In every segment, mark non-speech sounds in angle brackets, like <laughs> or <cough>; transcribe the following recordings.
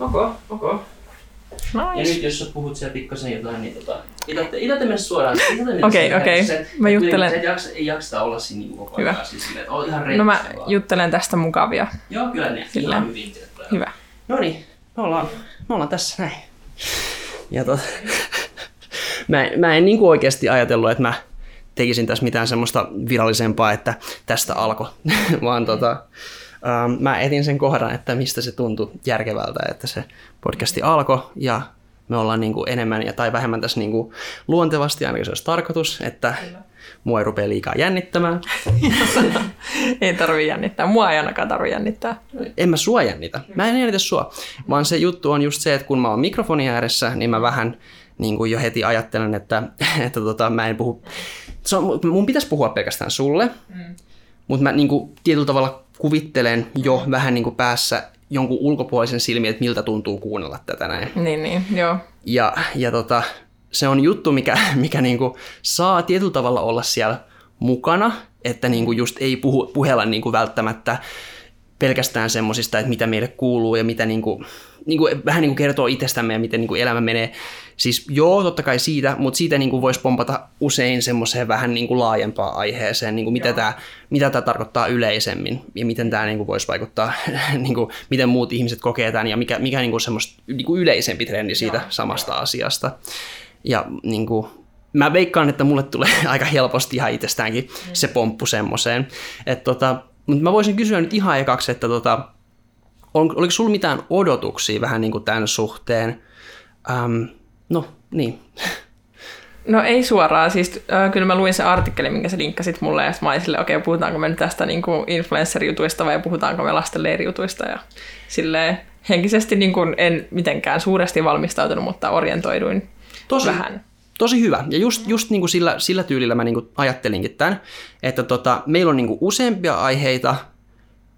Ok, ok. Ja Nice. nyt jos sä puhut siellä pikkasen jotain, niin tota, itätte, itätte mennä suoraan. Okei, okei. Mä juttelen- Sä et jaksa, ei jaksa olla siinä niinku koko Hyvä. ajan. Siis silleen, että ihan No mä vaan. juttelen tästä mukavia. Joo, kyllä ne. Sillä. Ihan hyvin. Hyvä. No niin, me ollaan, me ollaan tässä näin. Ja tot, <laughs> mä, en, mä en niin kuin oikeasti ajatellut, että mä tekisin tässä mitään semmoista virallisempaa, että tästä alkoi, <laughs> vaan tota, ähm, mä etin sen kohdan, että mistä se tuntui järkevältä, että se podcasti alkoi ja me ollaan niin kuin enemmän ja tai vähemmän tässä niin kuin luontevasti, ainakin se olisi tarkoitus, että mua ei rupea liikaa jännittämään. <laughs> ei tarvi jännittää. Mua ei ainakaan tarvi jännittää. en mä sua jännitä. Mä en jännitä sua, vaan se juttu on just se, että kun mä oon mikrofonin ääressä, niin mä vähän niin kuin jo heti ajattelen, että, <laughs> että tota, mä en puhu... Se on, mun pitäisi puhua pelkästään sulle, mm. mutta mä niin kuin, tietyllä tavalla kuvittelen jo vähän niin kuin päässä jonkun ulkopuolisen silmiin, että miltä tuntuu kuunnella tätä näin. Niin, niin, joo. Ja, ja tota, se on juttu, mikä, mikä niinku saa tietyllä tavalla olla siellä mukana, että niinku just ei puhu, puhella niinku välttämättä pelkästään semmosista, että mitä meille kuuluu ja mitä niinku, niinku, vähän niinku kertoo itsestämme ja miten niinku elämä menee. Siis joo, totta kai siitä, mutta siitä niinku voisi pompata usein semmoiseen vähän niinku laajempaan aiheeseen, niinku mitä tämä mitä tää tarkoittaa yleisemmin ja miten tämä niinku voisi vaikuttaa, <laughs> niinku, miten muut ihmiset kokee tämän ja mikä, mikä niinku semmoista niinku yleisempi trendi siitä Joo, samasta asiasta. Ja niinku, mä veikkaan, että mulle tulee <laughs> aika helposti ihan itsestäänkin mm. se pomppu semmoiseen. Että tota, mutta mä voisin kysyä nyt ihan ekaksi, että tota, on, oliko sulla mitään odotuksia vähän niin kuin tämän suhteen? Ähm, no, niin. No ei suoraan, siis äh, kyllä mä luin se artikkeli, minkä sä linkkasit mulle, ja mä olin silleen, okei, okay, puhutaanko me nyt tästä niin kuin influencer-jutuista vai puhutaanko me lasten leirijutuista, ja silleen henkisesti niin kuin en mitenkään suuresti valmistautunut, mutta orientoiduin Tosi, vähän. Tosi hyvä. Ja just, just niin kuin sillä, sillä tyylillä mä niin kuin ajattelinkin tämän, että tota, meillä on niin kuin useampia aiheita,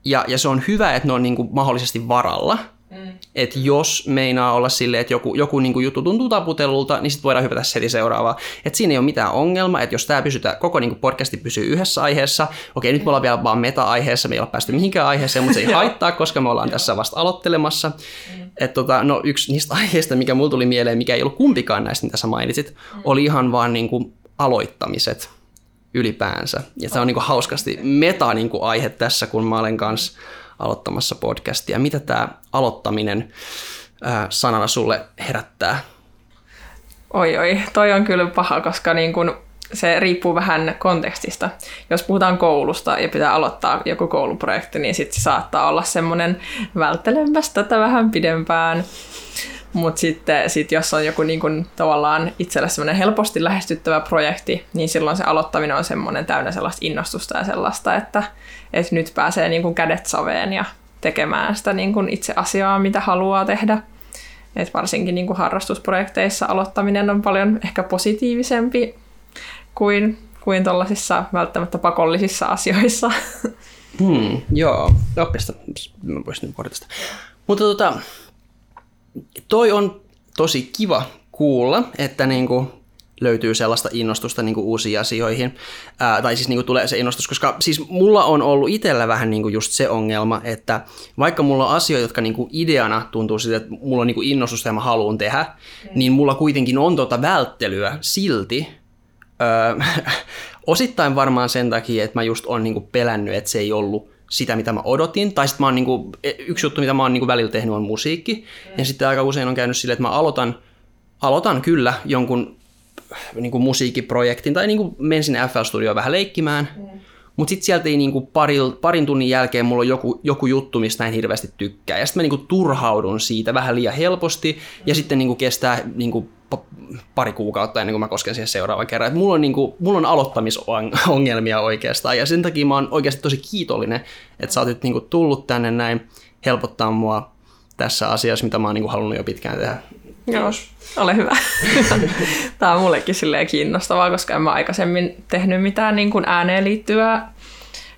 ja, ja se on hyvä, että ne on niin kuin mahdollisesti varalla. Mm. Että jos meinaa olla silleen, että joku, joku niin kuin juttu tuntuu taputellulta, niin sitten voidaan hypätä heti seuraavaan. Että siinä ei ole mitään ongelmaa, että jos tämä pysytään, koko niin kuin podcasti pysyy yhdessä aiheessa, okei nyt me ollaan vielä vaan meta-aiheessa, me ei olla päästy mihinkään aiheeseen, mutta se ei <laughs> haittaa, koska me ollaan tässä vasta aloittelemassa. Mm. Et tota, no, yksi niistä aiheista, mikä mulla tuli mieleen, mikä ei ollut kumpikaan näistä, mitä sä mainitsit, mm. oli ihan vaan niin kuin aloittamiset ylipäänsä. Ja se on niin kuin hauskasti meta niin kuin aihe tässä, kun mä olen kanssa aloittamassa podcastia. Mitä tämä aloittaminen ää, sanana sulle herättää? Oi oi, toi on kyllä paha, koska niin kun se riippuu vähän kontekstista. Jos puhutaan koulusta ja pitää aloittaa joku kouluprojekti, niin sitten se saattaa olla semmoinen välttelemässä tätä vähän pidempään. Mutta sitten sit jos on joku niin kun, tavallaan itselle semmoinen helposti lähestyttävä projekti, niin silloin se aloittaminen on semmoinen täynnä sellaista innostusta ja sellaista, että, että nyt pääsee niin kun kädet saveen ja tekemään sitä niin kun itse asiaa, mitä haluaa tehdä. Et varsinkin niin kuin harrastusprojekteissa aloittaminen on paljon ehkä positiivisempi kuin, kuin tuollaisissa välttämättä pakollisissa asioissa. Hmm, joo, oppista. Mä voisin nyt sitä. Mutta tota, toi on tosi kiva kuulla, että niinku löytyy sellaista innostusta niinku uusiin asioihin. Ää, tai siis niinku tulee se innostus, koska siis mulla on ollut itsellä vähän niinku just se ongelma, että vaikka mulla on asioita, jotka niinku ideana tuntuu siltä, että mulla on niinku innostusta ja mä haluan tehdä, niin mulla kuitenkin on tota välttelyä silti. Öö, <laughs> osittain varmaan sen takia, että mä just on niinku pelännyt, että se ei ollut sitä, mitä mä odotin. Tai sitten mä oon niinku, yksi juttu, mitä mä oon niinku välillä tehnyt, on musiikki. Mm. Ja sitten aika usein on käynyt silleen, että mä aloitan, aloitan kyllä jonkun niin kuin musiikkiprojektin, tai niin kuin menen sinne FL Studioon vähän leikkimään, mm. mutta sitten sieltä ei niin kuin paril, parin tunnin jälkeen mulla on joku, joku juttu, mistä en hirveästi tykkää, ja sitten mä niin kuin turhaudun siitä vähän liian helposti, mm. ja sitten niin kuin kestää niin kuin pari kuukautta ennen kuin mä kosken siihen seuraavan kerran. Et mulla, on niin kuin, mulla on aloittamisongelmia oikeastaan, ja sen takia mä oon oikeasti tosi kiitollinen, että sä oot nyt niin kuin tullut tänne näin helpottaa mua tässä asiassa, mitä mä oon niin kuin halunnut jo pitkään tehdä. Joo, ole hyvä. <laughs> Tämä on mullekin silleen kiinnostavaa, koska en mä aikaisemmin tehnyt mitään niin kuin ääneen liittyvää.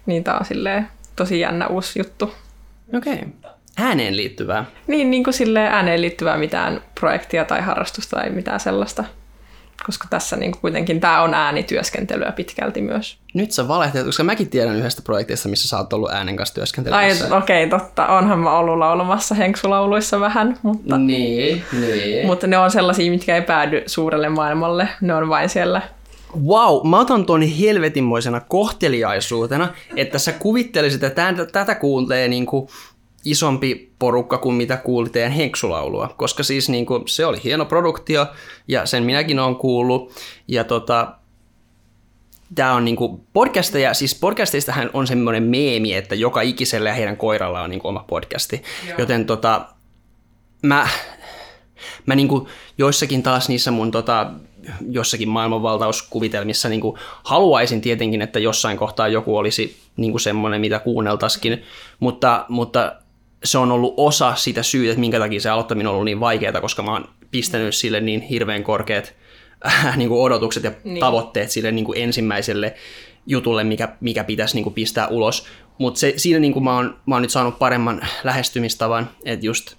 Niin tämä on silleen tosi jännä uusi juttu. Okei. Okay. Ääneen liittyvää? Niin, niin kuin silleen ääneen liittyvää mitään projektia tai harrastusta tai mitään sellaista. Koska tässä niin kuitenkin tämä on äänityöskentelyä pitkälti myös. Nyt sä valehtelet, koska mäkin tiedän yhdestä projektista, missä sä oot ollut äänen kanssa Ai, työskentelemässä. okei, okay, totta. Onhan mä ollut laulamassa henksulauluissa vähän, mutta, Niin, niin. mutta ne on sellaisia, mitkä ei päädy suurelle maailmalle. Ne on vain siellä Wow, mä otan ton helvetinmoisena kohteliaisuutena, että sä kuvittelisit, että tätä, tätä kuuntelee niin kuin isompi porukka kuin mitä kuuli teidän henksulaulua, koska siis niin kuin, se oli hieno produktio ja sen minäkin olen kuullut. Ja tota, tämä on niinku podcasteja, siis podcasteistahan on semmoinen meemi, että joka ikisellä ja heidän koiralla on niinku oma podcasti, Joo. joten tota, mä, mä niinku joissakin taas niissä mun tota, jossakin maailmanvaltauskuvitelmissa niinku haluaisin tietenkin, että jossain kohtaa joku olisi niinku semmoinen, mitä kuunneltaisikin, mutta, mutta se on ollut osa sitä syytä, että minkä takia se aloittaminen on ollut niin vaikeaa, koska mä oon pistänyt sille niin hirveän korkeat äh, niin kuin odotukset ja Niin. niin. tavoitteet sille niin kuin ensimmäiselle jutulle, mikä, mikä pitäisi niin kuin pistää ulos. Mutta siinä niin kuin mä, oon, mä oon nyt saanut paremman lähestymistavan, että just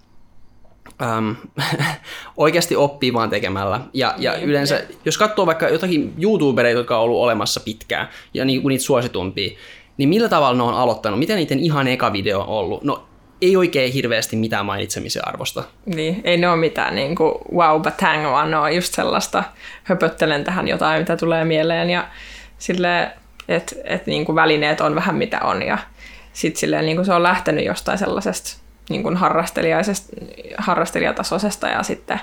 äm, <laughs> oikeasti oppii vaan tekemällä. Ja, ja Niin, yleensä, jep. jos katsoo vaikka jotakin YouTubereita, jotka on ollut olemassa pitkään, ja niin kuin niitä suositumpia, niin millä tavalla ne on aloittanut? Miten niiden ihan eka video on ollut? No ei oikein hirveästi mitään mainitsemisen arvosta. Niin, ei ne ole mitään niin kuin wow batang, vaan ne on just sellaista, höpöttelen tähän jotain, mitä tulee mieleen ja sille että et niin kuin välineet on vähän mitä on ja sitten silleen niin kuin se on lähtenyt jostain sellaisesta niin kuin harrastelijatasoisesta ja sitten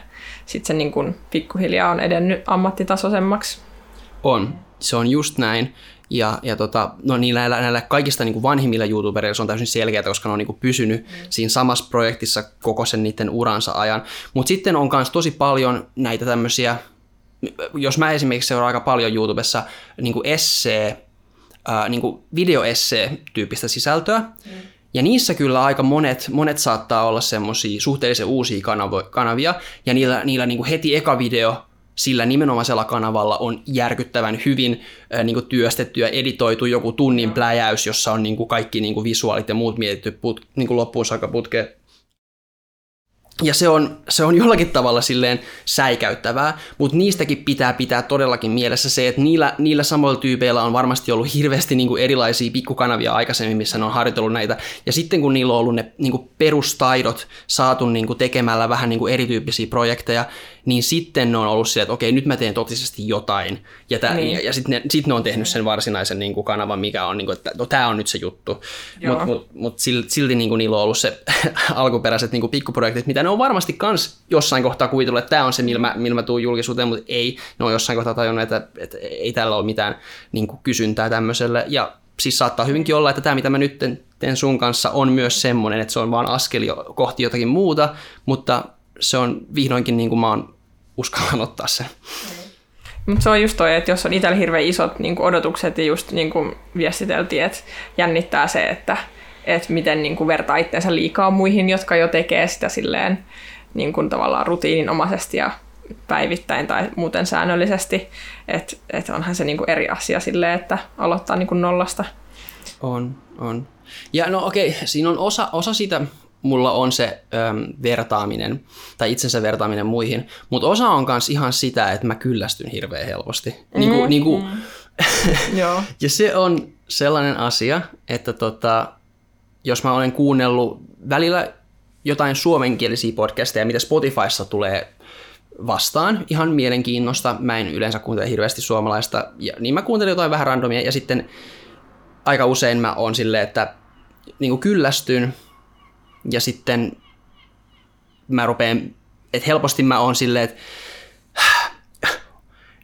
sit se niin kuin pikkuhiljaa on edennyt ammattitasoisemmaksi. On, se on just näin. Ja, ja tota, no niillä näillä, näillä kaikista niin kuin vanhimmilla YouTubereilla se on täysin selkeää, koska ne on niin kuin pysynyt mm. siinä samassa projektissa koko sen niiden uransa ajan. Mutta sitten on myös tosi paljon näitä tämmöisiä, jos mä esimerkiksi seuraan aika paljon YouTubessa niin kuin essee, ää, niin kuin videoessee-tyyppistä sisältöä, mm. Ja niissä kyllä aika monet, monet saattaa olla semmoisia suhteellisen uusia kanavo, kanavia, ja niillä, niillä niin kuin heti eka video sillä nimenomaisella kanavalla on järkyttävän hyvin äh, niin työstetty ja editoitu joku tunnin pläjäys, jossa on niin kaikki niin visuaalit ja muut mietitty put, niin loppuun saakka putkeen. Ja se on, se on jollakin tavalla silleen säikäyttävää, mutta niistäkin pitää pitää todellakin mielessä se, että niillä, niillä samoilla tyypeillä on varmasti ollut hirveästi niin kuin erilaisia pikkukanavia aikaisemmin, missä ne on harjoitellut näitä. Ja sitten kun niillä on ollut ne niin kuin perustaidot saatu niin kuin tekemällä vähän niin kuin erityyppisiä projekteja, niin sitten ne on ollut silleen, että okei, nyt mä teen totisesti jotain. Ja, Niin. ja, ja sitten ne, sit ne on tehnyt sen varsinaisen niin kuin kanavan, mikä on, niin kuin, että no, tämä on nyt se juttu. Mutta mut, mut silti, niin kuin niillä on ollut se <laughs> alkuperäiset niin kuin pikkuprojektit, mitä ne on varmasti kans jossain kohtaa kuvitellut, että tämä on se, millä mä, millä mä tuun julkisuuteen, mutta ei. Ne on jossain kohtaa tajunnut, että, että ei tällä ole mitään niin kuin kysyntää tämmöiselle. Ja siis saattaa hyvinkin olla, että tämä, mitä mä nyt teen- teen sun kanssa, on myös semmoinen, että se on vaan askel jo- kohti jotakin muuta, mutta se on vihdoinkin niin kuin mä oon uskallan ottaa sen. Mutta se on just toi, että jos on itsellä hirveän isot niin kuin odotukset ja just niin kuin viestiteltiin, että jännittää se, että, että miten niin kuin vertaa itseensä liikaa muihin, jotka jo tekee sitä silleen niin kuin tavallaan rutiininomaisesti ja päivittäin tai muuten säännöllisesti. Että et onhan se niin kuin eri asia silleen, että aloittaa niin kuin nollasta. On, on. Ja no okei, siinä on osa, osa siitä, mulla on se äm, vertaaminen, tai itsensä vertaaminen muihin, mutta osa on myös ihan sitä, että mä kyllästyn hirveän helposti. Mm, niinku, niinku, mm. <laughs> Joo. ja se on sellainen asia, että tota, jos mä olen kuunnellut välillä jotain suomenkielisiä podcasteja, mitä Spotifyssa tulee vastaan, ihan mielenkiinnosta. Mä en yleensä kuuntele hirveästi suomalaista, ja, niin mä kuuntelen jotain vähän randomia, ja sitten aika usein mä oon silleen, että niin kyllästyn, ja sitten mä rupean, että helposti mä oon silleen, että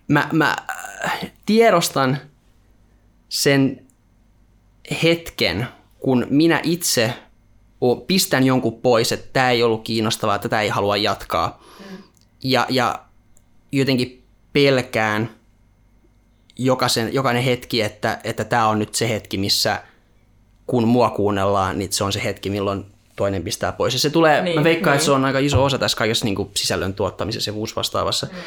mä, mä tiedostan sen hetken, kun minä itse pistän jonkun pois, että tämä ei ollut kiinnostavaa, tätä ei halua jatkaa. Ja, ja jotenkin pelkään jokaisen, jokainen hetki, että, että tämä on nyt se hetki, missä kun mua kuunnellaan, niin se on se hetki, milloin toinen pistää pois. Ja se tulee, niin, Niin, mä veikkaan, niin. että se on aika iso osa tässä kaikessa niin kuin sisällön tuottamisessa ja muus vastaavassa. Mm.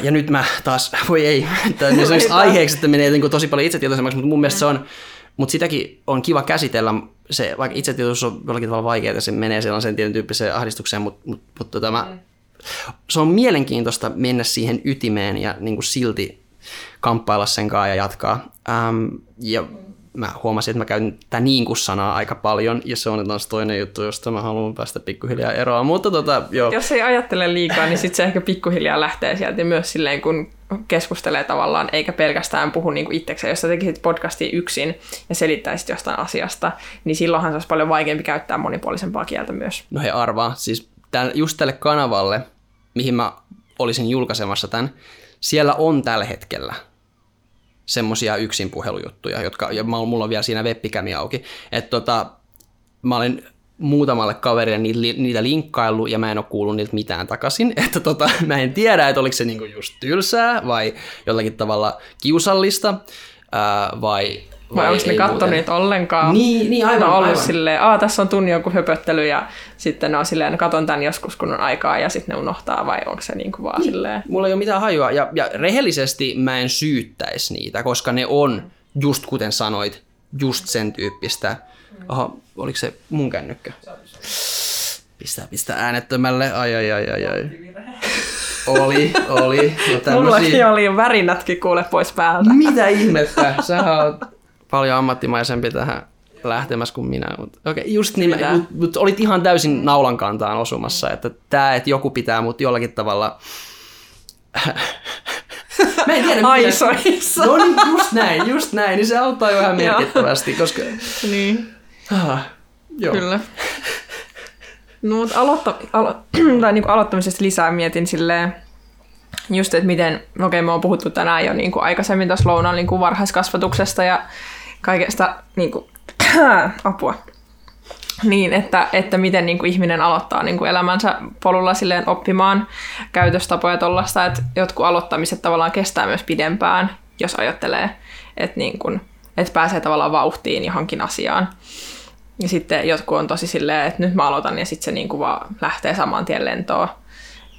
Ja nyt mä taas, <laughs> voi ei, tämä on aiheeksi, että menee niin kuin tosi paljon itsetietoisemmaksi, mutta mun mielestä se on, mutta sitäkin on kiva käsitellä, se, vaikka itsetietoisuus on jollakin tavalla vaikeaa, että se menee sellaiseen tietyn tyyppiseen ahdistukseen, mutta, mutta, mutta tota, mä se on mielenkiintoista mennä siihen ytimeen ja niin kuin silti kamppailla sen kanssa ja jatkaa. Ähm, ja mä huomasin, että mä käytän tätä niin kuin sanaa aika paljon, ja se on taas toinen juttu, josta mä haluan päästä pikkuhiljaa eroon. Mutta tota, joo. Jos ei ajattele liikaa, niin sitten se ehkä pikkuhiljaa lähtee sieltä, myös silleen, kun keskustelee tavallaan, eikä pelkästään puhu niin itsekseen. Jos sä tekisit podcastia yksin ja selittäisit jostain asiasta, niin silloinhan se olisi paljon vaikeampi käyttää monipuolisempaa kieltä myös. No he arvaa, siis täl, just tälle kanavalle, mihin mä olisin julkaisemassa tämän, siellä on tällä hetkellä semmoisia yksin puhelujuttuja, jotka, ja mulla on vielä siinä webbikämi auki. Että tota, mä olen muutamalle kaverille niitä, niitä linkkaillut ja mä en ole kuullut niiltä mitään takaisin. <laughs> Että tota, mä en tiedä, että oliko se niinku just tylsää vai jollakin tavalla kiusallista ää, vai vai onko ne kattoneet ollenkaan? Niin, niin aivan, ne on ollut aivan. silleen, Aa, tässä on tunnin joku höpöttely ja sitten ne on silleen, katon tämän joskus kun on aikaa ja sitten ne unohtaa vai onko se niin kuin vaan niin. silleen? Mulla ei ole mitään hajua ja, ja rehellisesti mä en syyttäisi niitä, koska ne on just kuten sanoit, just sen tyyppistä. Oho, oliko se mun kännykkä? Pistää, pistää äänettömälle, ai ai ai ai ai. Oli, oli. No tämmösiä... Mullakin oli värinätkin kuule pois päältä. Mitä ihmettä? Sä oot paljon ammattimaisempi tähän lähtemässä kuin minä. Mutta okay, just niin, mutta mut olit ihan täysin naulan kantaan osumassa, että tämä, että joku pitää mut jollakin tavalla... <laughs> Mä en tiedä, Aisoissa. No niin, just näin, just näin, niin se auttaa jo vähän merkittävästi, koska... Niin. Ah, joo. Kyllä. No, mutta aloitta, alo, <clears throat> tai niin kuin aloittamisesta lisää mietin silleen, just, että miten, okei, okay, me on puhuttu tänään jo niin kuin aikaisemmin tässä lounaan niin kuin varhaiskasvatuksesta ja kaikesta niin kuin, <clears throat> apua. Niin, että, että miten niin kuin ihminen aloittaa niin kuin elämänsä polulla silleen oppimaan käytöstapoja tuollaista, että jotkut aloittamiset tavallaan kestää myös pidempään, jos ajattelee, että, niin kuin, että pääsee tavallaan vauhtiin johonkin asiaan. Ja sitten jotkut on tosi silleen, että nyt mä aloitan ja sitten se niin kuin vaan lähtee saman tien lentoon.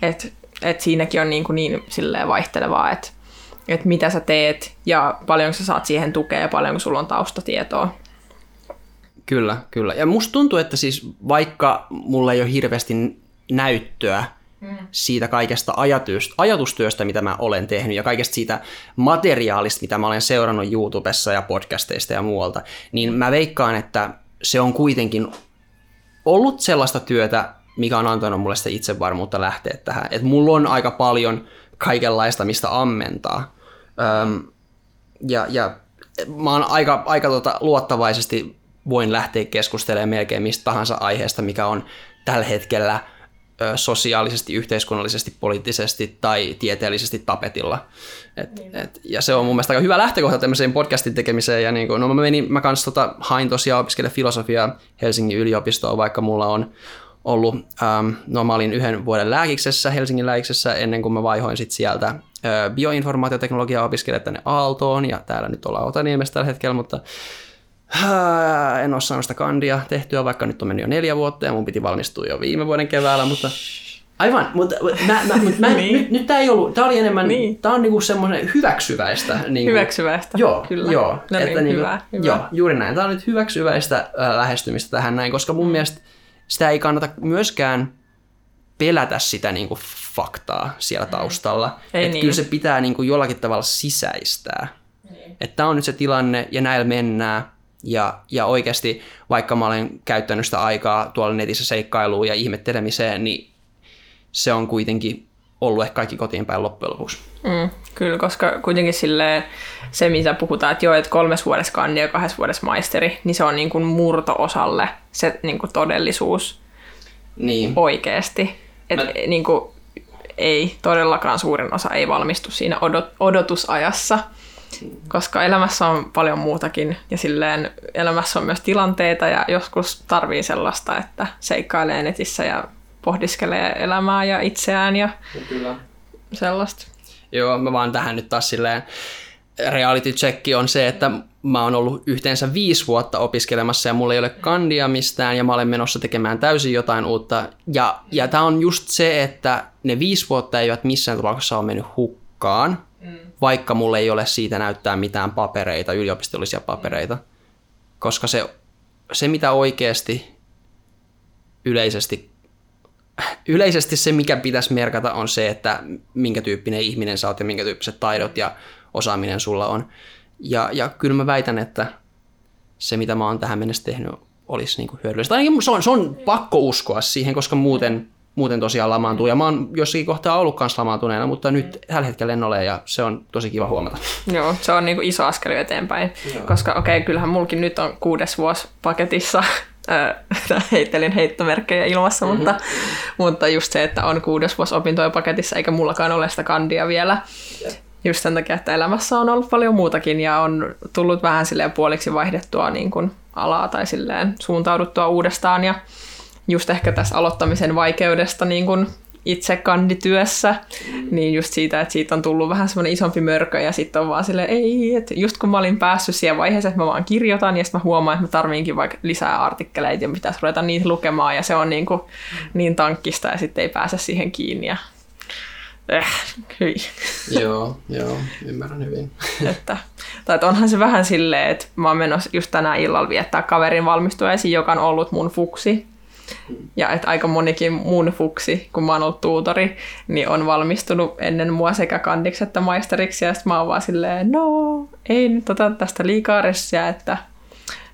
Että et siinäkin on niin, kuin niin silleen vaihtelevaa, että et mitä sä teet ja paljonko sä saat siihen tukea ja paljonko sulla on taustatietoa. Kyllä, kyllä. Ja musta tuntuu, että siis vaikka mulla ei ole hirveästi näyttöä mm. siitä kaikesta ajatustyöstä, ajatustyöstä, mitä mä olen tehnyt, ja kaikesta siitä materiaalista, mitä mä olen seurannut YouTubessa ja podcasteista ja muualta, niin mä veikkaan, että se on kuitenkin ollut sellaista työtä, mikä on antanut mulle sitä itsevarmuutta lähteä tähän. Et mulla on aika paljon kaikenlaista, mistä ammentaa. Öm, ja, ja mä oon aika, aika tota, luottavaisesti voin lähteä keskustelemaan melkein mistä tahansa aiheesta, mikä on tällä hetkellä ö, sosiaalisesti, yhteiskunnallisesti, poliittisesti tai tieteellisesti tapetilla. Et, niin. et, ja se on mun mielestä aika hyvä lähtökohta tämmöiseen podcastin tekemiseen. Ja niin kuin, no mä, menin, mä kans tota, hain tosiaan opiskelemaan filosofiaa Helsingin yliopistoon, vaikka mulla on ollut, ähm, no mä olin yhden vuoden lääkiksessä, Helsingin lääkiksessä, ennen kuin mä vaihoin sit sieltä bioinformaatioteknologiaa opiskelemaan tänne Aaltoon, ja täällä nyt ollaan Otaniemessä tällä hetkellä, mutta äh, en ole saanut sitä kandia tehtyä, vaikka nyt on mennyt jo neljä vuotta, ja mun piti valmistua jo viime vuoden keväällä, mutta Aivan, mutta mä, mä, mä, mä, <laughs> niin. nyt, nyt tämä ei ollut, tämä oli enemmän, niin. tämä on niinku semmoinen hyväksyväistä. Niinku, hyväksyväistä, joo, kyllä. Joo, no niin, että niinku, hyvä, hyvä. Joo, juuri näin. Tämä on nyt hyväksyväistä äh, lähestymistä tähän näin, koska mun mm. mielestä sitä ei kannata myöskään pelätä sitä niin kuin faktaa siellä mm. taustalla. Ei että niin. Kyllä se pitää niin kuin jollakin tavalla sisäistää. Niin. Että tämä on nyt se tilanne ja näillä mennään. Ja, ja oikeasti, vaikka mä olen käyttänyt sitä aikaa tuolla netissä seikkailuun ja ihmettelemiseen, niin se on kuitenkin ollut ehkä kaikki kotiin päin loppujen lopuksi. Mm, kyllä, koska kuitenkin sille se, mitä puhutaan, että joo, että kolmes vuodessa kandi ja kahdessa vuodessa maisteri, niin se on niin kuin murto-osalle se niin kuin todellisuus niin. oikeasti. Että Mä... niin kuin, ei todellakaan suurin osa ei valmistu siinä odot, odotusajassa, koska elämässä on paljon muutakin ja silleen elämässä on myös tilanteita ja joskus tarvii sellaista, että seikkailee netissä ja pohdiskelee elämää ja itseään ja Kyllä. sellaista. Joo, mä vaan tähän nyt taas silleen, reality check on se, että mä oon ollut yhteensä viisi vuotta opiskelemassa ja mulla ei ole kandia mistään ja mä olen menossa tekemään täysin jotain uutta. Ja, ja tää on just se, että ne viisi vuotta eivät missään tapauksessa ole mennyt hukkaan, mm. vaikka mulla ei ole siitä näyttää mitään papereita, yliopistollisia papereita. Koska se, se mitä oikeasti yleisesti yleisesti se, mikä pitäisi merkata, on se, että minkä tyyppinen ihminen sä oot ja minkä tyyppiset taidot ja osaaminen sulla on. Ja, ja kyllä mä väitän, että se, mitä mä oon tähän mennessä tehnyt, olisi niin kuin hyödyllistä. Ainakin se on, se on pakko uskoa siihen, koska muuten, muuten tosiaan lamaantuu. Ja mä oon jossakin kohtaa ollut kanssa lamaantuneena, mutta nyt tällä hetkellä en ole ja se on tosi kiva huomata. Joo, se on niinku iso askel eteenpäin, Joo. koska okei, okay, kyllähän mulkin nyt on kuudes vuosi paketissa, heittelin heittomerkkejä ilmassa, mm-hmm. mutta, mutta just se, että on kuudes vuosi opintoja paketissa, eikä mullakaan ole sitä kandia vielä. Yeah. Just sen takia, että elämässä on ollut paljon muutakin ja on tullut vähän silleen puoliksi vaihdettua niin kuin alaa tai silleen suuntauduttua uudestaan. Ja just ehkä tässä aloittamisen vaikeudesta niin kuin itse kandityössä, niin just siitä, että siitä on tullut vähän semmoinen isompi mörkö ja sitten on vaan silleen, ei, että just kun mä olin päässyt siihen vaiheeseen, että mä vaan kirjoitan ja sitten mä huomaan, että mä tarviinkin vaikka lisää artikkeleita ja pitäisi ruveta niitä lukemaan ja se on niin, kuin, niin tankkista ja sitten ei pääse siihen kiinni ja äh, joo, joo, ymmärrän hyvin. että, tai että onhan se vähän silleen, että mä oon menossa just tänään illalla viettää kaverin valmistujaisiin, joka on ollut mun fuksi ja että aika monikin mun fuksi, kun mä oon ollut tuutori, niin on valmistunut ennen mua sekä kandiksi että maisteriksi. Ja sitten mä oon vaan silleen, no, ei nyt ota tästä liikaa ressiä, että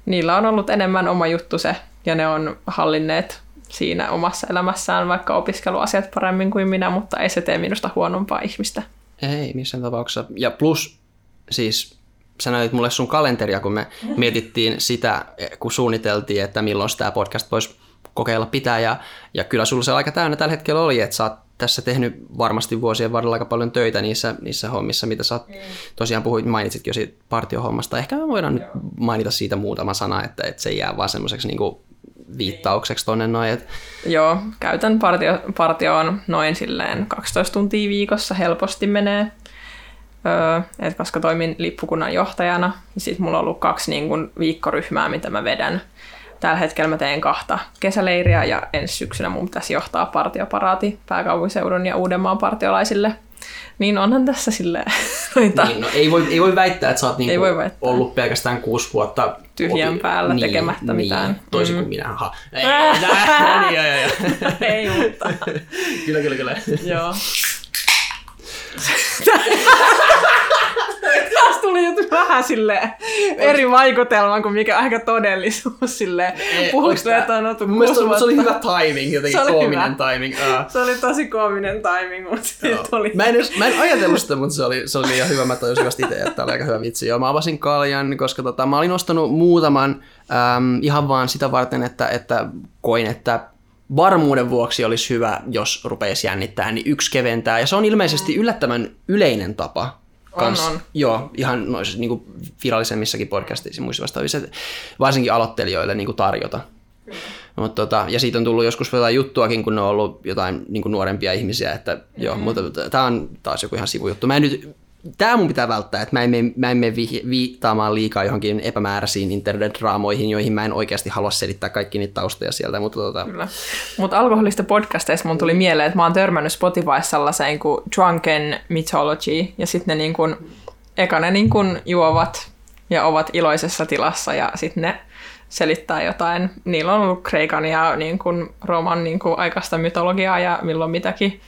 niillä on ollut enemmän oma juttu se, ja ne on hallinneet siinä omassa elämässään vaikka opiskeluasiat paremmin kuin minä, mutta ei se tee minusta huonompaa ihmistä. Ei missään tapauksessa. Ja plus siis sä näytit mulle sun kalenteria, kun me mietittiin sitä, kun suunniteltiin, että milloin tämä podcast voisi kokeilla pitää. Ja, ja kyllä sulla se aika täynnä tällä hetkellä oli, että sä oot tässä tehnyt varmasti vuosien varrella aika paljon töitä niissä, niissä hommissa, mitä sä oot, mm. tosiaan puhuit, mainitsitkin jo siitä partiohommasta. Ehkä me voidaan nyt mainita siitä muutama sana, että, että se jää vaan semmoiseksi niin viittaukseksi tonne noin. Et... Joo, käytän partio, partioon noin silleen 12 tuntia viikossa helposti menee. Öö, et koska toimin lippukunnan johtajana, niin sitten mulla on ollut kaksi niin kun, viikkoryhmää, mitä mä vedän Tällä hetkellä mä teen kahta kesäleiriä ja ensi syksynä mun pitäisi johtaa partioparaati pääkaupunkiseudun ja Uudenmaan partiolaisille. Niin onhan tässä sille <laughs> noita... Niin, no, ei, voi, ei voi väittää, että sä oot niinku ollut pelkästään kuusi vuotta tyhjän opi... päällä niin, tekemättä niin, mitään. Toisin mm. kuin minä. Ha. Ei, <laughs> <laughs> ei, mutta... <laughs> kyllä, kyllä, kyllä. Joo. Taas tuli jotain vähän sille eri vaikutelman kuin mikä aika todellisuus sille puhuttu, että on oltu Mun mielestä se oli hyvä timing, jotenkin koominen hyvä. timing. Uh. Se oli tosi koominen timing, mutta siitä oli. Mä en, edes, mä en ajatellut sitä, mutta se oli, se oli ihan hyvä. Mä tajusin vasta itse, että oli aika hyvä vitsi. Joo, mä avasin kaljan, koska tota, mä olin ostanut muutaman äm, ihan vaan sitä varten, että, että koin, että varmuuden vuoksi olisi hyvä, jos rupeisi jännittää, niin yksi keventää. Ja se on ilmeisesti yllättävän yleinen tapa. Kans, on, on. Joo, ihan noissa niin virallisemmissakin podcasteissa muissa vastaavissa, varsinkin aloittelijoille niin kuin tarjota. Mut, tota, ja siitä on tullut joskus jotain juttuakin, kun ne on ollut jotain niin kuin nuorempia ihmisiä, että mm-hmm. joo, mutta tämä on taas joku ihan sivujuttu. Mä en nyt tämä mun pitää välttää, että mä en mene, mene viittaamaan liikaa johonkin epämääräisiin internet-draamoihin, joihin mä en oikeasti halua selittää kaikki niitä taustoja sieltä. Mutta tota... Kyllä. Mut alkoholista podcasteista mun tuli mieleen, että mä oon törmännyt Spotifyssa sellaiseen kuin Drunken Mythology, ja sitten ne niin kun, eka ne niin kun juovat ja ovat iloisessa tilassa, ja sitten ne selittää jotain. Niillä on ollut Kreikan ja niin kun, Rooman niin kun, aikaista mytologiaa ja milloin mitäkin.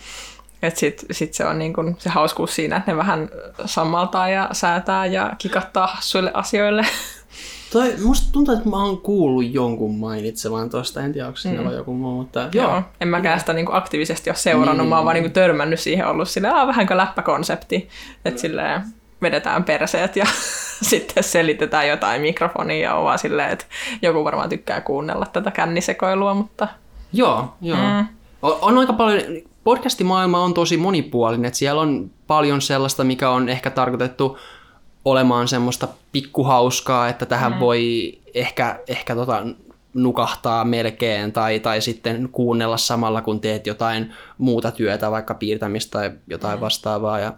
Että sit, sit se on niin kun se hauskuus siinä, että ne vähän sammaltaa ja säätää ja kikattaa hassuille asioille. <laughs> Toi, musta tuntuu, että mä oon kuullut jonkun mainitsevan tuosta, en tiedä, onko siinä mm. joku muu, mutta joo. joo. En mäkään sitä niinku aktiivisesti ole seurannut, niin. mä oon vaan niinku törmännyt siihen ollut silleen, ah, vähänkö läppäkonsepti, että silleen vedetään perseet ja <laughs> sitten selitetään jotain mikrofonia ja on vaan silleen, että joku varmaan tykkää kuunnella tätä kännisekoilua, mutta... Joo, joo. Mm. On, on aika paljon, podcastimaailma on tosi monipuolinen, että siellä on paljon sellaista, mikä on ehkä tarkoitettu olemaan semmoista pikkuhauskaa, että tähän mm. voi ehkä, ehkä tota, nukahtaa melkein tai, tai sitten kuunnella samalla, kun teet jotain muuta työtä, vaikka piirtämistä tai jotain mm. vastaavaa. Ja,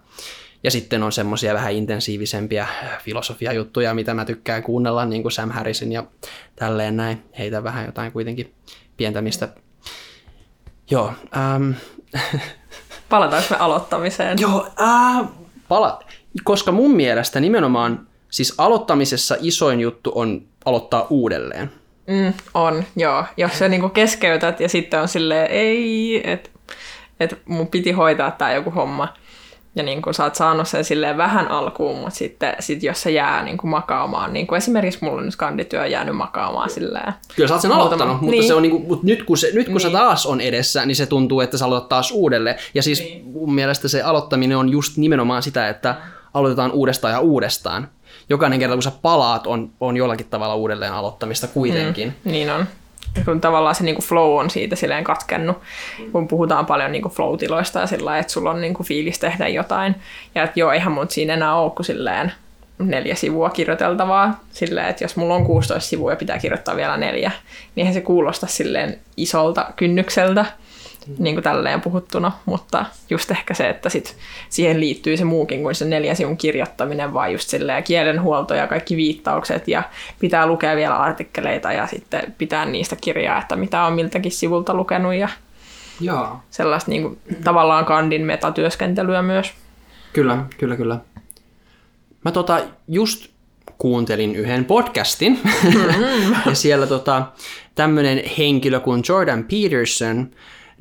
ja sitten on semmoisia vähän intensiivisempiä filosofiajuttuja, mitä mä tykkään kuunnella, niin kuin Sam Harrisin ja tälleen näin. Heitä vähän jotain kuitenkin pientämistä. Joo, ähm, Palataanko me aloittamiseen? Joo, äh, pala- koska mun mielestä nimenomaan siis aloittamisessa isoin juttu on aloittaa uudelleen. Mm, on, joo. Jos sä niinku keskeytät ja sitten on silleen, ei, että et mun piti hoitaa tämä joku homma. Ja niin kuin sä oot saanut sen silleen vähän alkuun, mutta sitten sit jos se jää niin kuin makaamaan, niin kuin esimerkiksi mulla on nyt kandityö jäänyt makaamaan silleen. Kyllä sä oot sen Muutama- aloittanut, mutta, Niin. se on niinku, mutta nyt kun, se, nyt kun se Niin. taas on edessä, niin se tuntuu, että sä aloitat taas uudelleen. Ja siis Niin. mun mielestä se aloittaminen on just nimenomaan sitä, että aloitetaan uudestaan ja uudestaan. Jokainen kerta, kun sä palaat, on, on jollakin tavalla uudelleen aloittamista kuitenkin. Niin on. Kun tavallaan se niinku flow on siitä silleen katkennut, kun puhutaan paljon niinku flow-tiloista ja sillä että sulla on niinku fiilis tehdä jotain. Ja että joo, eihän mun siinä enää ole kuin silleen neljä sivua kirjoiteltavaa. Silleen, että jos mulla on 16 sivua ja pitää kirjoittaa vielä neljä, niin eihän se kuulosta silleen isolta kynnykseltä, niin kuin tälleen puhuttuna, mutta just ehkä se, että sit siihen liittyy se muukin kuin se neljän sivun kirjoittaminen, vaan just silleen kielenhuolto ja kaikki viittaukset ja pitää lukea vielä artikkeleita ja sitten pitää niistä kirjaa, että mitä on miltäkin sivulta lukenut ja Joo. sellaista niin kuin, tavallaan kandin metatyöskentelyä myös. Kyllä, kyllä, kyllä. Mä tota just kuuntelin yhden podcastin, <laughs> ja siellä tota, tämmönen henkilö kuin Jordan Peterson,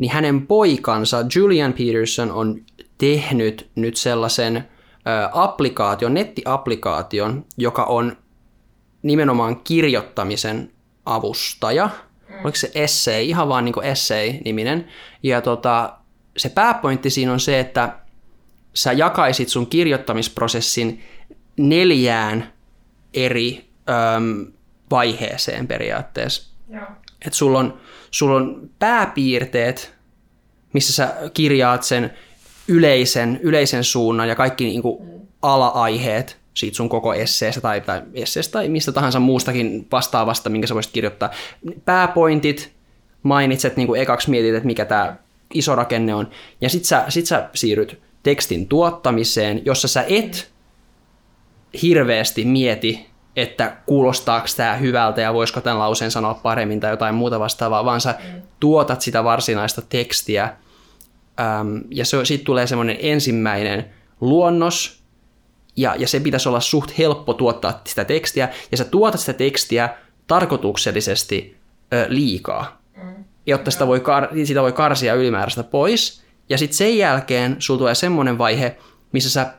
niin hänen poikansa Julian Peterson on tehnyt nyt sellaisen applikaation, nettiapplikaation, joka on nimenomaan kirjoittamisen avustaja. Oliko se essay, ihan vaan niin essay-niminen. Ja tota, se pääpointti siinä on se, että sä jakaisit sun kirjoittamisprosessin neljään eri äm, vaiheeseen periaatteessa. Joo. Et sulla on, sulla on pääpiirteet, missä sä kirjaat sen yleisen, yleisen suunnan ja kaikki niinku ala-aiheet siitä sun koko esseestä tai, tai esseestä tai mistä tahansa muustakin vastaavasta, minkä sä voisit kirjoittaa. Pääpointit, mainitset niinku ekaksi mietit, että mikä tämä iso rakenne on, ja sit sä, sit sä siirryt tekstin tuottamiseen, jossa sä et hirveästi mieti, että kuulostaako tämä hyvältä ja voisiko tämän lauseen sanoa paremmin tai jotain muuta vastaavaa, vaan sä tuotat sitä varsinaista tekstiä. Äm, ja se, siitä tulee semmoinen ensimmäinen luonnos ja, ja se pitäisi olla suht helppo tuottaa sitä tekstiä. Ja sä tuotat sitä tekstiä tarkoituksellisesti ö, liikaa, jotta sitä voi, kar- sitä voi karsia ylimääräistä pois. Ja sitten sen jälkeen sulla tulee semmoinen vaihe, missä sä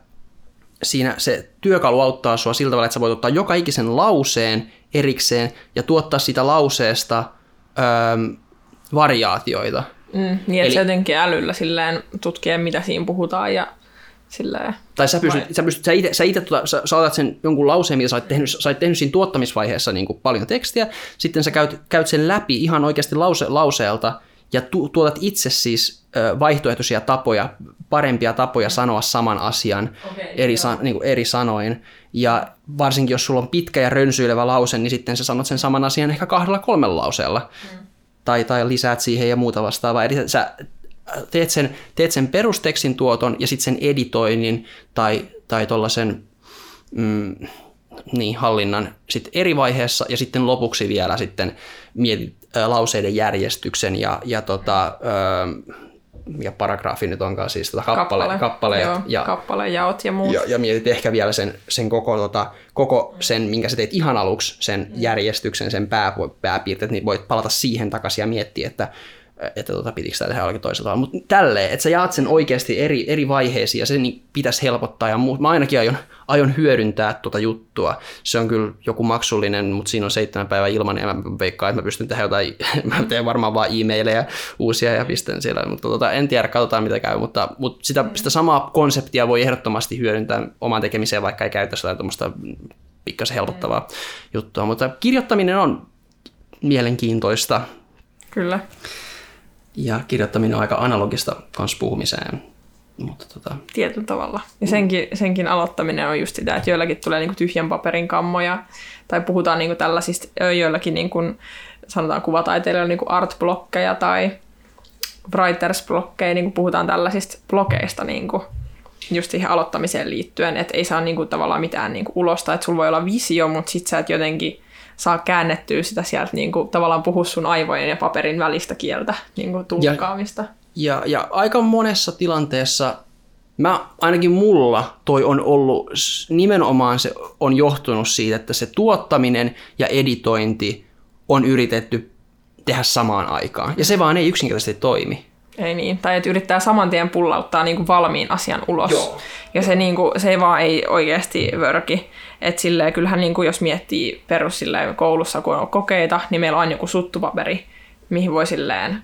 siinä se työkalu auttaa sua sillä tavalla, että sä voit ottaa joka ikisen lauseen erikseen ja tuottaa siitä lauseesta öö, variaatioita. Mm, niin, että jotenkin älyllä silleen tutkien, mitä siinä puhutaan ja silleen. Tai sä pystyt, sä, pystyt, sä, ite, sä, ite, tuota, sä, sä otat sen jonkun lauseen, mitä sä oot tehnyt, sä oot tehnyt siinä tuottamisvaiheessa niin kuin paljon tekstiä, sitten sä käyt, käyt sen läpi ihan oikeasti lause, lauseelta ja tu, tuotat itse siis ö, vaihtoehtoisia tapoja, parempia tapoja sanoa saman asian Okei, eri, san, niin kuin eri sanoin. Ja varsinkin jos sulla on pitkä ja rönsyilevä lause, niin sitten sä sanot sen saman asian ehkä kahdella kolmella lauseella. Mm. Tai, tai lisäät siihen ja muuta vastaavaa. Eli sä teet sen, teet sen perustekstin tuoton ja sitten sen editoinnin tai, tai tuollaisen mm, niin, hallinnan sit eri vaiheessa ja sitten lopuksi vielä sitten mietit lauseiden järjestyksen ja, ja tota, mikä paragraafi nyt onkaan siis tota kappale, kappaleet Joo, ja, kappalejaot ja muut. ja, ja mietit ehkä vielä sen, sen koko, tota, koko sen, minkä sä teet ihan aluksi, sen järjestyksen, sen pää, pääpiirteet, niin voit palata siihen takaisin ja miettiä, että että tota, pitikö sitä tehdä jollakin toisella tavalla. Mutta tälleen, että sä jaat sen oikeasti eri, eri vaiheisiin ja se niin pitäisi helpottaa. Ja mä ainakin aion, aion hyödyntää tuota juttua. Se on kyllä joku maksullinen, mutta siinä on seitsemän päivää ilman ja mä veikkaan, että mä pystyn tehdä jotain, <laughs> mä teen varmaan vaan e-maileja uusia ja pistän siellä. Mutta tota, en tiedä, katsotaan mitä käy, mutta, mutta sitä, sitä samaa konseptia voi ehdottomasti hyödyntää omaan tekemiseen, vaikka ei käyttäisi jotain tuommoista pikkasen helpottavaa juttua. Mutta kirjoittaminen on mielenkiintoista Kyllä. Ja kirjoittaminen on aika analogista kans puhumiseen. Mutta tota, Tietyllä tavalla. Ja senkin, senkin aloittaminen on just sitä, että joillakin tulee niinku tyhjän paperin kammoja, tai puhutaan niinku tällaisista, joillakin niinku, sanotaan kuvataiteilijoilla niinku art-blokkeja tai writers-blokkeja, niinku puhutaan tällaisista blokeista niinku, just siihen aloittamiseen liittyen, että ei saa niinku tavallaan mitään niinku ulosta, että sulla voi olla visio, mutta sit sä et jotenkin saa käännettyä sitä sieltä niinku, tavallaan puhua sun aivojen ja paperin välistä kieltä, niinku tulkkaamista. ja, ja aika monessa tilanteessa, mä, ainakin mulla toi on ollut, nimenomaan se on johtunut siitä, että se tuottaminen ja editointi on yritetty tehdä samaan aikaan. Ja se vaan ei yksinkertaisesti toimi. Ei niin, tai että yrittää saman tien pullauttaa niin kuin valmiin asian ulos. Joo. Ja se, niin kuin, se ei vaan ei oikeasti vörki. Että silleen, kyllähän niin kuin, jos miettii perus silleen, koulussa, kun on kokeita, niin meillä on joku suttupaperi, mihin voi silleen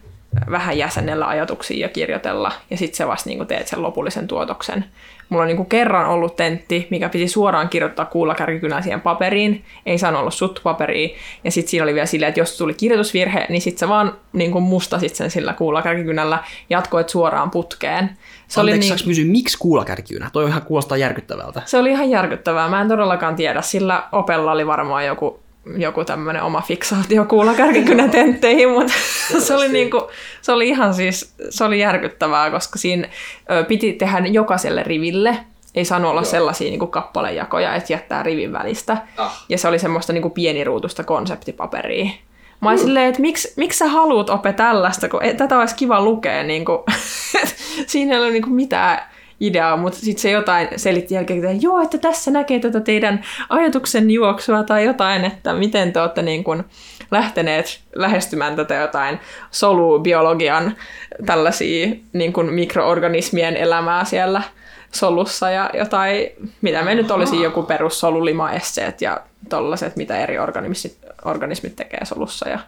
vähän jäsennellä ajatuksia ja kirjoitella, ja sitten se vasta niin teet sen lopullisen tuotoksen. Mulla on niin kuin kerran ollut tentti, mikä piti suoraan kirjoittaa kuulakärkikynä siihen paperiin, ei saanut olla suttupaperia, ja sitten siinä oli vielä silleen, että jos tuli kirjoitusvirhe, niin sitten sä vaan niin kuin mustasit sen sillä kuulakärkikynällä, jatkoit suoraan putkeen. Se Anteeksi, oli niin... kysyä, miksi kuulakärkikynä? Toi ihan kuulostaa järkyttävältä. Se oli ihan järkyttävää. Mä en todellakaan tiedä, sillä opella oli varmaan joku joku tämmöinen oma fiksaatio kuulakärkikynätentteihin, mutta <laughs> se oli, niinku, se oli ihan siis, se oli järkyttävää, koska siinä ö, piti tehdä jokaiselle riville, ei saanut olla Joo. sellaisia niin kuin kappalejakoja, että jättää rivin välistä. Ah. Ja se oli semmoista niin kuin pieniruutusta konseptipaperia. Mä olin mm. silleen, että miksi, miksi sä haluat opetella tällaista, kun tätä olisi kiva lukea. <laughs> Niin kuin, siinä ei ole niin kuin mitään ideaa, mutta sitten se jotain selitti jälkeen, että joo, että tässä näkee tätä teidän ajatuksen juoksua tai jotain, että miten te olette niin kuin lähteneet lähestymään tätä jotain solubiologian tällaisia niin kuin mikroorganismien elämää siellä solussa ja jotain, mitä me nyt olisi joku perussolulimaesseet ja tollaset, mitä eri organismit, organismit tekee solussa ja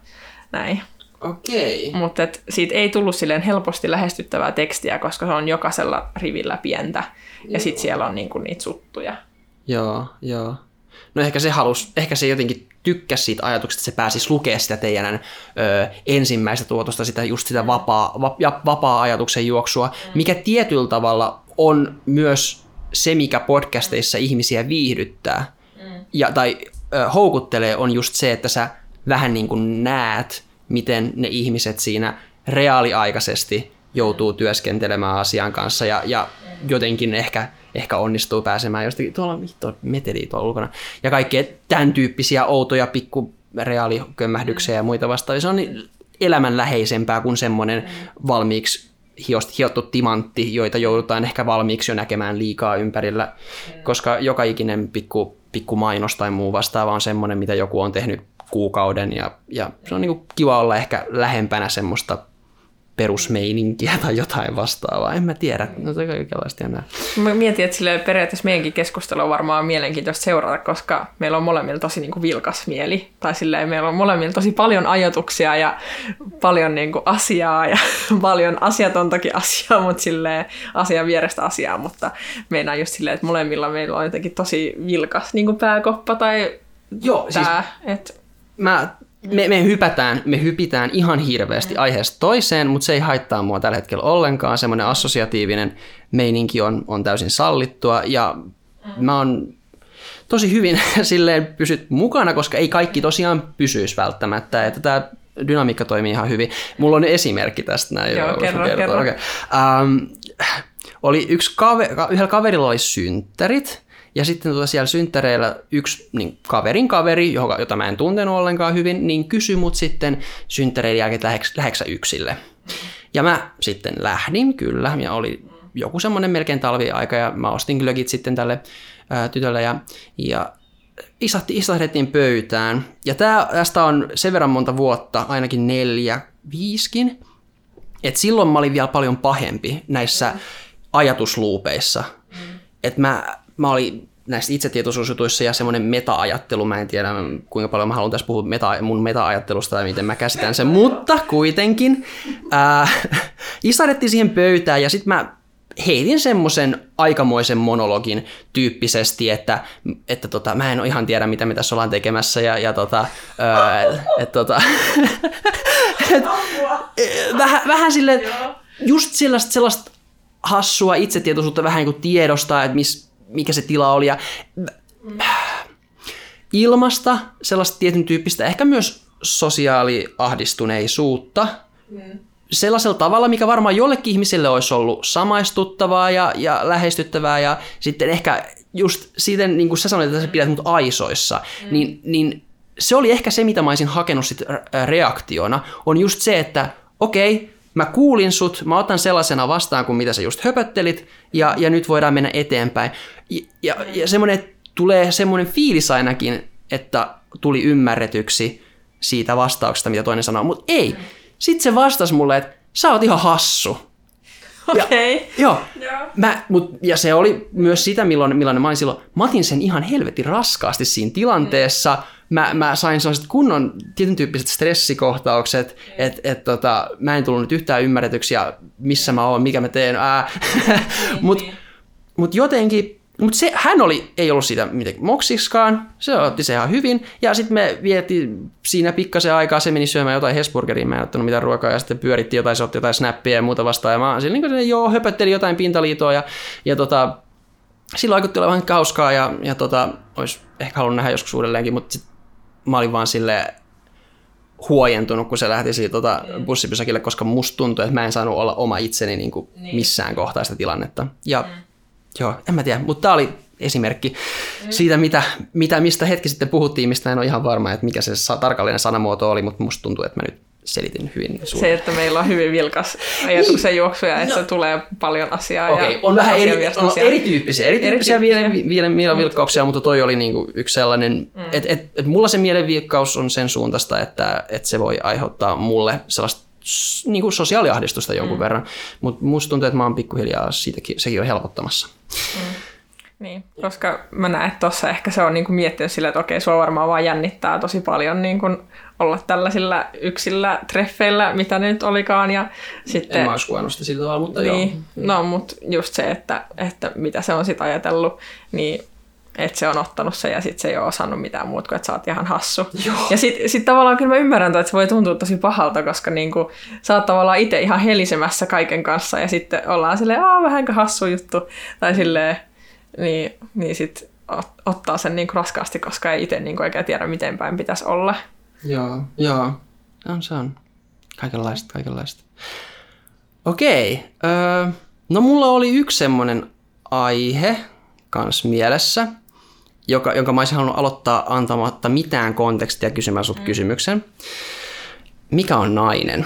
näin. Okei. Mutta siitä ei tullut silleen helposti lähestyttävää tekstiä, koska se on jokaisella rivillä pientä. Joo. Ja sitten siellä on niinku niitä suttuja. Joo, joo. No ehkä se halus, ehkä se jotenkin tykkäsi siitä ajatuksesta, että se pääsisi lukemaan sitä teidän ö, ensimmäistä tuotosta, sitä, just sitä vapaa, va, ja vapaa ajatuksen juoksua, mm. mikä tietyllä tavalla on myös se, mikä podcasteissa ihmisiä viihdyttää mm. ja, tai ö, houkuttelee, on just se, että sä vähän niin kuin näet miten ne ihmiset siinä reaaliaikaisesti joutuu työskentelemään asian kanssa ja, ja jotenkin ehkä, ehkä onnistuu pääsemään jostakin, tuolla vittu meteli tuolla ulkona, ja kaikkea tämän tyyppisiä outoja pikku reaalikömmähdyksiä ja muita vastaavia. Se on elämänläheisempää kuin semmoinen valmiiksi hiottu timantti, joita joudutaan ehkä valmiiksi jo näkemään liikaa ympärillä, koska joka ikinen pikku, pikku mainos tai muu vastaava on semmoinen, mitä joku on tehnyt kuukauden ja, ja se on niin kuin kiva olla ehkä lähempänä semmoista perusmeininkiä tai jotain vastaavaa. En mä tiedä. No se kaikenlaista jännää. Mä mietin, että sille periaatteessa meidänkin keskustelu on varmaan mielenkiintoista seurata, koska meillä on molemmilla tosi niin kuin vilkas mieli. Tai silleen meillä on molemmilla tosi paljon ajatuksia ja paljon niin kuin asiaa ja <laughs> paljon asiatontakin asiaa, mutta silleen asian vierestä asiaa. Mutta meinaa just silleen, että molemmilla meillä on jotenkin tosi vilkas niin kuin pääkoppa tai Joo, tää, siis... että mä, me, me, hypätään, me hypitään ihan hirveästi aiheesta toiseen, mutta se ei haittaa mua tällä hetkellä ollenkaan. Semmoinen assosiatiivinen meininki on, on täysin sallittua ja mä oon tosi hyvin <laughs> silleen pysyt mukana, koska ei kaikki tosiaan pysyisi välttämättä. Että tämä dynamiikka toimii ihan hyvin. Mulla on esimerkki tästä näin. Joo, kerro, kerro. Okay. Um, oli yksi kaveri, yhdellä kaverilla oli synttärit, ja sitten tuota siellä synttäreillä yksi niin kaverin kaveri, jota mä en tuntenut ollenkaan hyvin, niin kysyi mut sitten synttäreiden jälkeen, että läheksä yksille. Ja mä sitten lähdin kyllä, ja oli joku semmoinen melkein talviaika, ja mä ostin glögit sitten tälle ää, tytölle, ja, ja istahti, istahdettiin pöytään. Ja tää, tästä on sen verran monta vuotta, ainakin neljä, viiskin, että silloin mä olin vielä paljon pahempi näissä ajatusluupeissa. Että mä mä olin näissä itsetietoisuusjutuissa ja semmoinen meta-ajattelu, mä en tiedä kuinka paljon mä haluan tässä puhua meta, mun meta-ajattelusta tai miten mä käsitän sen, mutta kuitenkin ää, <laughs> istadettiin siihen pöytään ja sitten mä heitin semmoisen aikamoisen monologin tyyppisesti, että, että tota, mä en ihan tiedä, mitä me tässä ollaan tekemässä ja, ja tota, ää, et, tota, <laughs> et, vähän, vähän silleen, just sellaista, sellaista hassua itsetietoisuutta vähän niin kuin tiedostaa, että missä mikä se tila oli. Ja ilmasta sellaista tietyn tyyppistä, ehkä myös sosiaaliahdistuneisuutta, mm. sellaisella tavalla, mikä varmaan jollekin ihmiselle olisi ollut samaistuttavaa ja, ja lähestyttävää ja sitten ehkä just siten, niin kuin sä sanoit, että sä pidät mut aisoissa, mm. niin, niin se oli ehkä se, mitä mä olisin hakenut sit reaktiona, on just se, että okei, okay, mä kuulin sut, mä otan sellaisena vastaan kuin mitä sä just höpöttelit, ja, ja nyt voidaan mennä eteenpäin. Ja, ja, ja semmoinen, tulee semmoinen fiilis ainakin, että tuli ymmärretyksi, siitä vastauksesta, mitä toinen sanoo, mutta ei. Sitten se vastasi mulle, että sä oot ihan hassu. Ja- Okei. Okay. Joo. Joo. Mä, mut, ja se oli myös sitä, milloin, millainen mä olin silloin. Mä otin sen ihan helvetin raskaasti siinä tilanteessa. Mä, mä sain sellaiset kunnon tietyn tyyppiset stressikohtaukset, että et, tota, mä en tullut nyt yhtään ymmärretyksi ja missä mä oon, mikä mä teen. Ää. <laughs> mut, mut jotenkin, mut se, hän oli, ei ollut siitä mitenkään moksiksikaan, se otti se ihan hyvin. Ja sitten me vietiin siinä pikkasen aikaa, se meni syömään jotain Hesburgeria, mä en ottanut mitään ruokaa, ja sitten pyöritti jotain, se otti jotain snappia ja muuta vastaan. Ja mä siinä niin kuin, joo, höpötteli jotain pintaliitoa ja, ja tota, silloin vaikutti olevan hauskaa ja, ja tota, olisi ehkä halunnut nähdä joskus uudelleenkin, mutta sit mä olin vaan sille huojentunut, kun se lähti siitä tota, bussipysäkille, koska musta tuntui, että mä en saanut olla oma itseni niin kuin Niin. missään kohtaa sitä tilannetta. Ja mm. Joo, en mä tiedä, mutta tämä oli esimerkki mm. siitä, mitä, mitä, mistä hetki sitten puhuttiin, mistä en ole ihan varma, että mikä se tarkallinen sanamuoto oli, mutta musta tuntuu, että mä nyt selitin hyvin suun. Se, että meillä on hyvin vilkas ajatuksen juoksu ja että se tulee paljon asiaa. Okei, ja on vähän eri, on erityyppisiä, erityyppisiä Erityyppisiä. mielen, mielenvilkkauksia, mutta toi oli niinku yksi sellainen, mm. että et, et mulla se mielenvilkkaus on sen suuntaista, että et se voi aiheuttaa mulle sellaista s- niinku sosiaaliahdistusta jonkun mm. verran, mutta musta tuntuu, että mä oon pikkuhiljaa siitäkin, sekin on helpottamassa. Niin, koska mä näen, että tuossa ehkä se on niinku miettinyt sillä, että okei, sua varmaan vaan jännittää tosi paljon niinku olla tällaisilla yksillä treffeillä, mitä ne nyt olikaan. Ja sitten, En mä olisi sitä sillä tavalla, mutta joo. niin, no, mutta just se, että, että mitä se on sitten ajatellut, niin että se on ottanut se ja sitten se ei ole osannut mitään muuta kuin, että sä oot ihan hassu. Joo. Ja sitten sit tavallaan kyllä mä ymmärrän, että se voi tuntua tosi pahalta, koska niinku, sä oot tavallaan itse ihan helisemässä kaiken kanssa ja sitten ollaan silleen, aah, vähänkö hassu juttu. Tai silleen, niin, niin sitten ottaa sen niinku raskaasti, koska ei itse niinku oikein tiedä, miten päin pitäisi olla. Joo, joo. On se on. Kaikenlaista, kaikenlaista. Okei. Öö, no mulla oli yksi semmonen aihe kans mielessä, joka, jonka mä olisin halunnut aloittaa antamatta mitään kontekstia kysymään sut mm. kysymyksen. Mikä on nainen?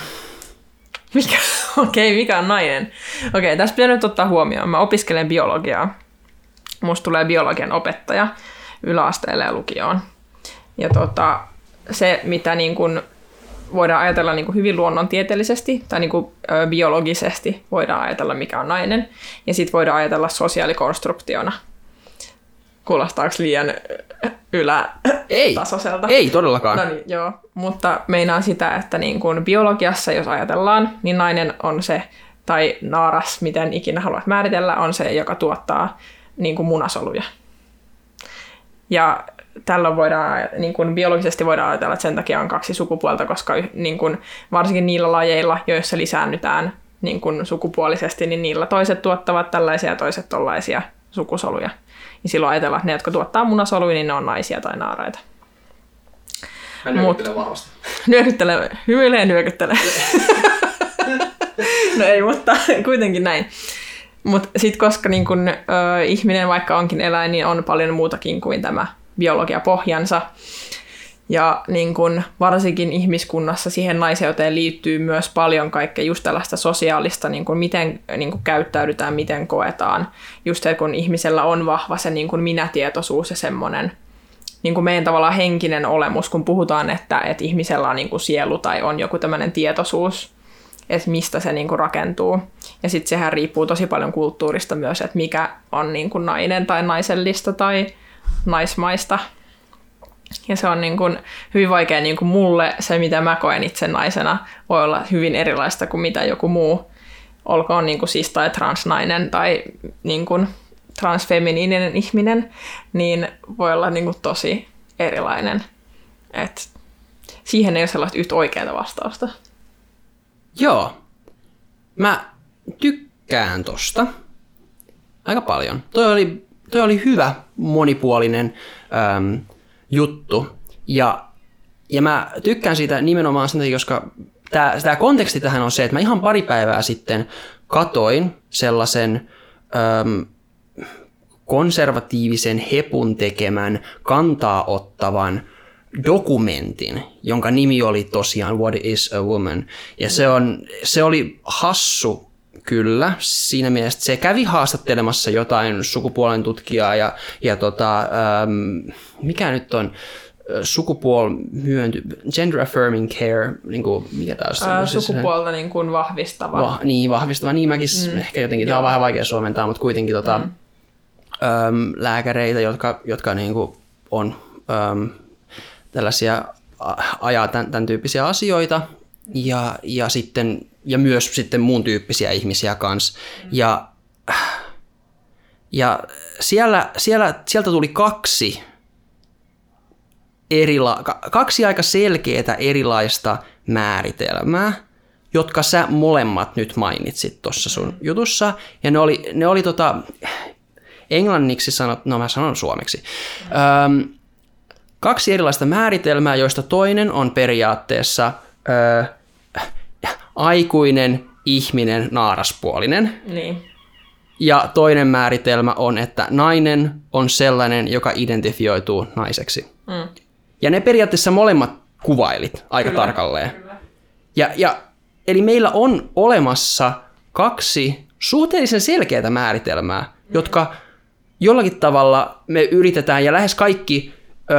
Mikä, <laughs> okei, okay, mikä on nainen? Okei, okay, tässä pitää nyt ottaa huomioon. Mä opiskelen biologiaa. Musta tulee biologian opettaja yläasteelle ja lukioon. Ja tota, se, mitä niin kun voidaan ajatella niin kuin hyvin luonnontieteellisesti tai niin kuin, ö, biologisesti voidaan ajatella, mikä on nainen. Ja sitten voidaan ajatella sosiaalikonstruktiona. Kuulostaako liian Ei, ylätasoiselta? ei todellakaan. No niin, joo. Mutta meinaan sitä, että niin kuin biologiassa, jos ajatellaan, niin nainen on se, tai naaras, miten ikinä haluat määritellä, on se, joka tuottaa niin kuin munasoluja. Ja tällöin voidaan, niin kuin biologisesti voidaan ajatella, että sen takia on kaksi sukupuolta, koska niin kuin, varsinkin niillä lajeilla, joissa lisäännytään niin kuin sukupuolisesti, niin niillä toiset tuottavat tällaisia ja toiset tollaisia sukusoluja. Ja silloin ajatellaan, että ne, jotka tuottaa munasoluja, niin ne on naisia tai naaraita. Mä nyökyttelen vahvasti. <laughs> Nyökyttele, hymyilee ja nyökyttele. <laughs> no ei, mutta <laughs> kuitenkin näin. Mutta sitten koska niin kun, ö, ihminen vaikka onkin eläin, niin on paljon muutakin kuin tämä biologia pohjansa. Ja niin kun, varsinkin ihmiskunnassa siihen naiseuteen liittyy myös paljon kaikkea just tällaista sosiaalista, niin kun miten niin kun käyttäydytään, miten koetaan. Just kun ihmisellä on vahva se niin kun minätietoisuus ja semmoinen niin kuin meidän tavallaan henkinen olemus, kun puhutaan, että, että ihmisellä on niin kuin sielu tai on joku tämmöinen tietoisuus, että mistä se niin kuin rakentuu. Ja sitten sehän riippuu tosi paljon kulttuurista myös, että mikä on niin kuin nainen tai naisellista tai naismaista. Ja se on niin kuin hyvin vaikea niin kuin mulle, se mitä mä koen itse naisena, voi olla hyvin erilaista kuin mitä joku muu, olkoon niin kuin siis tai transnainen tai niin kuin transfeminiininen ihminen, niin voi olla niin kuin tosi erilainen. Et siihen ei ole sellaista yhtä oikeaa vastausta. Joo. Mä tykkään tosta aika paljon. Toi oli, toi oli hyvä, monipuolinen äm, juttu. Ja, ja mä tykkään siitä nimenomaan sen takia, koska tämä konteksti tähän on se, että mä ihan pari päivää sitten katoin sellaisen äm, konservatiivisen hepun tekemän kantaa ottavan dokumentin, jonka nimi oli tosiaan What is a Woman. Ja se, on, se oli hassu kyllä siinä mielessä, se kävi haastattelemassa jotain sukupuolen tutkijaa ja, ja tota, ähm, mikä nyt on, sukupuol myönty, gender affirming care, niin kuin, mikä taas Ää, sukupuolta niin kuin vahvistava. Va, niin, vahvistava. Niin mäkin mm. ehkä jotenkin, tämä on vähän vaikea suomentaa, mutta kuitenkin tota, mm. äm, lääkäreitä, jotka, jotka niin kuin on äm, tällaisia ajaa tämän, tämän tyyppisiä asioita ja, ja, sitten, ja myös sitten muun tyyppisiä ihmisiä kanssa. Mm. Ja, ja siellä, siellä, sieltä tuli kaksi erila- kaksi aika selkeää erilaista määritelmää, jotka sä molemmat nyt mainitsit tuossa sun mm. jutussa. Ja ne oli, ne oli tota, englanniksi sanot, no mä sanon suomeksi. Mm. Öm, kaksi erilaista määritelmää, joista toinen on periaatteessa ö, aikuinen ihminen naaraspuolinen. Niin. Ja toinen määritelmä on, että nainen on sellainen, joka identifioituu naiseksi. Mm. Ja ne periaatteessa molemmat kuvailit aika kyllä, tarkalleen. Kyllä. Ja, ja, eli meillä on olemassa kaksi suhteellisen selkeää määritelmää, mm. jotka jollakin tavalla me yritetään, ja lähes kaikki ö,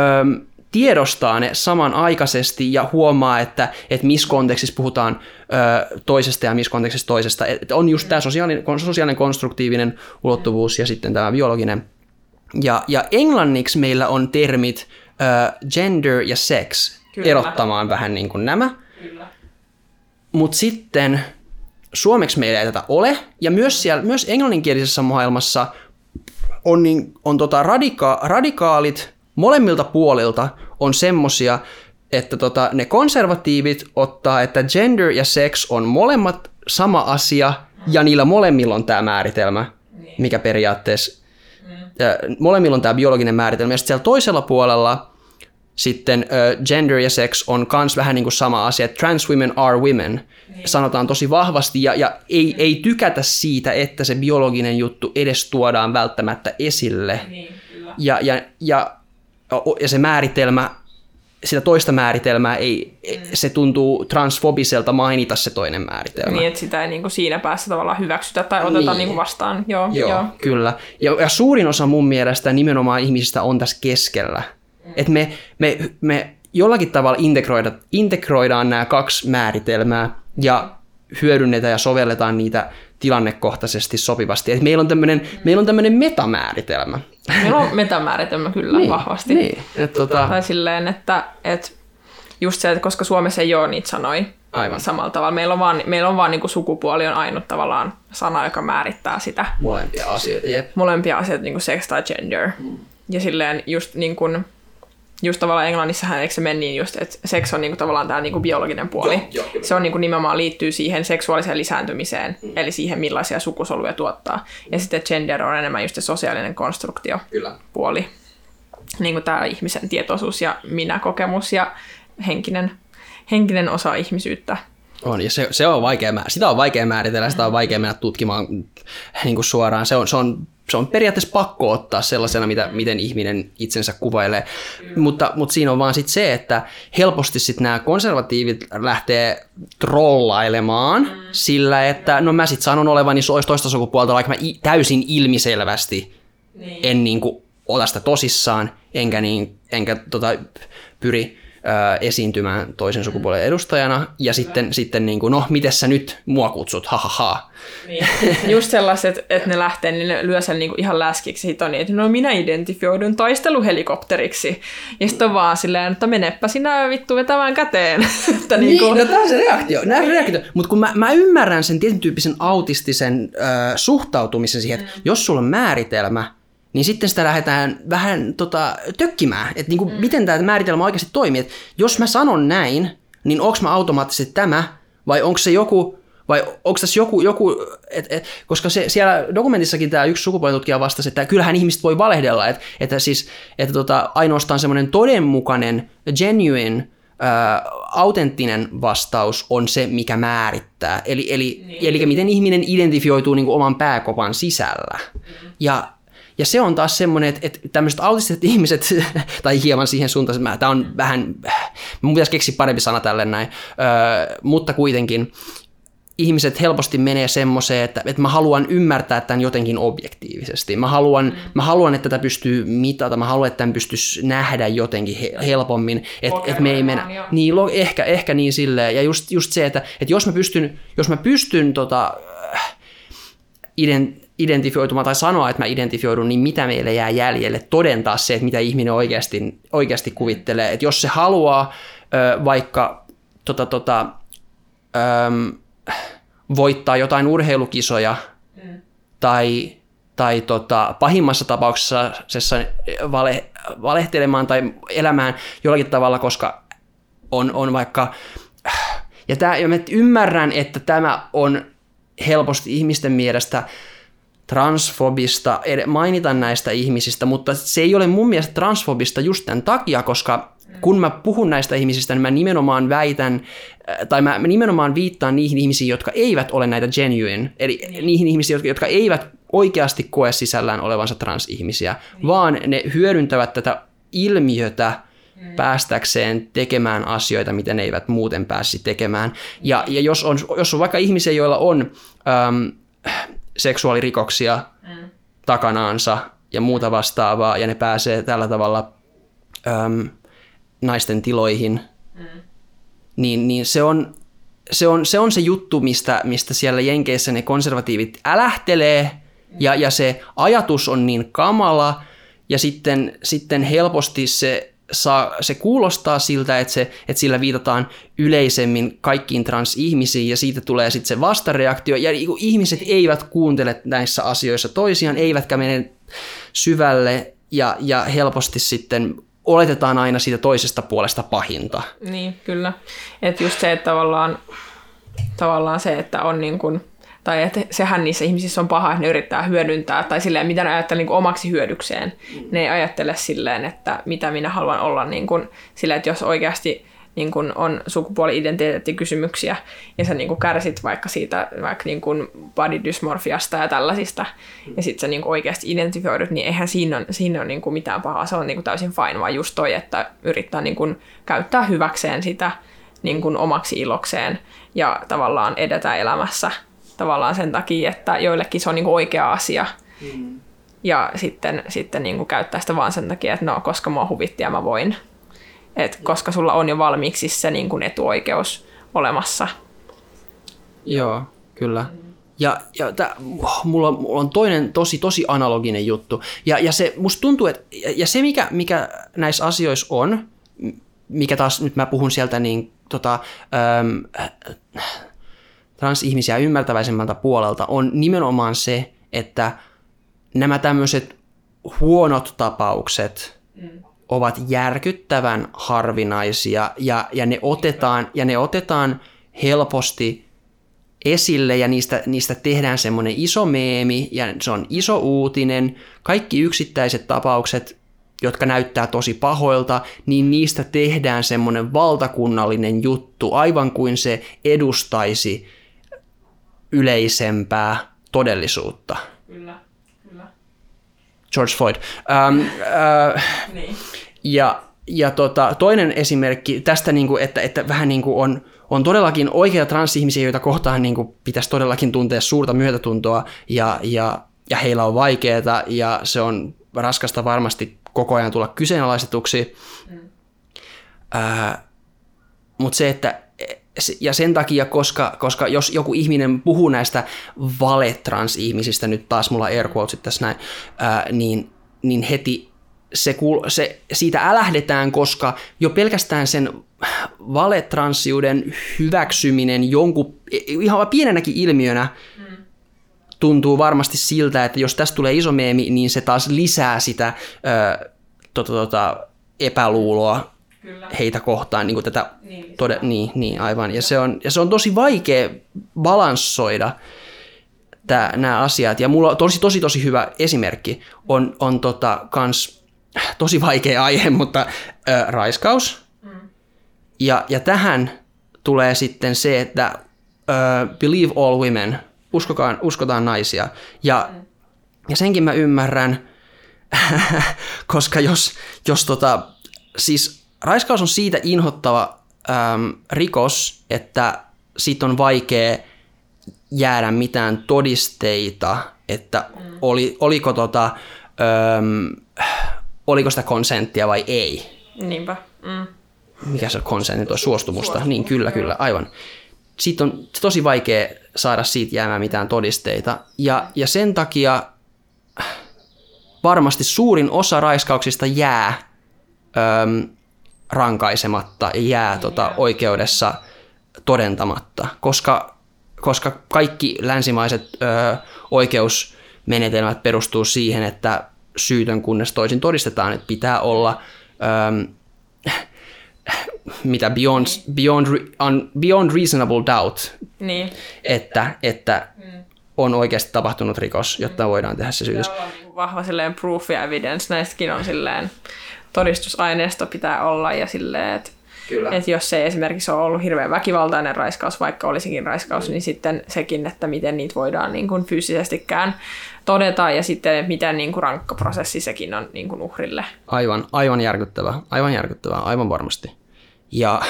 tiedostaa ne samanaikaisesti ja huomaa, että, että missä kontekstissa puhutaan ö, toisesta ja missä kontekstissa toisesta. Et on just tämä sosiaalinen, sosiaalinen konstruktiivinen ulottuvuus ja sitten tämä biologinen. Ja, ja englanniksi meillä on termit uh, gender ja sex Kyllä. erottamaan vähän niin kuin nämä. Mutta sitten suomeksi meillä ei tätä ole, ja myös, siellä, myös englanninkielisessä maailmassa on, niin, on tota radika, radikaalit molemmilta puolilta on semmosia, että tota, ne konservatiivit ottaa, että gender ja sex on molemmat sama asia, ja niillä molemmilla on tämä määritelmä, niin. mikä periaatteessa molemmilla on tämä biologinen määritelmä, ja sitten siellä toisella puolella sitten uh, gender ja sex on kans vähän niin kuin sama asia, että trans women are women, niin. sanotaan tosi vahvasti, ja, ja ei, ei tykätä siitä, että se biologinen juttu edes tuodaan välttämättä esille. Niin, ja, ja, ja, ja se määritelmä, sitä toista määritelmää, ei, mm. se tuntuu transfobiselta mainita se toinen määritelmä. Niin, että sitä ei niin kuin siinä päässä tavallaan hyväksytä tai oteta niin. Niin kuin vastaan. Joo, joo, joo. kyllä. Ja, ja suurin osa mun mielestä nimenomaan ihmisistä on tässä keskellä. Mm. Että me, me, me jollakin tavalla integroida, integroidaan nämä kaksi määritelmää ja hyödynnetään ja sovelletaan niitä tilannekohtaisesti sopivasti. Et meillä on tämmöinen mm. meillä on metamääritelmä. Meillä on metamääritelmä kyllä <laughs> niin, vahvasti. Niin, et, tota... Tai silleen, että, että just se, että koska Suomessa ei ole niitä sanoja Aivan. samalla tavalla. Meillä on vaan, meillä on vaan niin kuin sukupuoli on ainut tavallaan sana, joka määrittää sitä. Molempia asioita, jep. Molempia asioita, niin kuin sex tai gender. Mm. Ja silleen just niin kuin, just tavallaan Englannissahan eikö se meni niin just, että seks on niinku tavallaan tämä niinku biologinen puoli. Joo, joo, se on niinku nimenomaan liittyy siihen seksuaaliseen lisääntymiseen, mm. eli siihen millaisia sukusoluja tuottaa. Ja sitten gender on enemmän just se sosiaalinen konstruktio Kyllä. puoli. Niin kuin tämä ihmisen tietoisuus ja minä-kokemus ja henkinen, henkinen osa ihmisyyttä. On, ja se, se on vaikea, sitä on vaikea määritellä, sitä on vaikea mennä tutkimaan niin kuin suoraan. Se on, se on se on periaatteessa pakko ottaa sellaisena, mitä, miten ihminen itsensä kuvailee. Mutta, mutta siinä on vaan sit se, että helposti sit nämä konservatiivit lähtee trollailemaan mm. sillä, että no mä sit sanon olevani toista sukupuolta, vaikka mä täysin ilmiselvästi niin. en niin kuin, ota sitä tosissaan, enkä, niin, enkä tota, pyri esiintymään toisen sukupuolen edustajana, ja sitten, sitten niin kuin, no, miten sä nyt mua kutsut, ha ha ha. Niin. Just sellaiset, että ne lähtee, niin ne lyö sen niin kuin ihan läskiksi, sitten on niin, että no minä identifioidun taisteluhelikopteriksi, ja sitten on vaan silleen, että menepä sinä vittu vetämään käteen. <laughs> että niin, kuin... no tämä on se reaktio, nämä reaktio. mutta kun mä, mä ymmärrän sen tietyn tyyppisen autistisen äh, suhtautumisen siihen, että mm. jos sulla on määritelmä, niin sitten sitä lähdetään vähän tota, tökkimään, että niinku, mm. miten tämä määritelmä oikeasti toimii. Et jos mä sanon näin, niin onko mä automaattisesti tämä, vai onko se joku, vai onko tässä joku, joku et, et, koska se, siellä dokumentissakin tämä yksi sukupuolitutkija vastasi, että kyllähän ihmiset voi valehdella, että, että, siis, että tota, ainoastaan semmoinen todenmukainen, genuine, ää, autenttinen vastaus on se, mikä määrittää. Eli, eli, niin. eli miten ihminen identifioituu niin kuin oman pääkopan sisällä. Mm. Ja ja se on taas semmoinen, että, että tämmöiset autistiset <laughs> ihmiset, tai hieman siihen suuntaan, että tämä on vähän, mun pitäisi keksiä parempi sana tälle näin, öö, mutta kuitenkin, ihmiset helposti menee semmoiseen, että, että mä haluan ymmärtää tämän jotenkin objektiivisesti. Mä haluan, mm. mä haluan, että tätä pystyy mitata, mä haluan, että tämän pystyisi nähdä jotenkin helpommin, että et me ei mennä. Niin, ehkä, ehkä niin silleen. Ja just, just se, että, että jos mä pystyn, jos mä pystyn tota, ident, identifioitumaan tai sanoa, että mä identifioidun, niin mitä meille jää jäljelle, todentaa se, että mitä ihminen oikeasti, oikeasti kuvittelee. Että jos se haluaa vaikka tota, tota, ö, voittaa jotain urheilukisoja mm. tai, tai tota, pahimmassa tapauksessa vale, valehtelemaan tai elämään jollakin tavalla, koska on, on vaikka... Ja, tää, ja mä ymmärrän, että tämä on helposti ihmisten mielestä transfobista mainita näistä ihmisistä, mutta se ei ole mun mielestä transfobista just tämän takia, koska kun mä puhun näistä ihmisistä, niin mä nimenomaan väitän, äh, tai mä nimenomaan viittaan niihin ihmisiin, jotka eivät ole näitä genuine, eli niin. niihin ihmisiin, jotka, jotka eivät oikeasti koe sisällään olevansa transihmisiä, niin. vaan ne hyödyntävät tätä ilmiötä mm. päästäkseen tekemään asioita, mitä ne eivät muuten pääsisi tekemään. Ja, ja jos, on, jos on vaikka ihmisiä, joilla on äm, seksuaalirikoksia mm. takanaansa ja muuta vastaavaa, ja ne pääsee tällä tavalla äm, naisten tiloihin, mm. niin, niin se, on, se, on, se on se juttu, mistä, mistä siellä Jenkeissä ne konservatiivit älähtelee, mm. ja, ja se ajatus on niin kamala, ja sitten, sitten helposti se, saa, se kuulostaa siltä, että, se, että sillä viitataan yleisemmin kaikkiin transihmisiin, ja siitä tulee sitten se vastareaktio, ja niinku ihmiset eivät kuuntele näissä asioissa toisiaan, eivätkä mene syvälle, ja, ja helposti sitten oletetaan aina siitä toisesta puolesta pahinta. Niin, kyllä. Että just se, että tavallaan, tavallaan se, että on niin kuin, tai että sehän niissä ihmisissä on paha, että ne yrittää hyödyntää, tai silleen, mitä ne ajattelee niin omaksi hyödykseen. Ne ei ajattele silleen, että mitä minä haluan olla, niin kuin, silleen, että jos oikeasti niin kun on sukupuoli-identiteettikysymyksiä ja sä niin kun kärsit vaikka siitä vaikka niin kun body dysmorfiasta ja tällaisista ja sit sä niin oikeasti identifioidut, niin eihän siinä ole, siinä ole niin mitään pahaa, se on niin täysin fine, vaan just toi, että yrittää niin kun käyttää hyväkseen sitä niin kun omaksi ilokseen ja tavallaan edetä elämässä tavallaan sen takia, että joillekin se on niin oikea asia. Mm. Ja sitten, sitten niin käyttää sitä vaan sen takia, että no, koska mua huvitti ja mä voin et koska sulla on jo valmiiksi se niin kuin etuoikeus olemassa. Joo, kyllä. Ja, ja tää, mulla, on, mulla on toinen tosi, tosi analoginen juttu. Ja, ja se musta tuntuu, että ja se mikä, mikä näissä asioissa on, mikä taas nyt mä puhun sieltä niin tota, äm, transihmisiä ymmärtäväisemmältä puolelta, on nimenomaan se, että nämä tämmöiset huonot tapaukset, mm ovat järkyttävän harvinaisia ja, ja, ne, otetaan, ja ne otetaan helposti esille ja niistä, niistä tehdään semmoinen iso meemi ja se on iso uutinen. Kaikki yksittäiset tapaukset, jotka näyttää tosi pahoilta, niin niistä tehdään semmoinen valtakunnallinen juttu, aivan kuin se edustaisi yleisempää todellisuutta. Kyllä, kyllä. George Floyd. Ähm, äh, niin. Ja, ja tota, toinen esimerkki tästä, niin kuin, että, että vähän niin kuin on, on todellakin oikeita transihmisiä, joita kohtaan niin kuin pitäisi todellakin tuntea suurta myötätuntoa ja, ja, ja heillä on vaikeaa ja se on raskasta varmasti koko ajan tulla kyseenalaistetuksi. Mm. Mutta se, että ja sen takia, koska, koska jos joku ihminen puhuu näistä vale-transihmisistä, nyt taas mulla air quotesit tässä näin, ää, niin, niin heti se, se, siitä älähdetään, koska jo pelkästään sen valetranssiuden hyväksyminen jonkun ihan pienenäkin ilmiönä mm. tuntuu varmasti siltä, että jos tästä tulee iso meemi, niin se taas lisää sitä ö, tota, tota, epäluuloa Kyllä. heitä kohtaan niin kuin tätä niin, tode, niin, niin, aivan. Ja se, on, ja se on tosi vaikea balanssoida nämä asiat. Ja mulla on tosi, tosi, tosi hyvä esimerkki on, on tota, kans tosi vaikea aihe, mutta ö, raiskaus. Mm. Ja, ja tähän tulee sitten se, että ö, believe all women, uskokaan, uskotaan naisia. Ja, mm. ja senkin mä ymmärrän, <laughs> koska jos, jos tota, siis raiskaus on siitä inhottava äm, rikos, että siitä on vaikea jäädä mitään todisteita, että oli, oliko, tota, öm, oliko sitä konsenttia vai ei. Niinpä. Mm. Mikä se konsentti on? Suostumusta. Suostumus. Niin, kyllä, kyllä, aivan. Siitä on tosi vaikea saada siitä jäämään mitään todisteita. Ja, ja sen takia varmasti suurin osa raiskauksista jää öm, rankaisematta ja jää tota, oikeudessa todentamatta, koska, koska kaikki länsimaiset ö, oikeusmenetelmät perustuu siihen, että syytön kunnes toisin todistetaan, että pitää olla ö, mitä beyond, beyond, un, beyond reasonable doubt, Niin. että, että on oikeasti tapahtunut rikos, jotta voidaan tehdä se syytös. Niinku vahva silleen proof ja evidence. Näistäkin on silleen todistusaineisto pitää olla ja silleen, että Kyllä. et jos se esimerkiksi on ollut hirveän väkivaltainen raiskaus, vaikka olisikin raiskaus, niin sitten sekin, että miten niitä voidaan niin kuin fyysisestikään todeta ja sitten miten niin kuin rankka prosessi sekin on niin kuin uhrille. Aivan, aivan järkyttävää, aivan järkyttävää, aivan varmasti. Ja,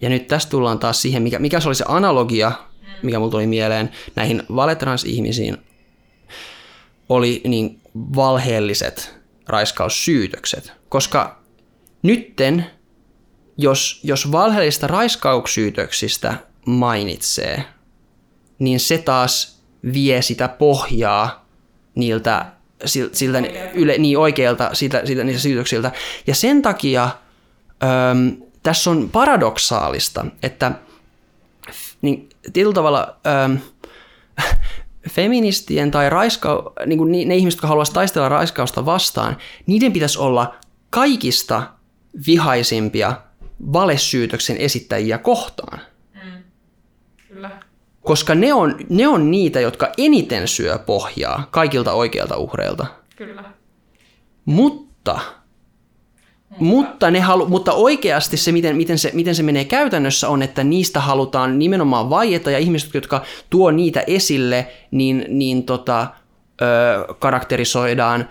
ja nyt tästä tullaan taas siihen, mikä, mikä se oli se analogia, mikä mulla tuli mieleen näihin valetrans-ihmisiin, oli niin valheelliset raiskaussyytökset. Koska nytten, jos, jos valheellista raiskaussyytöksistä mainitsee, niin se taas vie sitä pohjaa niiltä sil- siltä yle, niin oikeilta siltä, siltä, niiltä syytöksiltä. Ja sen takia äm, tässä on paradoksaalista, että niin, tietyllä tavalla äm, feministien tai raiska, niin kuin ne ihmiset, jotka haluaisivat taistella raiskausta vastaan, niiden pitäisi olla kaikista vihaisimpia valesyytöksen esittäjiä kohtaan Kyllä. koska ne on, ne on niitä, jotka eniten syö pohjaa kaikilta oikeilta uhreilta. Kyllä. Mutta, mutta, ne halu, mutta oikeasti se miten, miten se, miten se menee käytännössä, on, että niistä halutaan nimenomaan vaieta, ja ihmiset, jotka tuo niitä esille, niin, niin tota, ö, karakterisoidaan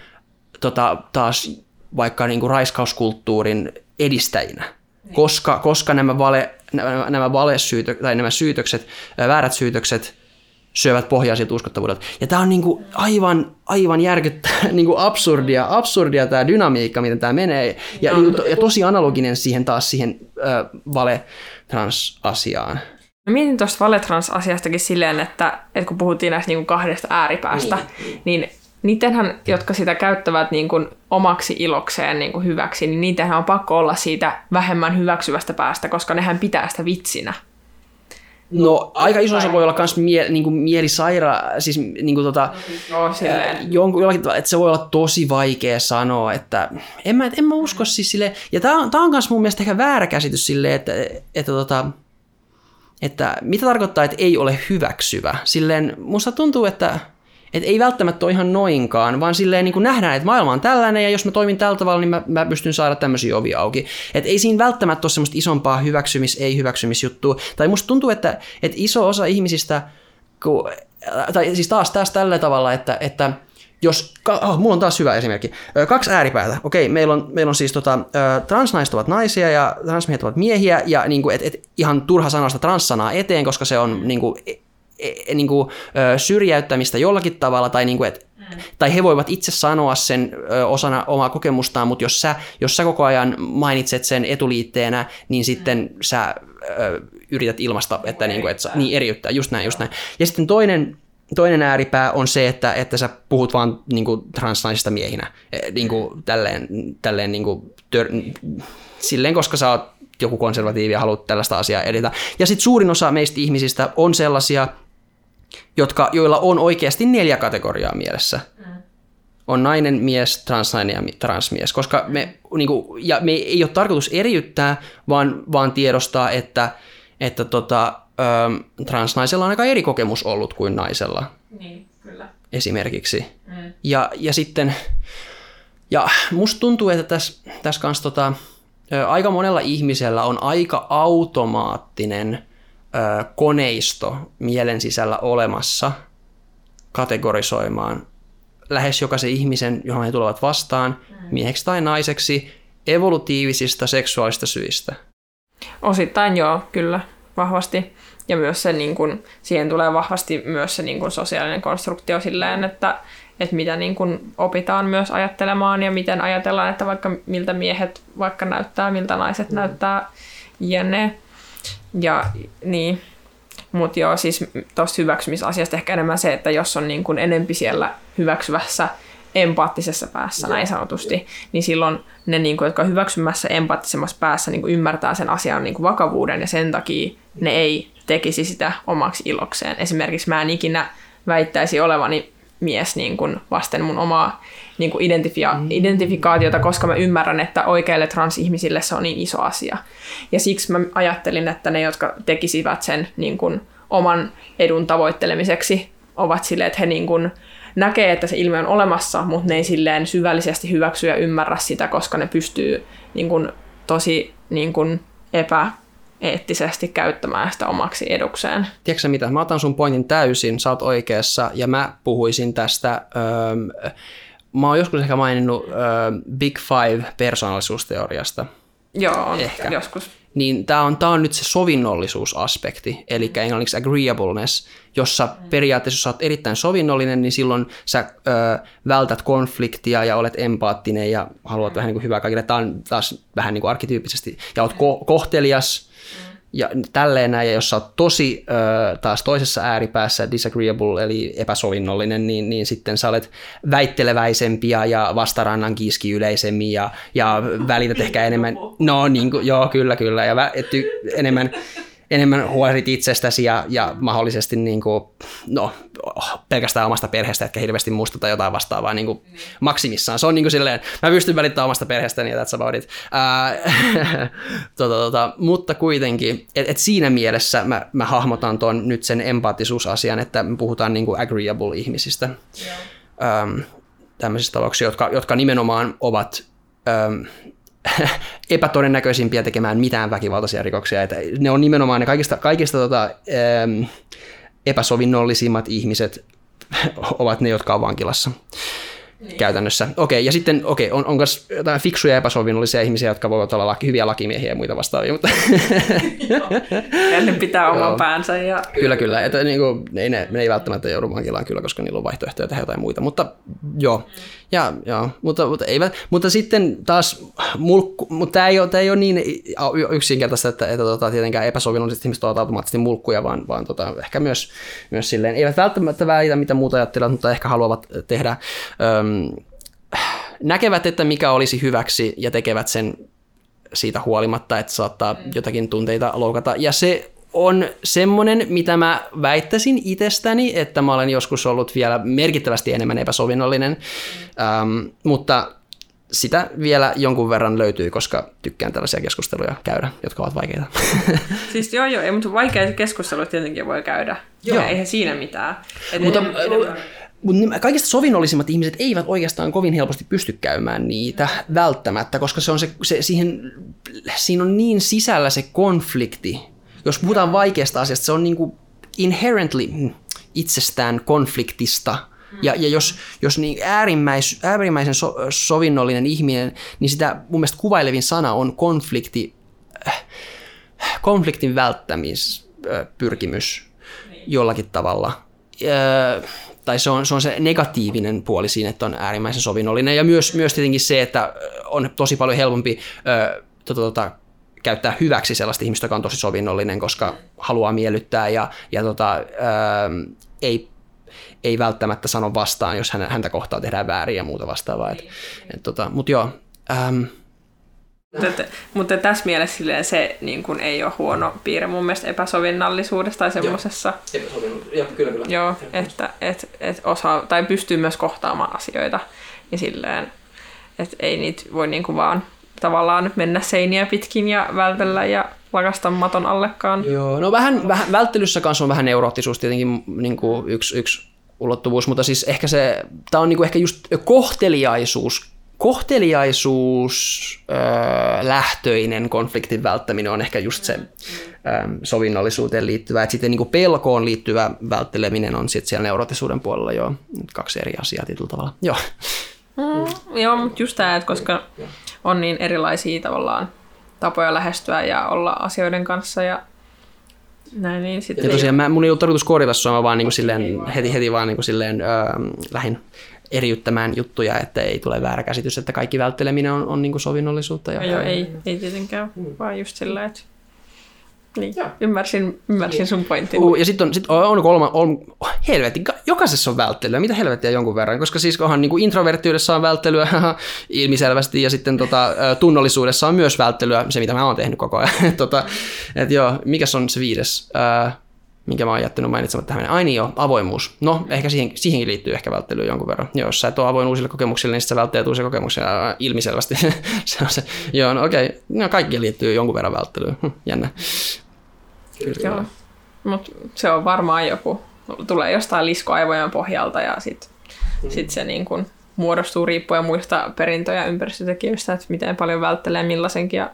tota, taas vaikka niin kuin raiskauskulttuurin edistäjinä. Koska, koska nämä, vale, nämä, nämä, valesyytö, tai nämä syytökset, väärät syytökset syövät pohjaa siltä uskottavuudelta. Ja tämä on niinku aivan, aivan järkyttävää, <laughs> niinku absurdia, absurdia tämä dynamiikka, miten tämä menee. Ja, niinku to, ja tosi analoginen siihen taas siihen äh, vale-trans-asiaan. Mä mietin tuosta valetrans-asiastakin silleen, että, että kun puhuttiin näistä niin kuin kahdesta ääripäästä, niin, niin niidenhän, jotka sitä käyttävät niin kuin omaksi ilokseen niin kuin hyväksi, niin niidenhän on pakko olla siitä vähemmän hyväksyvästä päästä, koska nehän pitää sitä vitsinä. No aika iso osa voi olla myös mie, niinku mielisaira, siis niinku tota, Joo, silleen. jonkun, jollakin tavalla, että se voi olla tosi vaikea sanoa, että en mä, en mä usko siis sille ja tämä on, tää on myös mun mielestä ehkä väärä käsitys silleen, että, että, tota, että mitä tarkoittaa, että ei ole hyväksyvä. Silleen musta tuntuu, että, että ei välttämättä ole ihan noinkaan, vaan silleen niin kuin nähdään, että maailma on tällainen ja jos mä toimin tällä tavalla, niin mä, mä pystyn saada tämmöisiä ovia auki. Että ei siinä välttämättä ole semmoista isompaa hyväksymis, ei hyväksymisjuttua. Tai musta tuntuu, että, että iso osa ihmisistä, kun, tai siis taas taas tällä tavalla, että, että jos, oh, mulla on taas hyvä esimerkki. Kaksi ääripäätä. Okei, meillä on, meillä on siis tota, transnaiset ovat naisia ja transmiehet ovat miehiä, ja niin kuin, et, et, ihan turha sanoa sitä transsanaa eteen, koska se on niin kuin, niin kuin, syrjäyttämistä jollakin tavalla, tai, niin kuin, et, tai he voivat itse sanoa sen osana omaa kokemustaan, mutta jos sä, jos sä koko ajan mainitset sen etuliitteenä, niin sitten sä ö, yrität ilmasta, että niin kuin, et, niin eriyttää, just näin, just näin. Ja sitten toinen toinen ääripää on se, että, että sä puhut vaan niin kuin, transnaisista miehinä. Eh, Niin kuin, tälleen, tälleen niin kuin, tör, silleen, koska sä oot joku konservatiivi ja haluat tällaista asiaa edetä. Ja sitten suurin osa meistä ihmisistä on sellaisia, jotka, joilla on oikeasti neljä kategoriaa mielessä. On nainen, mies, transnainen ja mi- transmies. Koska me, niin kuin, ja me ei ole tarkoitus eriyttää, vaan, vaan tiedostaa, että, että tota, ö, transnaisella on aika eri kokemus ollut kuin naisella Niin, kyllä. esimerkiksi. Mm. Ja, ja sitten, ja musta tuntuu, että tässä, tässä kanssa tota, aika monella ihmisellä on aika automaattinen ö, koneisto mielen sisällä olemassa kategorisoimaan lähes jokaisen ihmisen, johon he tulevat vastaan, mieheksi tai naiseksi, evolutiivisista seksuaalista syistä. Osittain joo, kyllä, vahvasti. Ja myös se, niin kuin, siihen tulee vahvasti myös se niin kuin sosiaalinen konstruktio silleen, että, että mitä niin kuin opitaan myös ajattelemaan ja miten ajatellaan, että vaikka miltä miehet vaikka näyttää, miltä naiset mm. näyttää, jne. Ja niin, mutta joo, siis tuosta hyväksymisasiasta ehkä enemmän se, että jos on niin kuin enempi siellä hyväksyvässä empaattisessa päässä Joo. näin sanotusti, niin silloin ne, niin kuin, jotka on hyväksymässä empaattisemmassa päässä, niin kuin ymmärtää sen asian niin kuin vakavuuden ja sen takia ne ei tekisi sitä omaksi ilokseen. Esimerkiksi mä en ikinä väittäisi olevani mies niin kuin vasten mun omaa niin kuin identifia- mm. identifikaatiota, koska mä ymmärrän, että oikeille transihmisille se on niin iso asia. Ja siksi mä ajattelin, että ne, jotka tekisivät sen niin kuin oman edun tavoittelemiseksi, ovat silleen, että he niin kuin näkee, että se ilmiö on olemassa, mutta ne ei silleen syvällisesti hyväksy ja ymmärrä sitä, koska ne pystyy niin kuin, tosi niin kuin, epä eettisesti käyttämään sitä omaksi edukseen. Tiedätkö mitä? Mä otan sun pointin täysin, sä oot oikeassa, ja mä puhuisin tästä, öö, mä oon joskus ehkä maininnut öö, Big Five persoonallisuusteoriasta. Joo, ehkä. joskus. Niin tämä on, tää on nyt se sovinnollisuusaspekti, eli englanniksi agreeableness, jossa periaatteessa jos sä oot erittäin sovinnollinen, niin silloin sä ö, vältät konfliktia ja olet empaattinen ja haluat vähän niin kuin hyvää kaikille. Tämä on taas vähän niin kuin arkkityyppisesti. Ja oot ko- kohtelias, ja tälleen näin, ja jos sä oot tosi ö, taas toisessa ääripäässä disagreeable, eli epäsovinnollinen, niin, niin sitten sä olet väitteleväisempi ja vastarannan kiiski yleisemmin ja, ja välität ehkä enemmän, no niin kuin, joo kyllä kyllä, ja vä, ty, enemmän enemmän huolehdit itsestäsi ja, ja mahdollisesti niin kuin, no, pelkästään omasta perheestä, etkä hirveästi musta tai jotain vastaavaa niin kuin maksimissaan. Se on niin kuin silleen, mä pystyn välittämään omasta perheestäni ja that's about it. Uh, <laughs> tota, tota, mutta kuitenkin, että et siinä mielessä mä, mä hahmotan ton nyt sen empaattisuusasian, että me puhutaan niin kuin agreeable ihmisistä. Yeah. Tämmöisistä talouksista, jotka, jotka nimenomaan ovat um, <laughs> epätodennäköisimpiä tekemään mitään väkivaltaisia rikoksia. Että ne on nimenomaan ne kaikista, kaikista tota, ähm, epäsovinnollisimmat ihmiset <laughs> ovat ne, jotka on vankilassa niin. käytännössä. Okei, ja sitten okei, on, on myös jotain fiksuja epäsovinnollisia ihmisiä, jotka voivat olla laki, hyviä lakimiehiä ja muita vastaavia. Mutta... ja ne pitää <laughs> oman päänsä. Ja... Kyllä, kyllä. Että, niin kuin, ei, ne, ne ei välttämättä joudu vankilaan kyllä, koska niillä on vaihtoehtoja tehdä jotain muita. Mutta joo, mm. Ja, joo. Mutta, mutta, ei, mutta sitten taas, mulkku, mutta tämä ei, ole, tämä ei ole niin yksinkertaista, että, että tota, tietenkään epäsovinnolliset ihmiset ovat automaattisesti mulkkuja, vaan, vaan tota, ehkä myös, myös silleen, eivät välttämättä välitä, mitä muuta ajattelevat, mutta ehkä haluavat tehdä öm, näkevät, että mikä olisi hyväksi ja tekevät sen siitä huolimatta, että saattaa jotakin tunteita loukata. Ja se on semmoinen, mitä mä väittäisin itsestäni, että mä olen joskus ollut vielä merkittävästi enemmän epäsovinnollinen, ähm, mutta sitä vielä jonkun verran löytyy, koska tykkään tällaisia keskusteluja käydä, jotka ovat vaikeita. <laughs> Siis joo, joo, ei, mutta vaikeita keskusteluja tietenkin voi käydä. Joo. Eihän siinä mitään. Et mutta, enemmän, mutta kaikista sovinnollisimmat ihmiset eivät oikeastaan kovin helposti pysty käymään niitä välttämättä, koska se on se, se, siihen, siinä on niin sisällä se konflikti. Jos puhutaan vaikeasta asiasta, se on niin kuin inherently itsestään konfliktista. Ja, ja jos, jos niin äärimmäis, äärimmäisen so, sovinnollinen ihminen, niin sitä mun mielestä kuvailevin sana on konflikti, äh, konfliktin välttämispyrkimys jollakin tavalla. Äh, tai se on, se on se negatiivinen puoli siinä, että on äärimmäisen sovinnollinen. Ja myös, myös tietenkin se, että on tosi paljon helpompi ö, tota, tota, käyttää hyväksi sellaista ihmistä, joka on tosi sovinnollinen, koska haluaa miellyttää ja, ja tota, ö, ei, ei välttämättä sano vastaan, jos häntä kohtaa tehdään väärin ja muuta vastaavaa. Et, et, tota, Mutta joo, ähm, mutta, mutta tässä mielessä se niin kuin, ei ole huono piirre mun mielestä epäsovinnallisuudessa tai semmoisessa. Joo, kyllä, kyllä. Joo, että et, et osaa, tai pystyy myös kohtaamaan asioita ja silleen, että ei niitä voi niin kuin vaan tavallaan mennä seiniä pitkin ja vältellä ja lakasta maton allekaan. Joo, no vähän, vähän välttelyssä kanssa on vähän neuroottisuus tietenkin niin kuin yksi, yksi ulottuvuus, mutta siis ehkä se, tämä on niin kuin ehkä just kohteliaisuus kohteliaisuus öö, lähtöinen konfliktin välttäminen on ehkä just se öö, sovinnollisuuteen liittyvä. että sitten niin kuin pelkoon liittyvä vältteleminen on sitten siellä neurotisuuden puolella jo kaksi eri asiaa tietyllä tavalla. Joo. Mm, joo, mutta just tämä, että koska on niin erilaisia tavallaan tapoja lähestyä ja olla asioiden kanssa ja Näin niin, sitten Ja tosiaan mä, mun ei ollut tarkoitus korjata sua, mä vaan niin kuin silleen, heti, heti vaan niin kuin silleen, öö, lähin eriyttämään juttuja, että ei tule väärä käsitys, että kaikki vältteleminen on, on niin kuin sovinnollisuutta. Ja, Joo, ei, ei tietenkään, vaan just sillä, että niin, ymmärsin, ymmärsin sun pointin. Uh, ja sitten on, sit on kolma, on, helvetti, jokaisessa on välttelyä, mitä helvettiä jonkun verran, koska siis onhan niin kuin introverttiudessa on välttelyä <laughs> ilmiselvästi, ja sitten tota, tunnollisuudessa on myös välttelyä, se mitä mä oon tehnyt koko ajan. <laughs> tota, et joo, mikäs on se viides? Uh, minkä mä oon jättänyt mainitsematta tähän. Ai niin joo, avoimuus. No, ehkä siihen, siihenkin liittyy ehkä välttelyä jonkun verran. Joo, jos sä et ole avoin uusille kokemuksille, niin sä välttelet uusia kokemuksia ilmiselvästi. <laughs> se on se. Joo, no okei. Okay. No, kaikki liittyy jonkun verran välttelyyn. Jännä. Kyllä. Joo. Mut se on varmaan joku, tulee jostain liskoaivojen pohjalta ja sitten mm. sit se niin kun muodostuu riippuen muista perintöjä ympäristötekijöistä, että miten paljon välttelee millaisenkin ja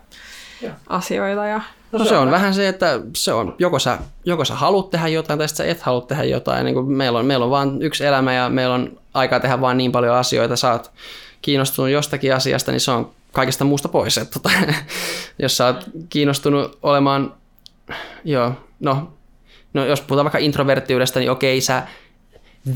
ja. asioita. Ja No se on vähän se, että se on, joko sä, joko sä haluat tehdä jotain tai sä et halua tehdä jotain. Niin kuin meillä, on, meillä on vain yksi elämä ja meillä on aikaa tehdä vain niin paljon asioita. Sä oot kiinnostunut jostakin asiasta, niin se on kaikesta muusta pois. Että, tota, <laughs> jos sä oot kiinnostunut olemaan, joo, no, no jos puhutaan vaikka introverttiudesta, niin okei, sä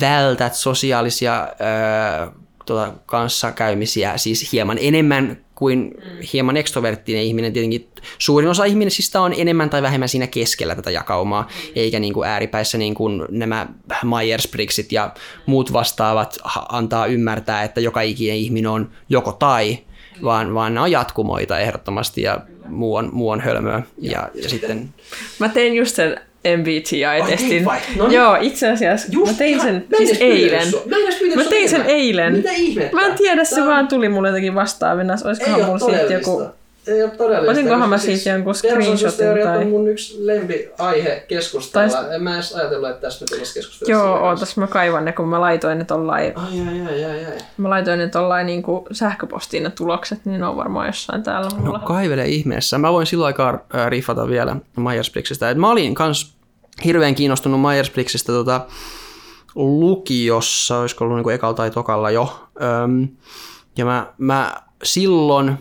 vältät sosiaalisia öö, tuota, kanssakäymisiä siis hieman enemmän kuin hieman ekstroverttinen ihminen. Tietenkin suurin osa ihmisistä on enemmän tai vähemmän siinä keskellä tätä jakaumaa, eikä niin kuin ääripäissä niin kuin nämä Myers-Briggsit ja muut vastaavat antaa ymmärtää, että joka ikinen ihminen on joko tai, vaan, vaan ne on jatkumoita ehdottomasti ja muu on, muu on hölmöä. Ja, ja sitten... Mä tein just sen MBTI-testin. No niin. Joo, itse asiassa Just, mä tein sen mä, siis eilen. Mä, mä tein sen eilen. Mitä ihmettä? Mä en tiedä, se vaan tuli mulle jotenkin vastaavina. Olisikohan mulla siitä joku ei ole todellista. Otinkohan mä siitä jonkun screenshotin tai... on mun yksi lempiaihe keskustella. Tai... En mä edes ajatellut, että tästä tulisi keskustella. Joo, ootas mä kaivan ne, kun mä laitoin ne tollain... Ai, ai, ai, ai, ai. Mä laitoin ne tollain niin sähköpostiin ne tulokset, niin ne on varmaan jossain täällä mulla. No kaivele ihmeessä. Mä voin silloin aikaa äh, riffata vielä Myers-Briggsistä. mä olin kans hirveän kiinnostunut Myers-Briggsistä tota, lukiossa, olisiko ollut niin ekalla tai tokalla jo. Öm, ja mä, mä silloin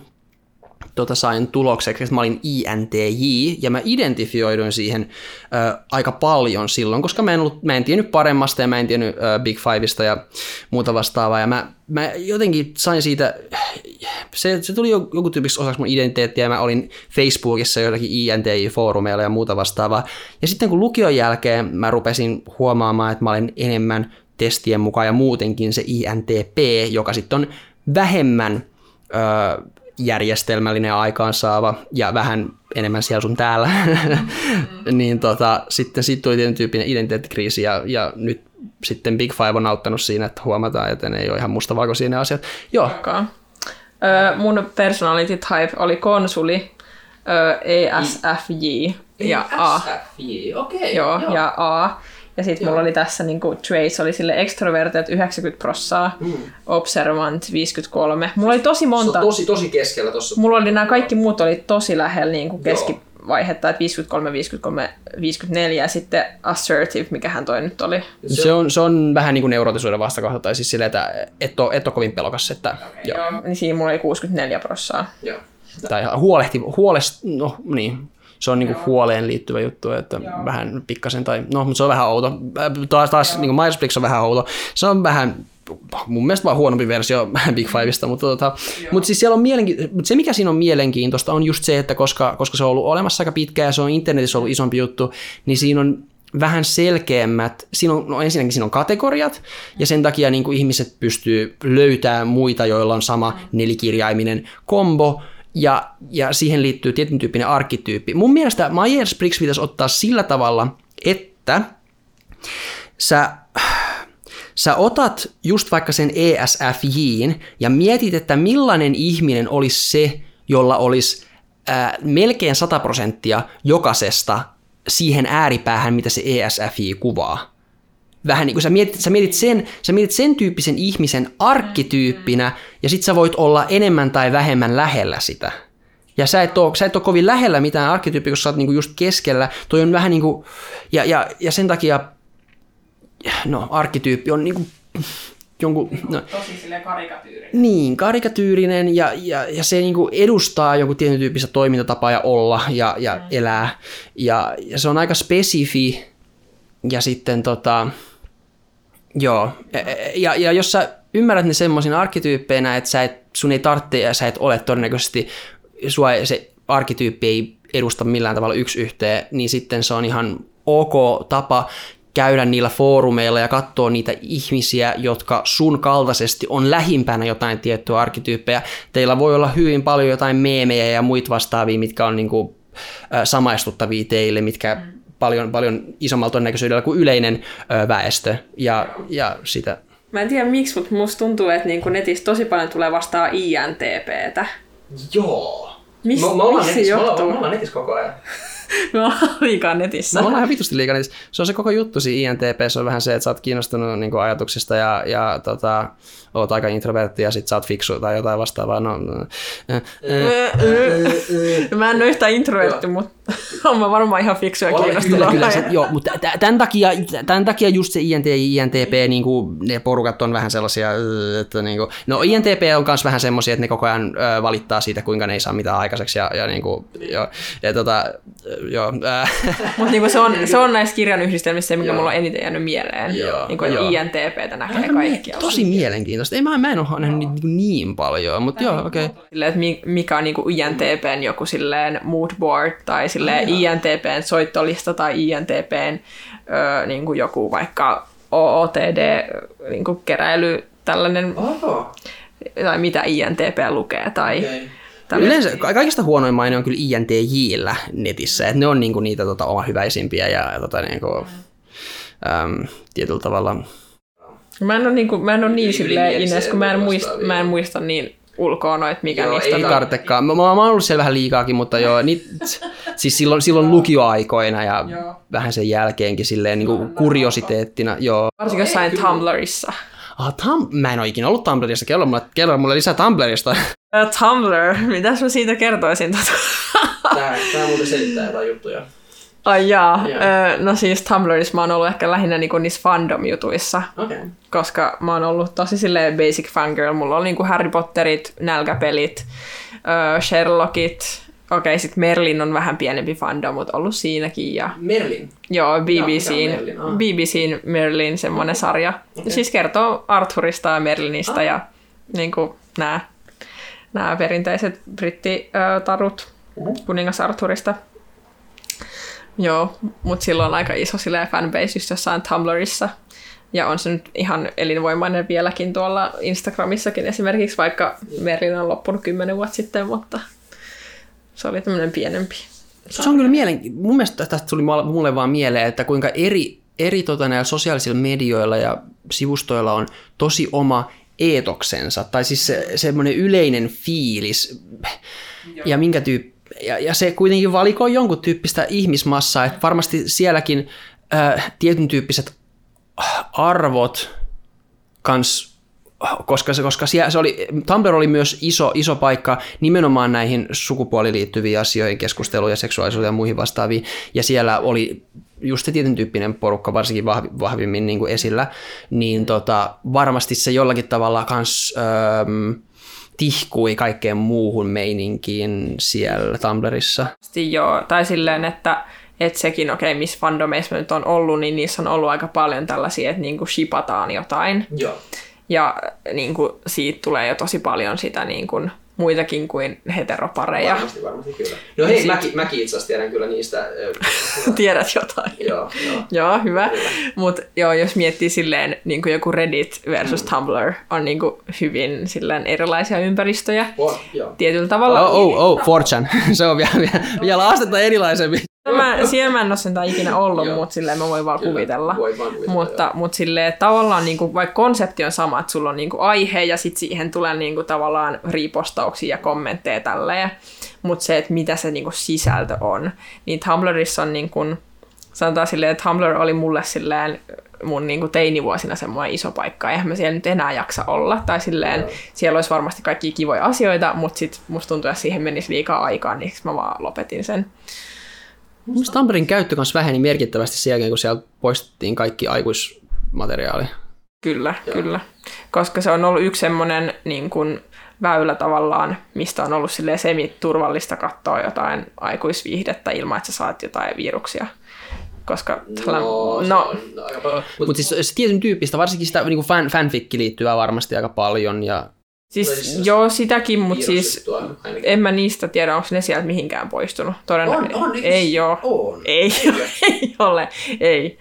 tota, sain tulokseksi, että mä olin INTJ, ja mä identifioiduin siihen ö, aika paljon silloin, koska mä en, ollut, mä en tiennyt paremmasta, ja mä en tiennyt ö, Big Fiveista ja muuta vastaavaa, ja mä, mä jotenkin sain siitä, se, se tuli joku tyypiksi osaksi mun identiteettiä, ja mä olin Facebookissa joitakin INTJ-foorumeilla ja muuta vastaavaa, ja sitten kun lukion jälkeen mä rupesin huomaamaan, että mä olen enemmän testien mukaan, ja muutenkin se INTP, joka sitten on vähemmän ö, järjestelmällinen aikaansaava ja vähän enemmän siellä sun täällä, mm. <laughs> niin tota, sitten siitä tuli tietyn tyyppinen identiteettikriisi ja, ja nyt sitten Big Five on auttanut siinä, että huomataan, että ne ei ole ihan mustavalkoisia ne asiat. Joo. Okay. Ö, mun personality type oli konsuli, ö, ESFJ ja A. ESFJ, okei. Okay, joo, joo, ja A. Ja sitten mulla oli tässä niinku traits, oli sille extrovertet 90 prossaa, mm. observant 53. Mulla oli tosi monta. Se on tosi, tosi keskellä tossa. Mulla oli nämä kaikki muut oli tosi lähellä niinku keskivaihetta, että 53, 53, 54 ja sitten assertive, mikähän toi nyt oli. Se on, se on vähän niin kuin neurotisuuden vastakohta, tai siis silleen, että et ole, et ole kovin pelokas. Että, joo. joo. Niin siinä mulla oli 64 prossaa. Joo. Tai huolehti, huolest, no niin, se on niinku huoleen liittyvä juttu, että Joo. vähän pikkasen, tai no, mutta se on vähän outo. Taas, taas niin Myers-Briggs on vähän outo. Se on vähän mun mielestä vaan huonompi versio <laughs> Big Fiveista, mutta, tota, mutta siis siellä on mielenki- se mikä siinä on mielenkiintoista on just se, että koska, koska se on ollut olemassa aika pitkään ja se on internetissä ollut isompi juttu, niin siinä on vähän selkeämmät, siinä on, no ensinnäkin siinä on kategoriat, ja sen takia niin kuin ihmiset pystyy löytämään muita, joilla on sama nelikirjaiminen kombo, ja, ja siihen liittyy tietyn tyyppinen arkkityyppi. Mun mielestä Myers-Briggs pitäisi ottaa sillä tavalla, että sä, sä otat just vaikka sen ESFJin ja mietit, että millainen ihminen olisi se, jolla olisi ää, melkein 100 prosenttia jokaisesta siihen ääripäähän, mitä se ESFJ kuvaa vähän niin kuin sä mietit, sä mietit, sen, sä mietit sen tyyppisen ihmisen arkkityyppinä, ja sit sä voit olla enemmän tai vähemmän lähellä sitä. Ja sä et ole, sä et ole kovin lähellä mitään arkkityyppiä, koska sä oot niinku just keskellä. Toi on vähän niin kuin, ja, ja, ja sen takia, no arkkityyppi on niinku, jonkun... No, Tosi silleen karikatyyrinen. niin, karikatyyrinen ja, ja, ja se niinku edustaa jonkun tietyn tyyppistä toimintatapaa ja olla ja, ja mm. elää. Ja, ja se on aika spesifi ja sitten tota, joo, ja, ja jos sä ymmärrät ne semmoisina arkkityyppeinä, että sä et, sun ei tarvitse ja sä et ole todennäköisesti, sua se arkkityyppi ei edusta millään tavalla yksi yhteen, niin sitten se on ihan ok tapa käydä niillä foorumeilla ja katsoa niitä ihmisiä, jotka sun kaltaisesti on lähimpänä jotain tiettyä arkkityyppejä. Teillä voi olla hyvin paljon jotain meemejä ja muita vastaavia, mitkä on niinku, samaistuttavia teille, mitkä mm. Paljon, paljon isommalla todennäköisyydellä kuin yleinen ö, väestö. Ja, ja sitä Mä en tiedä miksi, mutta musta tuntuu, että niinku netissä tosi paljon tulee vastaan INTPtä. Joo. Mis- miksi se johtuu? netissä koko ajan. <laughs> Me ollaan liikaa netissä. Me ollaan ihan vitusti liikaa netissä. Se on se koko juttu siinä INTP, se on vähän se, että sä oot kiinnostunut niin kuin ajatuksista ja, ja tota, oot aika introvertti ja sit sä oot fiksu tai jotain vastaavaa. No, äh, äh, Mä en ole yhtään introvertti, mutta <laughs> on mä varmaan ihan fiksu ja Kyllä, kiinnostunut. kyllä, se, <laughs> joo, mutta tä- tämän takia, tämän takia just se INT INTP, niin kuin, ne porukat on vähän sellaisia, että niin kuin, no INTP on myös vähän semmoisia, että ne koko ajan valittaa siitä, kuinka ne ei saa mitään aikaiseksi ja, ja, niin kuin, joo, ja tota, joo, <laughs> Mutta niinku se, on, se on näissä kirjan yhdistelmissä se, mikä mulla on eniten jäänyt mieleen. Joo, niinku, että joo. INTPtä näkee aika kaikkia. mie- tosi mielenkiintoista. Ei, mä, mä en ole nähnyt niin, niin, niin paljon, mutta joo, okei. Okay. Silleen, että mi- mikä on niinku INTPn joku silleen mood board tai silleen INTPn soittolista tai INTPn ö, niinku joku vaikka OOTD niinku keräily tällainen, Oh, tai mitä INTP lukee tai okay. Yleensä ka- kaikista huonoin maine on kyllä INTJillä netissä, että ne on niinku niitä tota, omahyväisimpiä ja, ja tota, niinku, äm, tietyllä tavalla Mä en ole, niinku, mä en ole niin silleen ines, kun mä en, muista, mä en muista niin ulkoa noita, mikä Joo, niistä ei on. tarvitsekaan. Mä, mä, mä oon ollut siellä vähän liikaakin, mutta joo, niit, siis silloin, silloin lukioaikoina ja Joo. vähän sen jälkeenkin silleen niin kuin kuriositeettina. Joo. Varsinkin jossain Tumblrissa. Ah, tam, mä en ole ikinä ollut Tumblrissa. Kerro mulle, kerro mulle lisää Tumblrista. Uh, <laughs> Tumblr, mitäs mä siitä kertoisin? Tota? Tää, tää muuten selittää jotain juttuja. Ai jaa. Ö, no siis Tumblrissa mä oon ollut ehkä lähinnä niinku niissä fandom-jutuissa. Okay. koska mä oon ollut tosi silleen basic fangirl. Mulla on niinku Harry Potterit, nälkäpelit, Sherlockit. Okei, sit Merlin on vähän pienempi fandom, mutta ollut siinäkin. Ja, Merlin. joo, BBCin, Merlin? Ah. BBCin Merlin semmonen sarja. Siis kertoo Arthurista ja Merlinistä Ah. ja niinku nämä nämä perinteiset brittitarut Mhm. kuningas Arthurista. Joo, mutta sillä on aika iso silleen fanbase just jossain Tumblrissa. Ja on se nyt ihan elinvoimainen vieläkin tuolla Instagramissakin esimerkiksi, vaikka Merlin on loppunut kymmenen vuotta sitten, mutta se oli tämmöinen pienempi. Se on kyllä mielenkiintoista. Mun mielestä tästä tuli mulle- vaan mieleen, että kuinka eri, eri tota, näillä sosiaalisilla medioilla ja sivustoilla on tosi oma eetoksensa, tai siis se, semmoinen yleinen fiilis, ja minkä tyyppi, ja, ja se kuitenkin valikoi jonkun tyyppistä ihmismassaa, että varmasti sielläkin äh, tietyn tyyppiset arvot kans koska, se, koska siellä, se oli, Tumblr oli myös iso, iso paikka nimenomaan näihin sukupuoliin liittyviin asioihin, keskusteluun ja seksuaalisuuteen ja muihin vastaaviin, ja siellä oli just se tietyn tyyppinen porukka varsinkin vahvi, vahvimmin niin kuin esillä, niin tota, varmasti se jollakin tavalla kans öö, tihkui kaikkeen muuhun meininkiin siellä Tumblrissa. Sitten joo, tai silleen, että et sekin, okei, okay, missä fandomeissa nyt on ollut, niin niissä on ollut aika paljon tällaisia, että niinku shipataan jotain. Joo. Ja niin kuin, siitä tulee jo tosi paljon sitä niin kuin, muitakin kuin heteropareja. Varmasti, varmasti kyllä. No hei, mäkin, mäkin itse asiassa tiedän kyllä niistä. <laughs> Tiedät jotain. joo, joo. Joo, hyvä. Mutta joo, jos miettii silleen, niin kuin joku Reddit versus Tumblr on niin kuin hyvin silleen erilaisia ympäristöjä. Oh, joo. Tietyllä tavalla. Oh, oh, oh, 4chan. <laughs> Se on vielä, vielä, vielä astetta erilaisempi. Mä, siellä mä en ole sentään ikinä ollut, mutta silleen mä voin vaan Kyllä, kuvitella. voit vaan kuvitella, mutta, mutta silleen tavallaan niinku, vaikka konsepti on sama, että sulla on niinku aihe ja sitten siihen tulee niinku tavallaan ripostauksia ja kommentteja tälleen, mutta se, että mitä se niinku sisältö on, niin Tumblrissa on niinku, sanotaan silleen, että Tumblr oli mulle silleen mun niinku teinivuosina semmoinen iso paikka, eihän mä siellä nyt enää jaksa olla, tai silleen, siellä olisi varmasti kaikki kivoja asioita, mutta sit musta tuntuu, että siihen menisi liikaa aikaa, niin mä vaan lopetin sen. Mielestäni Tamperin käyttö kanssa väheni merkittävästi sen jälkeen, kun sieltä poistettiin kaikki aikuismateriaali. Kyllä, Joo. kyllä. koska se on ollut yksi semmoinen niin kuin, väylä tavallaan, mistä on ollut semi-turvallista katsoa jotain aikuisviihdettä ilman, että sä saat jotain viruksia. Koska No, no, Mutta siis se tietyn tyyppistä, varsinkin sitä niin fan, fanfikki liittyvää varmasti aika paljon. Ja siis siis- joo, sitäkin, mutta siis ainakin. en mä niistä tiedä, onko ne sieltä mihinkään poistunut. Todennäköisesti On, on, eikö- ei ole. On. Ei, <laughs> ei ole, ei.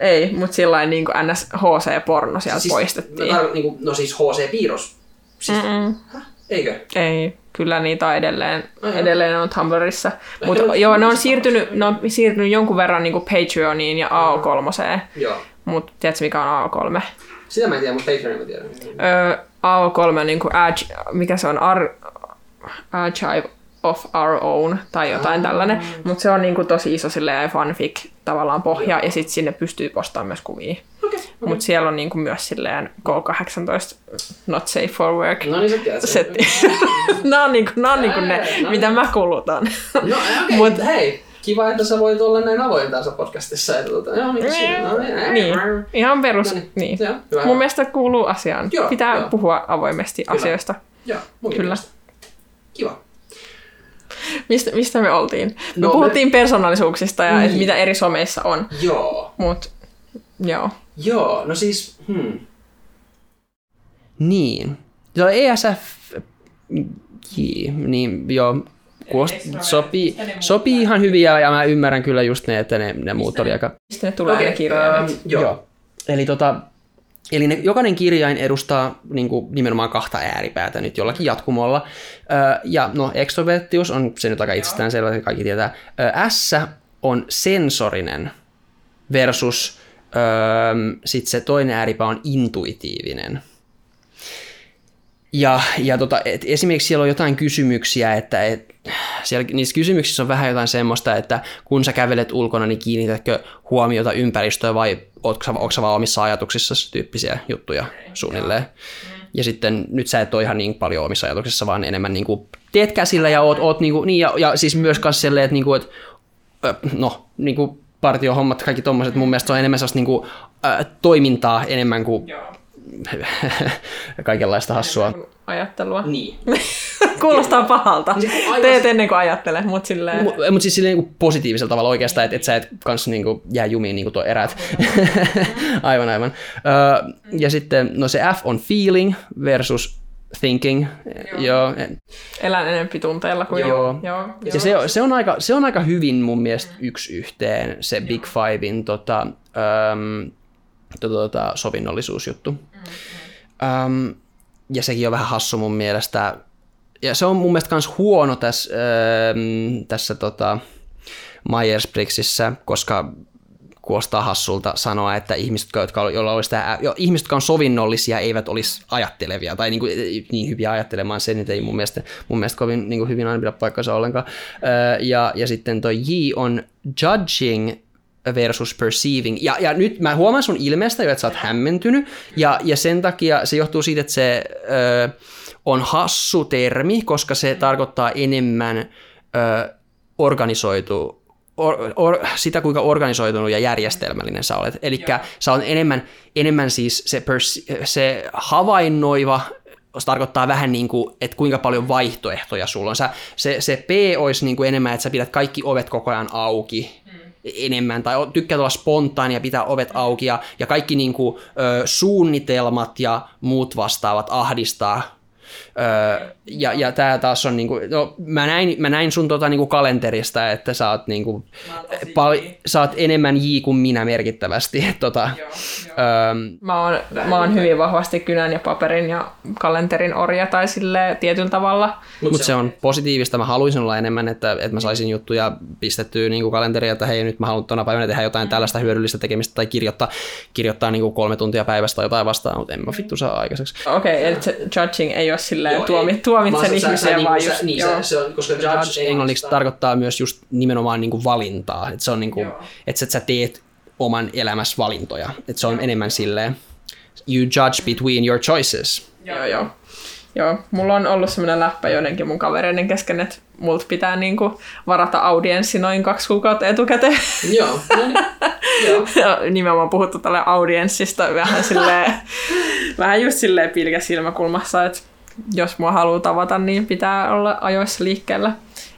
Ei, mutta sillä niin kuin NS HC-porno sieltä siis, poistettiin. Mä tar- niin kuin, no siis HC-piirros. Siis? Eikö? Ei, kyllä niitä on edelleen, Ai joo. edelleen on Tumblrissa. Mutta joo, ne on siirtynyt, ne on siirtynyt jonkun verran niin kuin Patreoniin ja AO3. Joo. Mutta tiedätkö mikä on AO3? Sitä mä en tiedä, mutta Patreonin mä tiedän. Öö, AO3 on niin kuin ag, mikä se on, Ar, Archive of Our Own tai jotain tällainen. Mutta se on niin kuin tosi iso silleen fanfic tavallaan pohja ja sitten sinne pystyy postaamaan myös kuvia. Okei. Mutta siellä on niinku myös silleen K18 not safe for work No niin, setti. <laughs> nämä on, niinku, nämä on niinku ne, Ää, no mitä niin. mä kulutan. No okei, okay, Mut- hei, kiva, että sä voit olla näin avoin tässä podcastissa. Että, tota, joo, mikä siinä? No, niin, niin, ihan perus. No niin, niin. se on hyvä. Mun mielestä kuuluu asiaan. Joo, Pitää joo. puhua avoimesti Kyllä. asioista. Joo, Kyllä. mielestä. Kiva. Mistä, mistä me oltiin? Me No, me- puhuttiin persoonallisuuksista ja Niin. et mitä eri someissa on. Joo. Mut joo. Joo, no siis... Hmm. Niin. Joo, ESF... Niin joo, kuulost, sopii, sopii ihan hyvin ja, mä ymmärrän kyllä just ne, että ne, ne muut oli aika... Mistä ne tulee okay, ne kirjaimet? ähm, joo. joo. Eli tota, Eli ne, jokainen kirjain edustaa niin kuin, nimenomaan kahta ääripäätä nyt jollakin jatkumolla. Ö, ja no, extrovertius on se nyt aika itsestäänselvä, että kaikki tietää. Ö, S on sensorinen versus sitten se toinen ääripää on intuitiivinen. Ja, ja tota, et esimerkiksi siellä on jotain kysymyksiä, että et, siellä, niissä kysymyksissä on vähän jotain semmoista, että kun sä kävelet ulkona, niin kiinnitätkö huomiota ympäristöön vai ootko sä, ootko sä vaan omissa ajatuksissa tyyppisiä juttuja suunnilleen. Ja sitten nyt sä et ole ihan niin paljon omissa ajatuksissa, vaan enemmän niin kuin teet käsillä ja oot, oot niin, kuin, niin ja, ja siis myös kanssa silleen, että, niin kuin, että no, niin kuin partiohommat, kaikki tommoset, mun mielestä on enemmän sellaista niin kuin, ö, toimintaa enemmän kuin Joo. <laughs> kaikenlaista hassua. Ajattelua. Niin. <laughs> Kuulostaa pahalta. Niin aivan- Teet ennen kuin ajattele, mutta silleen... Mutta mut siis silleen niin positiivisella tavalla oikeastaan, että et sä et kanssa niinku jää jumiin niin kuin tuo erät. <laughs> aivan, aivan. Ö, ja sitten, no se F on feeling versus thinking. Joo. Joo. Elän enempi tunteella kuin... Joo. Joo. Ja se, on- se, on aika, se on aika hyvin mun mielestä yksi yhteen se Big Fivein tota, äm, tota, tota, sovinnollisuusjuttu. Äm, ja sekin on vähän hassu mun mielestä. Ja se on mun mielestä myös huono tässä, äm, tässä tota, Myers-Briggsissa, koska kuulostaa hassulta sanoa, että ihmiset, jotka, joilla olisi tämä, jo, ihmiset, jotka on sovinnollisia, eivät olisi ajattelevia tai niin, kuin, niin hyviä ajattelemaan. Se nyt ei mun mielestä, mun mielestä kovin niin kuin hyvin aina pidä paikkansa ollenkaan. Ja, ja sitten toi J on judging versus perceiving. Ja, ja nyt mä huomaan sun ilmeestä jo, että sä oot hämmentynyt, ja, ja sen takia se johtuu siitä, että se ö, on hassu termi, koska se tarkoittaa enemmän ö, organisoitu, or, or, sitä, kuinka organisoitunut ja järjestelmällinen sä olet. Eli sä oot enemmän, enemmän siis se, se havainnoiva, se tarkoittaa vähän niin kuin, että kuinka paljon vaihtoehtoja sulla on. Sä, se, se P olisi niin kuin enemmän, että sä pidät kaikki ovet koko ajan auki enemmän, tai tykkäät olla spontaania, pitää ovet auki, ja, ja kaikki niin kuin, ö, suunnitelmat ja muut vastaavat ahdistaa. Ö, ja, ja tämä taas on, niinku, no, mä, näin, mä näin sun tota, niinku kalenterista, että sä oot, niinku, pal- sä oot enemmän J kuin minä merkittävästi. <laughs> tota, öm, Mä oon, mä oon hyvin vahvasti kynän ja paperin ja kalenterin orja tai sille tietyllä tavalla. Mutta se on positiivista. Mä haluaisin olla enemmän, että, että mä saisin juttuja pistettyä niin kalenteriin, että hei, nyt mä haluan tuona päivänä tehdä jotain tällaista hyödyllistä tekemistä tai kirjoittaa, kirjoittaa niin kuin kolme tuntia päivästä tai jotain vastaan, mutta en mä vittu saa aikaiseksi. Okei, okay, eli judging ei ole silleen tuomi, tuomitsen ihmisiä, vaan just... niin, joo. se, se on, koska judge englanniksi tarkoittaa myös just nimenomaan niin kuin valintaa. Että se on niin kuin, että sä- sä teet oman elämässä valintoja. Että se on enemmän silleen, you judge between your choices. Joo, joo. Joo, mulla on ollut semmoinen läppä joidenkin mun kavereiden kesken, että multa pitää niinku varata audienssi noin kaksi kuukautta etukäteen. Joo, no niin. Joo. <laughs> Nimenomaan puhuttu tälle audienssista vähän silleen, <laughs> vähän just silleen pilkä silmäkulmassa, että jos mua haluaa tavata, niin pitää olla ajoissa liikkeellä.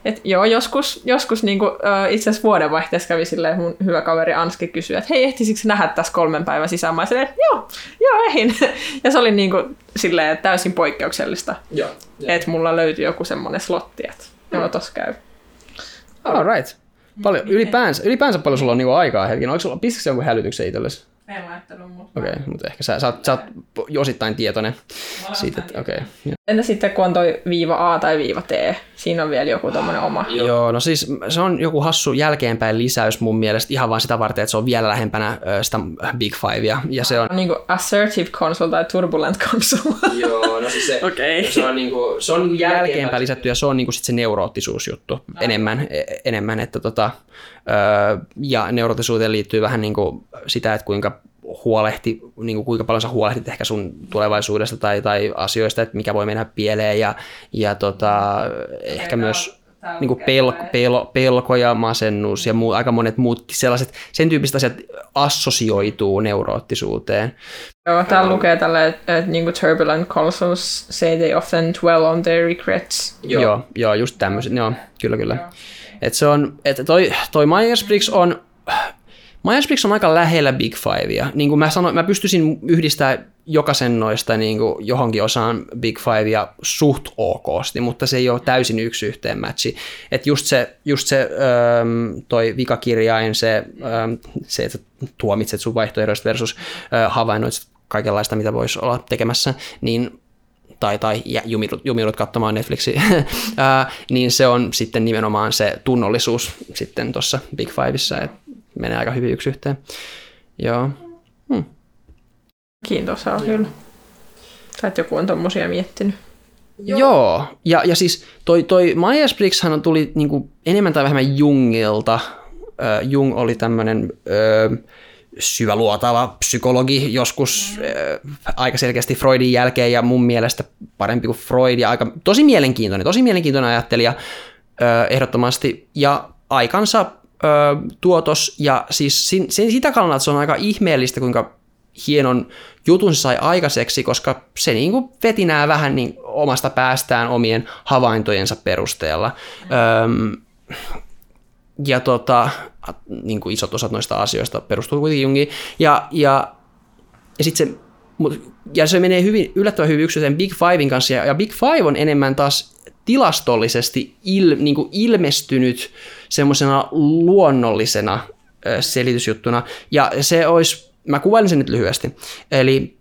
Et joo, joskus, joskus niinku, itse asiassa vuodenvaihteessa kävi silleen, mun hyvä kaveri Anski kysyi, että hei, ehtisikö nähdä tässä kolmen päivän sisään? Mä silleen, joo, joo, ehin. <laughs> Ja se oli niinku, silleen, täysin poikkeuksellista, Joo. että mulla löytyi joku semmoinen slotti, että joo, tossa käy. All right. Paljon, ylipäänsä, ylipäänsä paljon sulla on niinku aikaa hetken. Oliko sulla, pistätkö jonkun hälytyksen itsellesi? En laittanut, mutta... Okei, okay, mutta ehkä sä, sä, oot, sä oot osittain tietoinen siitä, että okei. Okay, Entä sitten kun on toi viiva A tai viiva T? Siinä on vielä joku tommonen oma. Joo, no siis se on joku hassu jälkeenpäin lisäys mun mielestä ihan vaan sitä varten, että se on vielä lähempänä sitä Big Fivea. Ja se on... Niin kuin assertive console tai turbulent console. <laughs> Joo, no siis se, Okei. se on, niinku, se on niinku jälkeenpäin lisätty ja se on niinku sit se neuroottisuusjuttu enemmän, e- enemmän että tota, ja neuroottisuuteen liittyy vähän niinku sitä, että kuinka huolehti, niin kuin kuinka paljon sä huolehdit ehkä sun tulevaisuudesta tai, tai asioista, että mikä voi mennä pieleen ja, ja tota, ehkä myös niin kuin pelko, pel, pelko ja masennus ja muu, aika monet muut sellaiset, sen tyyppiset asiat assosioituu neuroottisuuteen. Joo, täällä lukee tällä, että, että niin turbulent consoles say they often dwell on their regrets. Joo, joo, joo just tämmöiset, joo, kyllä kyllä. Et se on, että toi, toi Myers-Briggs on, Myers-Briggs on aika lähellä Big Fivea. Niin kuin mä sanoin, mä pystyisin yhdistämään jokaisen noista niin kuin johonkin osaan Big Fivea suht okosti, mutta se ei ole täysin yksi yhteen matchi. Et just se, just se ähm, toi vikakirjain, se, ähm, se, että tuomitset sun vaihtoehdoista versus äh, havainnoit kaikenlaista, mitä voisi olla tekemässä, niin tai, tai jumiudut, jumiudut katsomaan Netflixiä, <laughs> ää, niin se on sitten nimenomaan se tunnollisuus sitten tuossa Big Fiveissa, että menee aika hyvin yksi yhteen. Joo. Hmm. Kiintosaa kyllä. Tai että joku on tommosia miettinyt. Joo, Joo. Ja, ja siis toi, toi Myers-Briggshan tuli niinku enemmän tai vähemmän Jungilta. Äh, Jung oli tämmöinen äh, syväluotava psykologi joskus äh, aika selkeästi Freudin jälkeen ja mun mielestä parempi kuin Freud ja aika, tosi mielenkiintoinen, tosi mielenkiintoinen ajattelija äh, ehdottomasti ja aikansa tuotos ja siis sin, sen, sitä kannalta se on aika ihmeellistä, kuinka hienon jutun se sai aikaiseksi, koska se niin kuin veti nämä vähän niin omasta päästään omien havaintojensa perusteella. Öm, ja tota, niin kuin isot osat noista asioista perustuu kuitenkin Jungiin. Ja, ja, ja sitten se, ja se menee hyvin, yllättävän hyvin yksityisen Big Fivein kanssa, ja, ja Big Five on enemmän taas tilastollisesti il, niin kuin ilmestynyt semmoisena luonnollisena selitysjuttuna, ja se olisi, mä kuvailin sen nyt lyhyesti, eli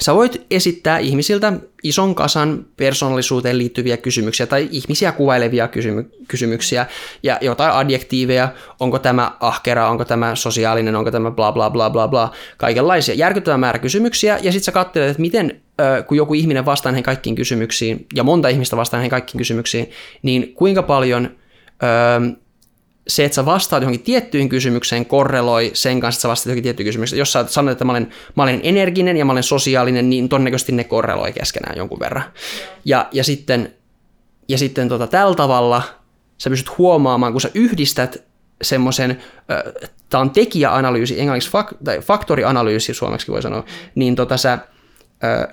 Sä voit esittää ihmisiltä ison kasan persoonallisuuteen liittyviä kysymyksiä tai ihmisiä kuvailevia kysymy- kysymyksiä ja jotain adjektiiveja, onko tämä ahkera, onko tämä sosiaalinen, onko tämä bla bla bla bla bla, kaikenlaisia järkyttävä määrä kysymyksiä. Ja sitten sä katselet, että miten kun joku ihminen vastaa näihin kaikkiin kysymyksiin ja monta ihmistä vastaa näihin kaikkiin kysymyksiin, niin kuinka paljon se, että sä vastaat johonkin tiettyyn kysymykseen, korreloi sen kanssa, että sä vastaat johonkin tiettyyn kysymykseen. Jos sä sanot, että mä olen, mä olen energinen ja mä olen sosiaalinen, niin todennäköisesti ne korreloi keskenään jonkun verran. Ja, ja sitten, ja sitten tota, tällä tavalla sä pystyt huomaamaan, kun sä yhdistät semmoisen, tämä on tekijäanalyysi, englanniksi fak, tai faktorianalyysi suomeksi voi sanoa, niin tota, sä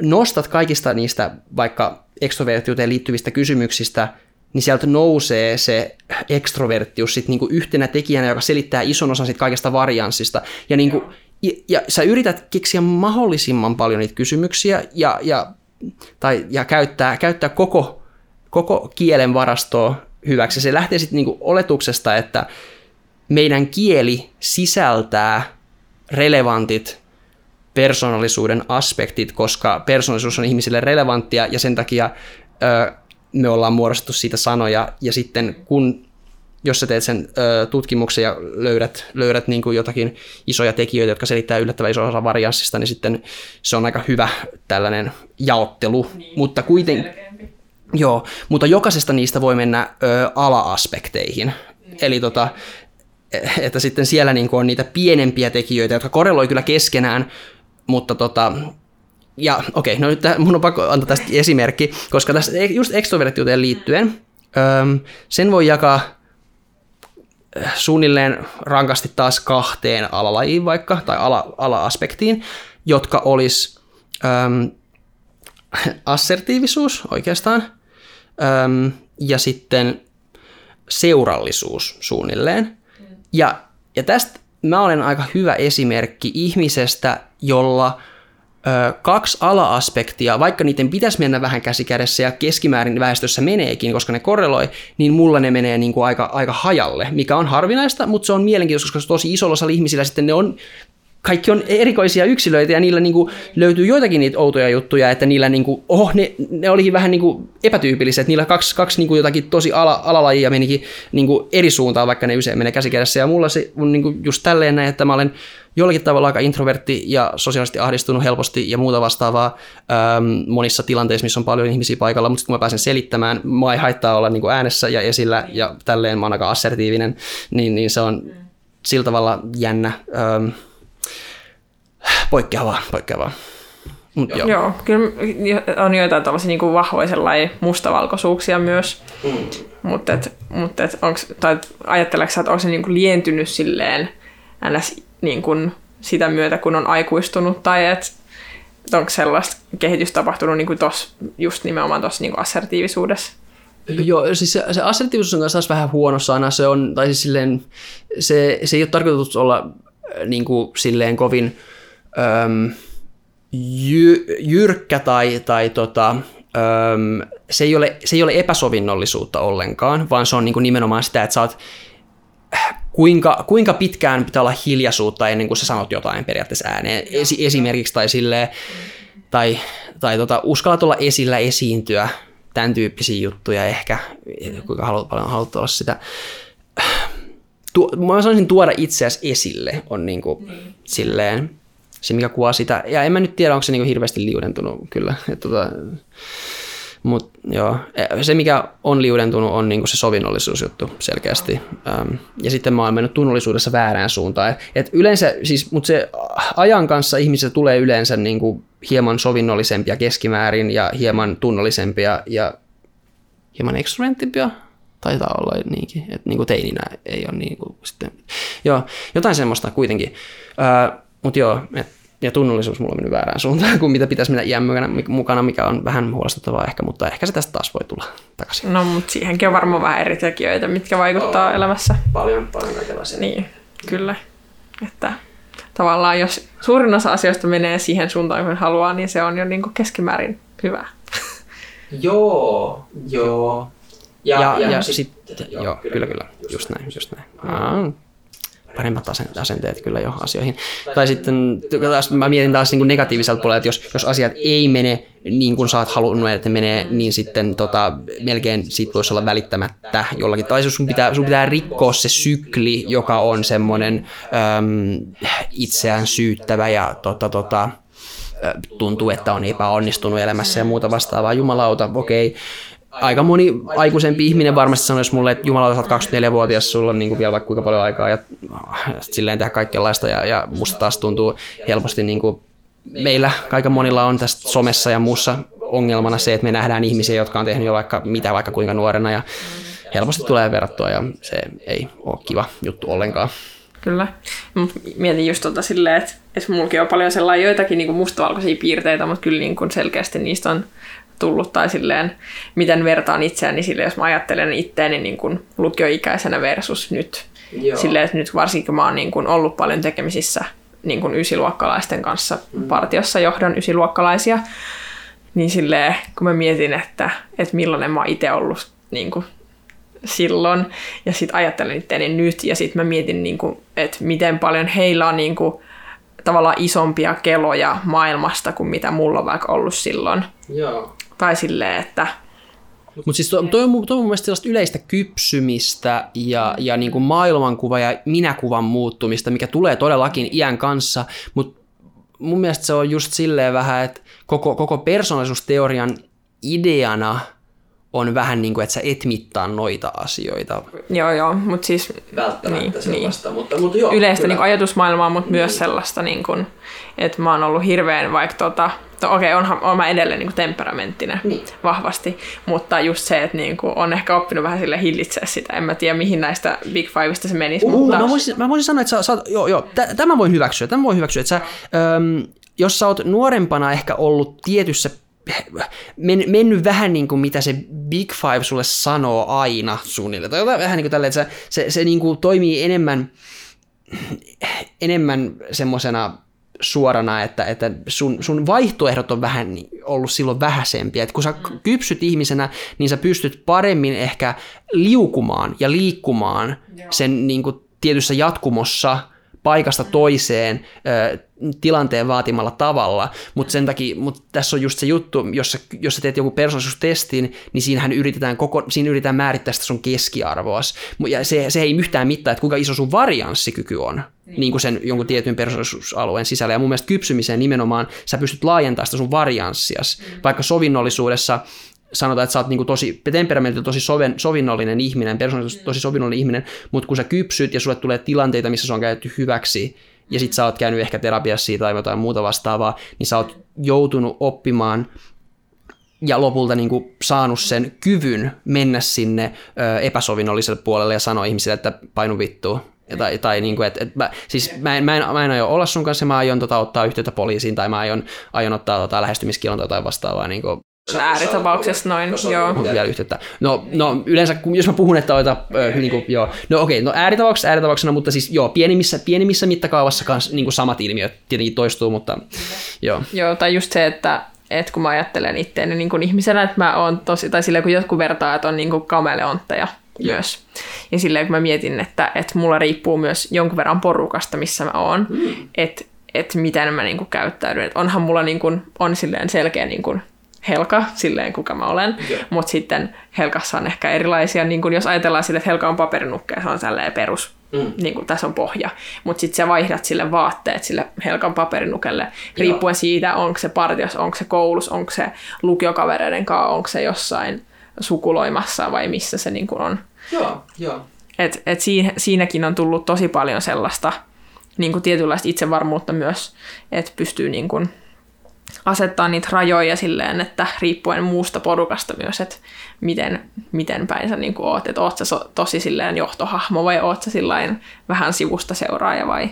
nostat kaikista niistä vaikka ekstrovertiuteen liittyvistä kysymyksistä – niin sieltä nousee se ekstroverttius sit niinku yhtenä tekijänä, joka selittää ison osan sit kaikesta varianssista. Ja, niinku, ja, ja sä yrität keksiä mahdollisimman paljon niitä kysymyksiä ja, ja, tai, ja käyttää, käyttää koko, koko kielen varastoa hyväksi. Se lähtee sitten niinku oletuksesta, että meidän kieli sisältää relevantit persoonallisuuden aspektit, koska persoonallisuus on ihmisille relevanttia ja sen takia ö, me ollaan muodostettu siitä sanoja, ja sitten kun jos sä teet sen ö, tutkimuksen ja löydät, löydät niin kuin jotakin isoja tekijöitä, jotka selittää yllättävän iso osa varianssista, niin sitten se on aika hyvä tällainen jaottelu, niin, mutta kuitenkin... Joo, mutta jokaisesta niistä voi mennä ö, ala-aspekteihin. Niin. Eli tota, että sitten siellä niin on niitä pienempiä tekijöitä, jotka korreloi kyllä keskenään, mutta tota, ja okei, okay, no nyt mun on pakko antaa tästä esimerkki, koska tässä just ekstroverttiuteen liittyen, sen voi jakaa äh, suunnilleen rankasti taas kahteen alalajiin vaikka, tai ala, ala-aspektiin, jotka olisi öm, <laughs> assertiivisuus oikeastaan, öm, ja sitten seurallisuus suunnilleen. Ja, ja tästä mä olen aika hyvä esimerkki ihmisestä, jolla kaksi ala-aspektia, vaikka niiden pitäisi mennä vähän käsikädessä ja keskimäärin väestössä meneekin, koska ne korreloi, niin mulla ne menee niin kuin aika, aika hajalle, mikä on harvinaista, mutta se on mielenkiintoista, koska tosi isolla osalla ihmisillä sitten ne on kaikki on erikoisia yksilöitä ja niillä niin kuin löytyy joitakin niitä outoja juttuja, että niillä niin kuin, oho, ne, ne olikin vähän niin kuin epätyypilliset, niillä kaksi, kaksi niin kuin jotakin tosi ala, alalajia menikin niin kuin eri suuntaan, vaikka ne usein menee käsikädessä. Ja mulla se on niin kuin just tälleen näin, että mä olen jollakin tavalla aika introvertti ja sosiaalisesti ahdistunut helposti ja muuta vastaavaa ähm, monissa tilanteissa, missä on paljon ihmisiä paikalla, mutta kun mä pääsen selittämään, mä ei haittaa olla niin kuin äänessä ja esillä ja tälleen mä oon aika assertiivinen, niin, niin se on sillä tavalla jännä. Ähm, poikkeavaa, poikkeavaa. Mut joo. joo, kyllä on joitain tällaisia niin kuin vahvoja mustavalkoisuuksia myös, mm. mutta et, mut et onks, tai ajatteleeko että onko se niin kuin lientynyt silleen ns. Niin kuin sitä myötä, kun on aikuistunut, tai että onko sellaista kehitystä tapahtunut niin kuin tos, just nimenomaan tuossa niin assertiivisuudessa? Joo, siis se, se assertiivisuus on kanssa vähän huono sana, se on, tai siis silleen, se, se ei ole tarkoitus olla niin kuin, silleen kovin öm, jy, jyrkkä tai, tai tota, öm, se, ei ole, se ei ole epäsovinnollisuutta ollenkaan, vaan se on niin kuin nimenomaan sitä, että sä oot, kuinka, kuinka pitkään pitää olla hiljaisuutta ennen kuin sä sanot jotain periaatteessa ääneen esi- esimerkiksi tai silleen, tai, tai tota, uskallat olla esillä esiintyä, tämän tyyppisiä juttuja ehkä, kuinka haluat, paljon haluat olla sitä. Tu, mä sanoisin tuoda itseäsi esille on niin kuin, niin. silleen, se, mikä kuvaa sitä. Ja en mä nyt tiedä, onko se niin hirveästi liudentunut kyllä. tota, mutta joo, e, se mikä on liudentunut on niinku se sovinnollisuusjuttu selkeästi. Ja sitten mä oon mennyt tunnollisuudessa väärään suuntaan. Et, et yleensä, siis, mutta se ajan kanssa ihmisessä tulee yleensä niinku hieman sovinnollisempia keskimäärin ja hieman tunnollisempia ja hieman ekstroverttimpia. Taitaa olla niinkin, että niinku teininä ei ole niinku sitten. Joo, jotain semmoista kuitenkin. Äh, mutta joo, et, ja tunnollisuus mulla on mennyt väärään suuntaan kuin mitä pitäisi mennä iän mukana, mikä on vähän huolestuttavaa ehkä, mutta ehkä se tästä taas voi tulla takaisin. No, mutta siihenkin on varmaan vähän eri tekijöitä, mitkä vaikuttaa oh, elämässä. Paljon, paljon kaikenlaisia. Niin, kyllä. Että tavallaan jos suurin osa asioista menee siihen suuntaan, kun haluaa, niin se on jo niin kuin keskimäärin hyvä. Joo, joo. Ja, ja, ja, ja sitten, sit, joo, kyllä, kyllä, kyllä, just näin, just näin. Mm paremmat asenteet kyllä jo asioihin. Tai sitten taas, mä mietin taas niin kuin negatiiviselta puolelta, että jos, jos asiat ei mene niin kuin sä oot halunnut, että ne menee, niin sitten tota, melkein siitä voisi olla välittämättä jollakin. Tai sun pitää, sun pitää rikkoa se sykli, joka on semmoinen äm, itseään syyttävä ja tota, tota, tuntuu, että on epäonnistunut elämässä ja muuta vastaavaa. Jumalauta, okei. Aika moni aikuisempi ihminen varmasti sanoisi mulle, että jumala, olet 24-vuotias, sulla on niin kuin vielä vaikka kuinka paljon aikaa ja silleen tehdä kaikenlaista ja, ja musta taas tuntuu helposti niin kuin meillä aika monilla on tästä somessa ja muussa ongelmana se, että me nähdään ihmisiä, jotka on tehnyt jo vaikka mitä vaikka kuinka nuorena ja helposti tulee verrattua ja se ei ole kiva juttu ollenkaan. Kyllä. Mietin just tota silleen, että, että mullakin on paljon sellaisia joitakin niin mustavalkoisia piirteitä, mutta kyllä niin kuin selkeästi niistä on tullut tai silleen, miten vertaan itseäni sille, jos mä ajattelen itteeni niin kuin lukioikäisenä versus nyt. Joo. Silleen, että nyt varsinkin kun mä oon niin kuin ollut paljon tekemisissä niin kuin ysiluokkalaisten kanssa mm. partiossa, johdan ysiluokkalaisia, niin silleen, kun mä mietin, että, että millainen mä oon itse ollut niin kuin silloin, ja sitten ajattelen itseäni nyt, ja sitten mä mietin, niin kuin, että miten paljon heillä on niin kuin, tavallaan isompia keloja maailmasta kuin mitä mulla on vaikka ollut silloin. Joo. Tai silleen, että... Mutta siis toi, toi, on, toi on mun mielestä sellaista yleistä kypsymistä ja, ja niin kuin maailmankuva ja minäkuvan muuttumista, mikä tulee todellakin iän kanssa, mutta mun mielestä se on just silleen vähän, että koko, koko persoonallisuusteorian ideana on vähän niin kuin, että sä et mittaa noita asioita. Joo, joo, mutta siis Välttämättä Niin, sellaista, mutta, mutta joo. yleistä kyllä. niin ajatusmaailmaa, mutta myös sellaista, niin kuin, että mä oon ollut hirveän vaikka tota, no okei, onhan on mä edelleen niin temperamenttinen Niin. vahvasti, mutta just se, että niin kuin, on ehkä oppinut vähän sille hillitseä sitä. En mä tiedä, mihin näistä Big Fivesta se menisi, Uh, mutta mä, voisin, mä voisin sanoa, että sä, sä oot, joo, joo, tä- tämän voin hyväksyä, tämän voin hyväksyä, että sä, äm, jos sä oot nuorempana ehkä ollut tietyssä men, mennyt vähän niin kuin mitä se Big Five sulle sanoo aina suunnilleen. Tai vähän niin kuin tälleen, että se, se, se niin kuin toimii enemmän, enemmän semmoisena suorana, että, että sun, sun vaihtoehdot on vähän niin- ollut silloin vähäisempiä. Että kun sä kypsyt ihmisenä, niin sä pystyt paremmin ehkä liukumaan ja liikkumaan sen niin kuin tietyssä jatkumossa paikasta toiseen tilanteen vaatimalla tavalla, mutta sen takia, mut tässä on just se juttu, jos sä, jos sä teet joku persoonallisuustestin, niin siinähän yritetään, koko, siinä yritetään määrittää sitä sun keskiarvoas, ja se, se ei yhtään mittaa, että kuinka iso sun varianssikyky on, niin, niin kuin sen jonkun tietyn persoonallisuusalueen sisällä, ja mun mielestä kypsymiseen nimenomaan sä pystyt laajentamaan sitä sun varianssias, mm. vaikka sovinnollisuudessa sanotaan, että sä oot niinku tosi temperamentilta tosi soven, sovinnollinen ihminen, persoonallisesti tosi sovinnollinen ihminen, mutta kun sä kypsyt ja sulle tulee tilanteita, missä se on käytetty hyväksi, ja sit sä oot käynyt ehkä terapiassa siitä tai jotain muuta vastaavaa, niin sä oot joutunut oppimaan ja lopulta niin kuin saanut sen kyvyn mennä sinne ö, epäsovinnolliselle puolelle ja sanoa ihmisille, että painu vittuun. Ja tai, tai niin kuin, että, että mä, siis mä en, mä, en, mä en aio olla sun kanssa, mä aion tota, ottaa yhteyttä poliisiin tai mä aion, aion ottaa tota, lähestymiskielon tai jotain vastaavaa. Niin kuin, ääritapauksessa noin, joo. vielä yhteyttä. No, no yleensä, kun- jos mä puhun, että ota, ö, niin kuin, joo, no okei, no ääritapauksessa ääritapauksena, mutta siis joo, pienimmissä, pienimmissä mittakaavassa kans, niin kuin samat ilmiöt tietenkin toistuu, mutta joo. Joo, tai just se, että, että kun mä ajattelen itseäni niin kuin ihmisenä, että mä oon tosi, tai silleen kun jotkut vertaa, että on niin kuin kameleontteja myös. Ja silleen kun mä mietin, että, että mulla riippuu myös jonkun verran porukasta, missä mä oon, mm. että, että miten mä niin kuin käyttäydyn. Että onhan mulla niin kuin, on silleen selkeä niin kuin Helka, silleen kuka mä olen, Joo. mutta sitten Helkassa on ehkä erilaisia, niin kuin jos ajatellaan sitä, että Helka on paperinukke, se on tälleen perus, Mm. niin kuin tässä on pohja, mutta sitten sä vaihdat sille vaatteet sille Helkan paperinukelle, riippuen siitä, onko se partios, onko se koulus, onko se lukiokavereiden kanssa, onko se jossain sukuloimassa vai missä se niin on. Joo, joo. Et, et siinä, siinäkin on tullut tosi paljon sellaista niin kuin tietynlaista itsevarmuutta myös, että pystyy niin kuin asettaa niitä rajoja silleen, että riippuen muusta porukasta myös, että miten, miten päin sä niin oot, että oot sä so, tosi silleen johtohahmo vai oot sä sillain vähän sivusta seuraaja vai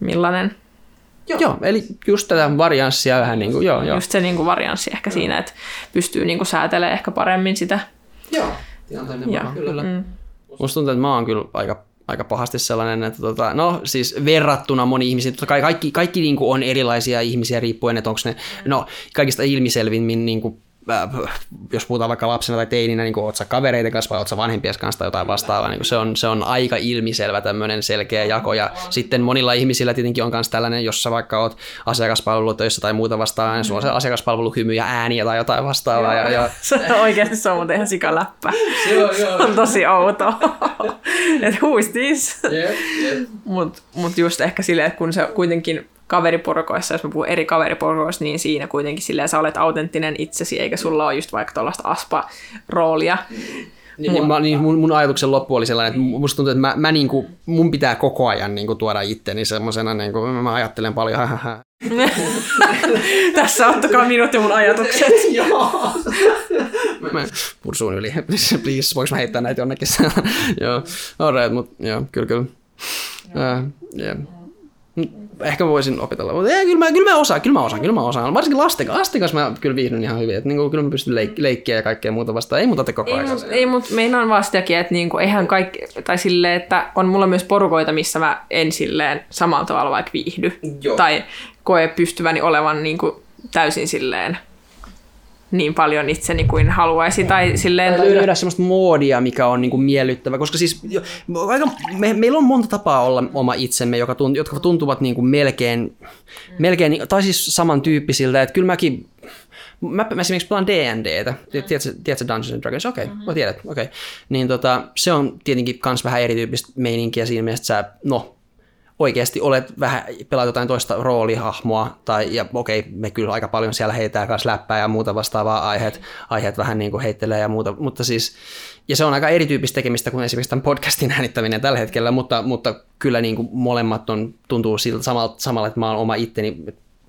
millainen. Joo. joo, eli just tätä varianssia vähän niin kuin, joo, joo. Just se niin kuin varianssi ehkä siinä, että pystyy niin kuin säätelemään ehkä paremmin sitä. Joo, Ja, mukaan, kyllä. mm. Musta tuntuu, että mä oon kyllä aika, aika pahasti sellainen, että tota, no siis verrattuna moni ihmisiin, totta kai kaikki, kaikki niin kuin on erilaisia ihmisiä riippuen, että onko ne, no kaikista ilmiselvimmin niin kuin, jos puhutaan vaikka lapsena tai teininä, niin oot sä kavereiden kanssa vai oot sä vanhempien kanssa tai jotain vastaavaa, niin se, on, se on aika ilmiselvä tämmöinen selkeä jako ja sitten monilla ihmisillä tietenkin on myös tällainen, jos sä vaikka oot asiakaspalvelutöissä tai muuta vastaavaa, niin sulla on se asiakaspalveluhymy ja ääniä tai jotain vastaavaa ja, ja <laughs> Se on oikeasti se on muuten ihan sikaläppä. se on, joo. <laughs> on tosi outo. <laughs> että who is this? Jep, jep. Mutta mut just ehkä silleen, että kun se kuitenkin kaveriporukoissa, jos mä puhun eri kaveriporukoissa, niin siinä kuitenkin silleen sä olet autenttinen itsesi, eikä sulla ole just vaikka tuollaista aspa-roolia. Niin, niin, mä, niin mun, mun ajatuksen loppu oli sellainen, että musta tuntuu, että mä, mä niinku, mun pitää koko ajan niinku tuoda itteni semmoisena, niinku, mä ajattelen paljon, hahaha. <laughs> Tässä ottakaa minut ja mun ajatukset. <laughs> Joo. mä pursuun yli, <laughs> please, please voiko mä heittää näitä jonnekin? joo, alright, mut joo, kyllä, kyllä. Uh, yeah. Ehkä voisin opetella, mutta ei, kyllä, mä, kyllä mä osaan, kyllä mä osaan, kyllä mä osaan. Varsinkin lasten kanssa, lasten kanssa mä kyllä viihdyn ihan hyvin, että niinku, kyllä mä pystyn leik- leikkiä ja kaikkea muuta vastaan. Ei muuta te koko ajan. ei, mut meinaan vaan sitäkin, että niinku, eihän kaikki, tai silleen, että on mulla myös porukoita, missä mä en silleen samalla tavalla vaikka viihdy. Joo. Tai koe pystyväni olevan niinku, täysin silleen niin paljon itseni kuin haluaisi. Tai silleen, Tai löydä semmoista moodia, mikä on niinku miellyttävä, koska siis aika, me, meillä on monta tapaa olla oma itsemme, joka tunt, jotka tuntuvat niinku melkein, melkein, tai siis samantyyppisiltä, että kyllä mäkin, mä, mä esimerkiksi pelaan D&Dtä, tiedätkö, tiedätkö Dungeons and Dragons? Okei, okay, mm-hmm. tiedät, okei. Okay. Niin tota, se on tietenkin kans vähän erityyppistä meininkiä siinä mielessä, että sä, no, oikeasti olet vähän, pelaat jotain toista roolihahmoa, tai ja okei, me kyllä aika paljon siellä heitää kanssa läppää ja muuta vastaavaa aiheet, aiheet vähän niin kuin heittelee ja muuta, mutta siis, ja se on aika erityyppistä tekemistä kuin esimerkiksi tämän podcastin <laughs> äänittäminen tällä hetkellä, mutta, mutta kyllä niin kuin molemmat on, tuntuu siltä samalla, samalla, että mä oon oma itteni,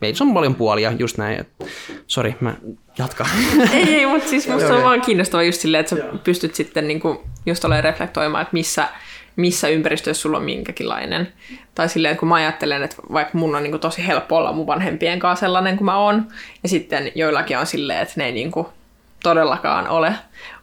meissä on paljon puolia, just näin. Sori, mä jatkan. <laughs> ei, ei, mutta siis musta on vaan kiinnostavaa just silleen, että sä pystyt sitten niinku just olemaan reflektoimaan, että missä, missä ympäristössä sulla on minkäkinlainen. Tai silleen, että kun mä ajattelen, että vaikka mun on niinku tosi helppo olla mun vanhempien kanssa sellainen kuin mä oon, ja sitten joillakin on silleen, että ne ei niinku todellakaan ole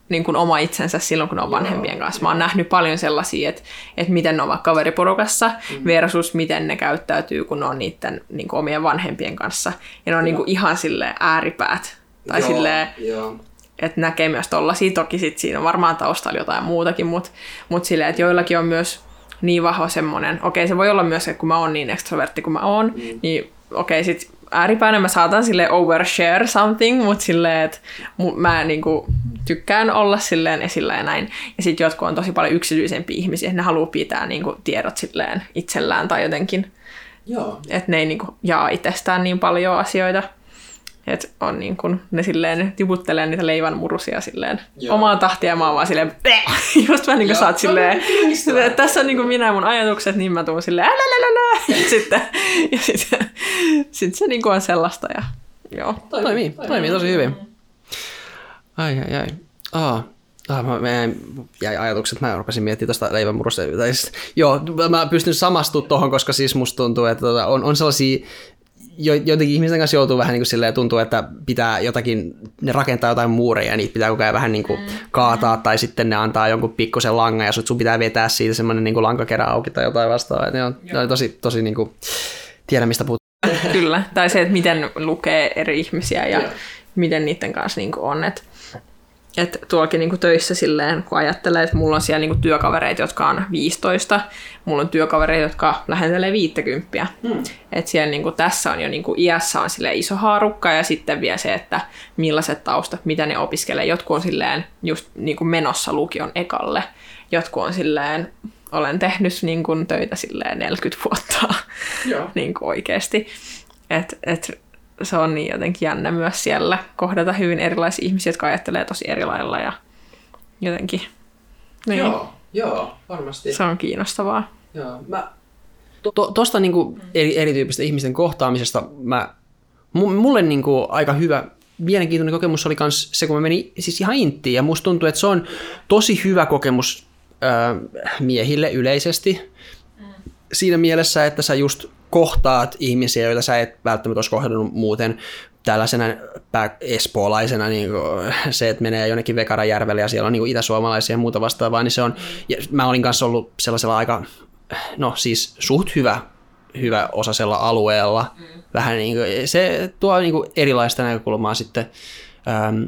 niin kuin oma itsensä silloin, kun ne on vanhempien kanssa. Mä oon nähnyt paljon sellaisia, että, että miten ne ovat kaveriporukassa mm. versus miten ne käyttäytyy, kun ne on niiden niin kuin omien vanhempien kanssa. Ja ne on niin kuin ihan sille ääripäät. Tai joo, silleen, joo. Että näkee myös tollasia. Toki sit siinä on varmaan taustalla jotain muutakin, mutta mut silleen, että joillakin on myös niin vahva semmoinen, okei se voi olla myös, että kun mä oon niin ekstrovertti kuin mä oon, mm. niin okei sit ääripäänä mä saatan sille overshare something, mutta silleen, että mä niinku tykkään olla silleen esillä ja näin. Ja sitten jotkut on tosi paljon yksityisempiä ihmisiä, että ne haluaa pitää niinku tiedot silleen itsellään tai jotenkin. Joo. Että ne ei niinku jaa itsestään niin paljon asioita. Että on niin kun, ne silleen tiputtelee niitä leivän murusia silleen Joo. omaa tahtia ja mä oon vaan silleen <laughs> just vähän niin kuin sä oot silleen, silleen että tässä on niin kuin minä ja mun ajatukset, niin mä tuun silleen älälälälä. ja sitten, ja sitten sit se niin kuin on sellaista ja joo. Toimii, toimii, toimii tosi hyvin. Ai ai ai. Aa, Ah, mä, mä jäi ajatukset, mä rupesin miettimään tuosta leivänmurusta. Siis, joo, mä pystyn samastumaan tuohon, koska siis musta tuntuu, että tota, on, on sellaisia jo, jotenkin ihmisten kanssa joutuu vähän niin kuin silleen, tuntuu, että pitää jotakin, ne rakentaa jotain muureja ja niitä pitää koko ajan vähän niin kuin mm. kaataa tai sitten ne antaa jonkun pikkusen langan ja sun pitää vetää siitä semmoinen niin kuin lankakerä auki tai jotain vastaavaa. Ne on, ne on tosi, tosi niin kuin, tiedä mistä puhut. Kyllä, tai se, että miten lukee eri ihmisiä ja Joo. miten niiden kanssa niin kuin on. Että että tuollakin niinku töissä silleen, kun ajattelee, että mulla on siellä niinku työkavereita, jotka on 15, mulla on työkavereita, jotka lähentelee 50. Hmm. Että siellä niinku, tässä on jo niinku, iässä on sille iso haarukka ja sitten vielä se, että millaiset taustat, mitä ne opiskelee. Jotkut on silleen just niinku menossa lukion ekalle, jotkut on silleen, olen tehnyt niin kuin, töitä silleen 40 vuotta <laughs> niin kuin oikeasti. Et, et, se on niin jotenkin jännä myös siellä kohdata hyvin erilaisia ihmisiä, jotka ajattelee tosi eri lailla ja jotenkin. Niin. Joo, joo, varmasti. Se on kiinnostavaa. Joo, mä... Tuosta niinku eri, erityyppistä ihmisten kohtaamisesta mä, mulle niinku aika hyvä mielenkiintoinen kokemus oli myös se, kun mä menin siis ihan inttiin, ja musta tuntuu, että se on tosi hyvä kokemus äh, miehille yleisesti, mm. siinä mielessä, että sä just kohtaat ihmisiä, joita sä et välttämättä olisi kohdannut muuten tällaisena espoolaisena, niin se, että menee jonnekin Vekarajärvelle ja siellä on niin itäsuomalaisia ja muuta vastaavaa, niin se on, ja mä olin kanssa ollut sellaisella aika, no siis suht hyvä, hyvä osasella alueella, mm. vähän niin kuin, se tuo niin kuin erilaista näkökulmaa sitten, ähm,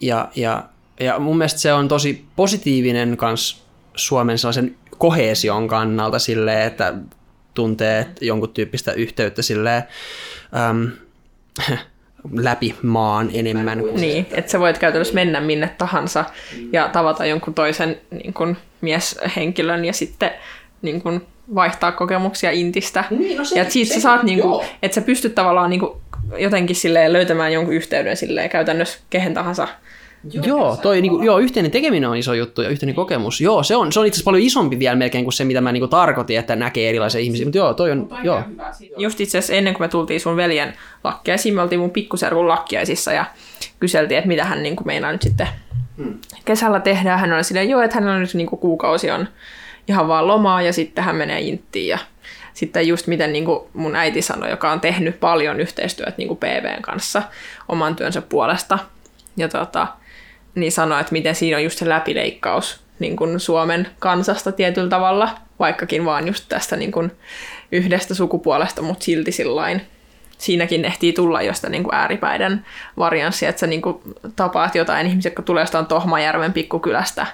ja, ja, ja mun mielestä se on tosi positiivinen kans Suomen sellaisen kohesion kannalta silleen, että tuntee jonkun tyyppistä yhteyttä silleen, äm, <laughs> läpi maan enemmän. Kuin niin, että sä voit käytännössä mennä minne tahansa ja tavata jonkun toisen niin kuin, mieshenkilön ja sitten niin kuin, vaihtaa kokemuksia Intistä. Niin, no se, ja siitä se, sä saat, niin kuin, että sä pystyt tavallaan niin kuin, jotenkin silleen, löytämään jonkun yhteyden silleen, käytännössä kehen tahansa Joo, joo, toi, niinku, joo, yhteinen tekeminen on iso juttu ja yhteinen kokemus. Joo, se on, se on itse asiassa paljon isompi vielä melkein kuin se, mitä mä niinku tarkoitin, että näkee erilaisia ihmisiä. Mutta joo, toi on, joo. Just itse asiassa ennen kuin me tultiin sun veljen lakkiaisiin, me oltiin mun pikkuservun lakkiaisissa ja kyseltiin, että mitä hän niinku meinaa nyt sitten hmm. kesällä tehdä. Hän oli silleen, joo, että hänellä on nyt niinku kuukausi on ihan vaan lomaa ja sitten hän menee inttiin ja sitten just miten niin kuin mun äiti sanoi, joka on tehnyt paljon yhteistyötä niin kuin PVn kanssa oman työnsä puolesta. Ja tota, niin sanoi, että miten siinä on just se läpileikkaus niin kuin Suomen kansasta tietyllä tavalla, vaikkakin vaan just tästä niin kuin yhdestä sukupuolesta, mutta silti sillain siinäkin ehtii tulla jostain niin kuin ääripäiden varianssi, että sä niin kuin tapaat jotain ihmisiä, jotka tulee jostain Tohmajärven pikkukylästä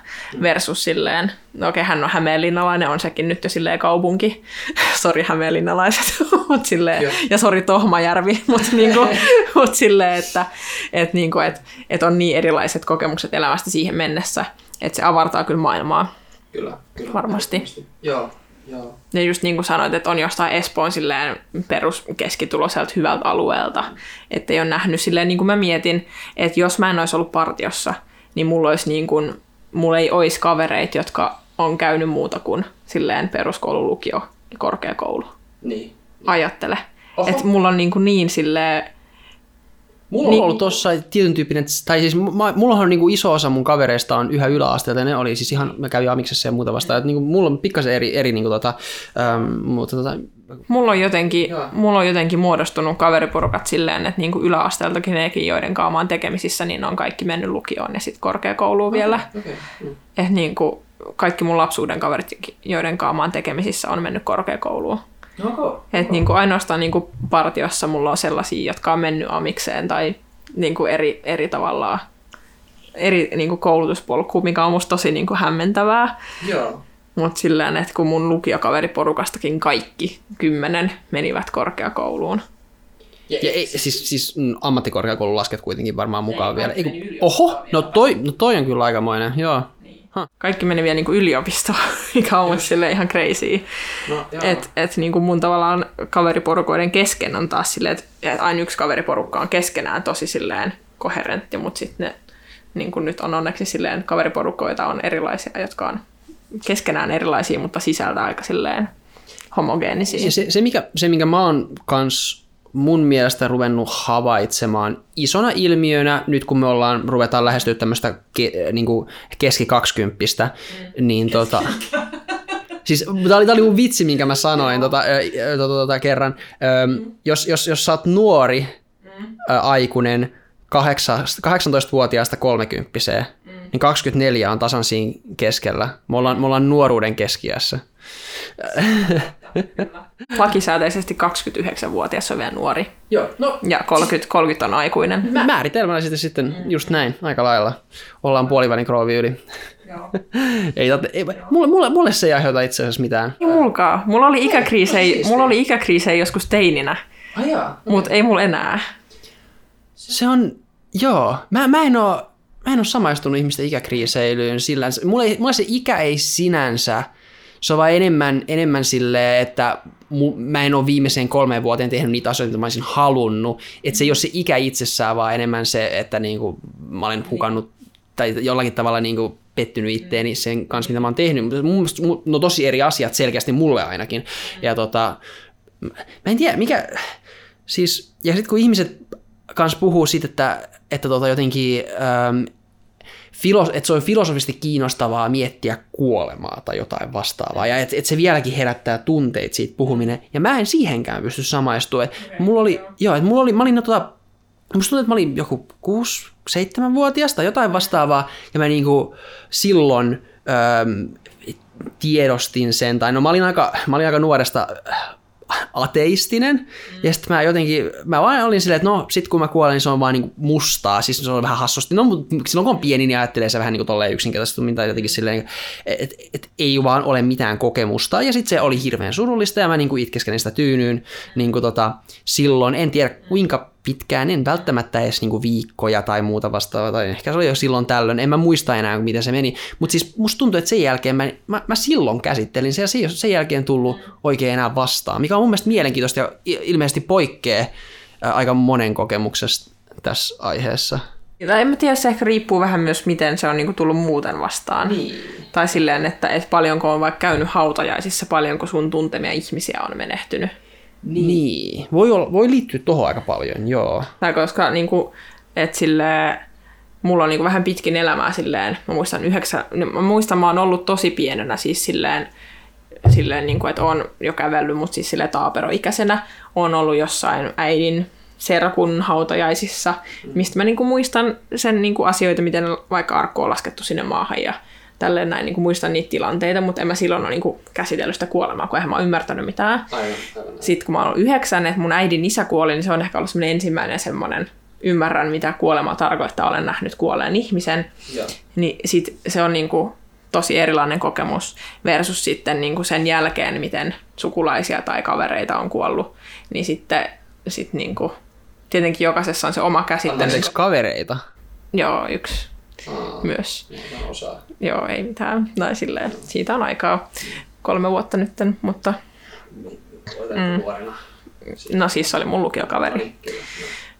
versus silleen, no okei, hän on hämeenlinnalainen, on sekin nyt jo silleen kaupunki, <laughs> sori hämeenlinnalaiset, <laughs> mut silleen, ja sori Tohmajärvi, <laughs> mutta niin kuin, mut silleen, että et niin kuin, et, et on niin erilaiset kokemukset elämästä siihen mennessä, että se avartaa kyllä maailmaa. Kyllä, kyllä. Varmasti. Joo, Joo. Ja just niin kuin sanoit, että on jostain Espoon silleen peruskeskituloiselta hyvältä alueelta, että ei ole nähnyt silleen, niin kuin mä mietin, että jos mä en olisi ollut partiossa, niin mulla olisi niin kuin, mulla ei olisi kavereita, jotka on käynyt muuta kuin silleen peruskoulu, lukio ja korkeakoulu. Niin. Ajattele. Että mulla on niin, kuin niin silleen, Mulla on Niin- ollut tossa tietyn tyyppinen, tai siis mä, mulla on niinku iso osa mun kavereista on yhä yläasteelta, ja ne oli siis ihan, mä kävin Amiksessa ja muuta vastaan, että niinku, mulla on pikkasen eri, eri niinku tota, ähm, mutta tota, mulla on, jotenkin, Joo. mulla on jotenkin muodostunut kaveriporukat silleen, että niin kuin yläasteeltakin nekin, joiden kanssa mä oon tekemisissä, niin ne on kaikki mennyt lukioon ja sitten korkeakouluun vielä. okay. että niin kuin kaikki mun lapsuuden kaverit, joiden kanssa mä oon tekemisissä, on mennyt korkeakouluun. No, Et niin kuin ainoastaan niin kuin partiossa mulla on sellaisia, jotka on mennyt amikseen tai niin kuin eri, eri tavallaan eri niin kuin koulutuspolkuun, mikä on musta tosi niin kuin hämmentävää. Joo. Mutta silleen, että kun mun lukiokaveriporukastakin kaikki kymmenen menivät korkeakouluun. Ja, ja ei, siis, siis mm, ammattikorkeakoulun lasket kuitenkin varmaan mukaan Ei, vielä. Ei, oho, no toi, no toi on kyllä aikamoinen, joo. Kaikki meni vielä niin kuin yliopistoon, <laughs> mikä on silleen ihan crazy. No, Että et niinku mun tavallaan kaveriporukoiden kesken on taas silleen, että et aina yksi kaveriporukka on keskenään tosi silleen koherentti, mutta sitten ne niinku nyt on onneksi silleen kaveriporukoita on erilaisia, jotka on keskenään erilaisia, mutta sisältä aika silleen homogeenisia. Se, se, mikä, se, minkä mä oon kans mun mielestä ruvennut havaitsemaan isona ilmiönä, nyt kun me ollaan, ruvetaan lähestyä tämmöistä ke, niin kuin keski kaksikymppistä, mm. niin tota... Siis tämä oli, tää oli mun vitsi, minkä mä sanoin tota, ö, tota, tota, kerran. Ö, jos, jos, jos sä oot nuori ö, aikuinen 18-vuotiaasta 30 niin 24 on tasan siinä keskellä. Me ollaan, me ollaan nuoruuden keskiässä. Lakisääteisesti 29-vuotias on vielä nuori Joo, no ja 30, 30 on aikuinen. määritelmällisesti sitten just näin, aika lailla. Ollaan puolivälin kroovi yli. <laughs> ei, tate, ei, mulle, mulle, mulle se ei aiheuta itse asiassa mitään. Ei mulkaa. Mulla oli ikäkriisejä, mulla oli ikäkriisejä joskus teininä, Ajaa. mutta ei mulla enää. Se on, joo, mä, mä en oo, mä en oo samaistunut ihmisten ikäkriiseilyyn sillä, mulle, ei- mulle se ikä ei sinänsä, se on vaan enemmän, enemmän silleen, että mä en ole viimeiseen kolmeen vuoteen tehnyt niitä asioita, mitä mä olisin halunnut. Että se ei ole se ikä itsessään, vaan enemmän se, että niinku, mä olen hukannut tai jollakin tavalla niinku pettynyt itteeni sen kanssa, mitä mä oon tehnyt. Mutta mun mielestä, no tosi eri asiat selkeästi mulle ainakin. Ja tota, mä en tiedä, mikä, siis, ja sitten kun ihmiset kanssa puhuu siitä, että, että tota jotenkin, ähm, filos, että se on filosofisesti kiinnostavaa miettiä kuolemaa tai jotain vastaavaa, ja että et se vieläkin herättää tunteita siitä puhuminen, ja mä en siihenkään pysty samaistumaan. Et mulla oli, joo, että mulla oli, mä olin, no, tota, musta tuntuu, että mä olin joku 6-7-vuotias tai jotain vastaavaa, ja mä niinku silloin ähm, tiedostin sen, tai no mä olin aika, mä olin aika nuoresta ateistinen, mm. ja sitten mä jotenkin, mä vaan olin silleen, että no sit kun mä kuolen, niin se on vaan niinku mustaa, siis se on vähän hassusti, no mutta silloin kun on pieni, niin ajattelee se vähän niinku tolleen yksinkertaisesti, tai jotenkin silleen, että et, et ei vaan ole mitään kokemusta, ja sitten se oli hirveän surullista, ja mä niinku itkeskelin sitä tyynyyn, niinku tota, silloin, en tiedä kuinka pitkään, en välttämättä edes niinku viikkoja tai muuta vastaavaa, tai ehkä se oli jo silloin tällöin, en mä muista enää, miten se meni, mutta siis musta tuntuu, että sen jälkeen mä, mä, mä silloin käsittelin se, ja se ei sen jälkeen tullut oikein enää vastaan, mikä on mun mielestä mielenkiintoista ja ilmeisesti poikkeaa ää, aika monen kokemuksesta tässä aiheessa. Tai en mä tiedä, se ehkä riippuu vähän myös, miten se on niinku tullut muuten vastaan. Niin. Tai silleen, että et paljonko on vaikka käynyt hautajaisissa, paljonko sun tuntemia ihmisiä on menehtynyt. Niin. niin. Voi, olla, voi liittyä tuohon aika paljon, joo. Tai koska niinku, et silleen, mulla on niinku vähän pitkin elämää silleen, mä muistan yhdeksän, mä muistan mä oon ollut tosi pienenä siis silleen, silleen niinku, että on jo kävellyt, mutta siis silleen taaperoikäisenä on ollut jossain äidin serkun hautajaisissa, mistä mä niinku muistan sen niinku asioita, miten vaikka arkku on laskettu sinne maahan ja tälleen näin niinku muistan niitä tilanteita, mutta en mä silloin ole niinku käsitellyt sitä kuolemaa, kun eihän mä ole ymmärtänyt mitään Aivan, aivan. sitten kun mä oon yhdeksän, että mun äidin isä kuoli, niin se on ehkä ollut semmoinen ensimmäinen semmoinen, ymmärrän mitä kuolema tarkoittaa, olen nähnyt kuolleen ihmisen, Joo. niin sit se on niinku tosi erilainen kokemus versus sitten niinku sen jälkeen, miten sukulaisia tai kavereita on kuollut, niin sitten sit niinku, tietenkin jokaisessa on se oma käsittely. Anteeksi kavereita. Joo, yksi myös. Osaa. Joo, ei mitään. Tai silleen, siitä on aikaa. kolme vuotta nytten, mutta Mm. No siis se oli mun lukiokaveri.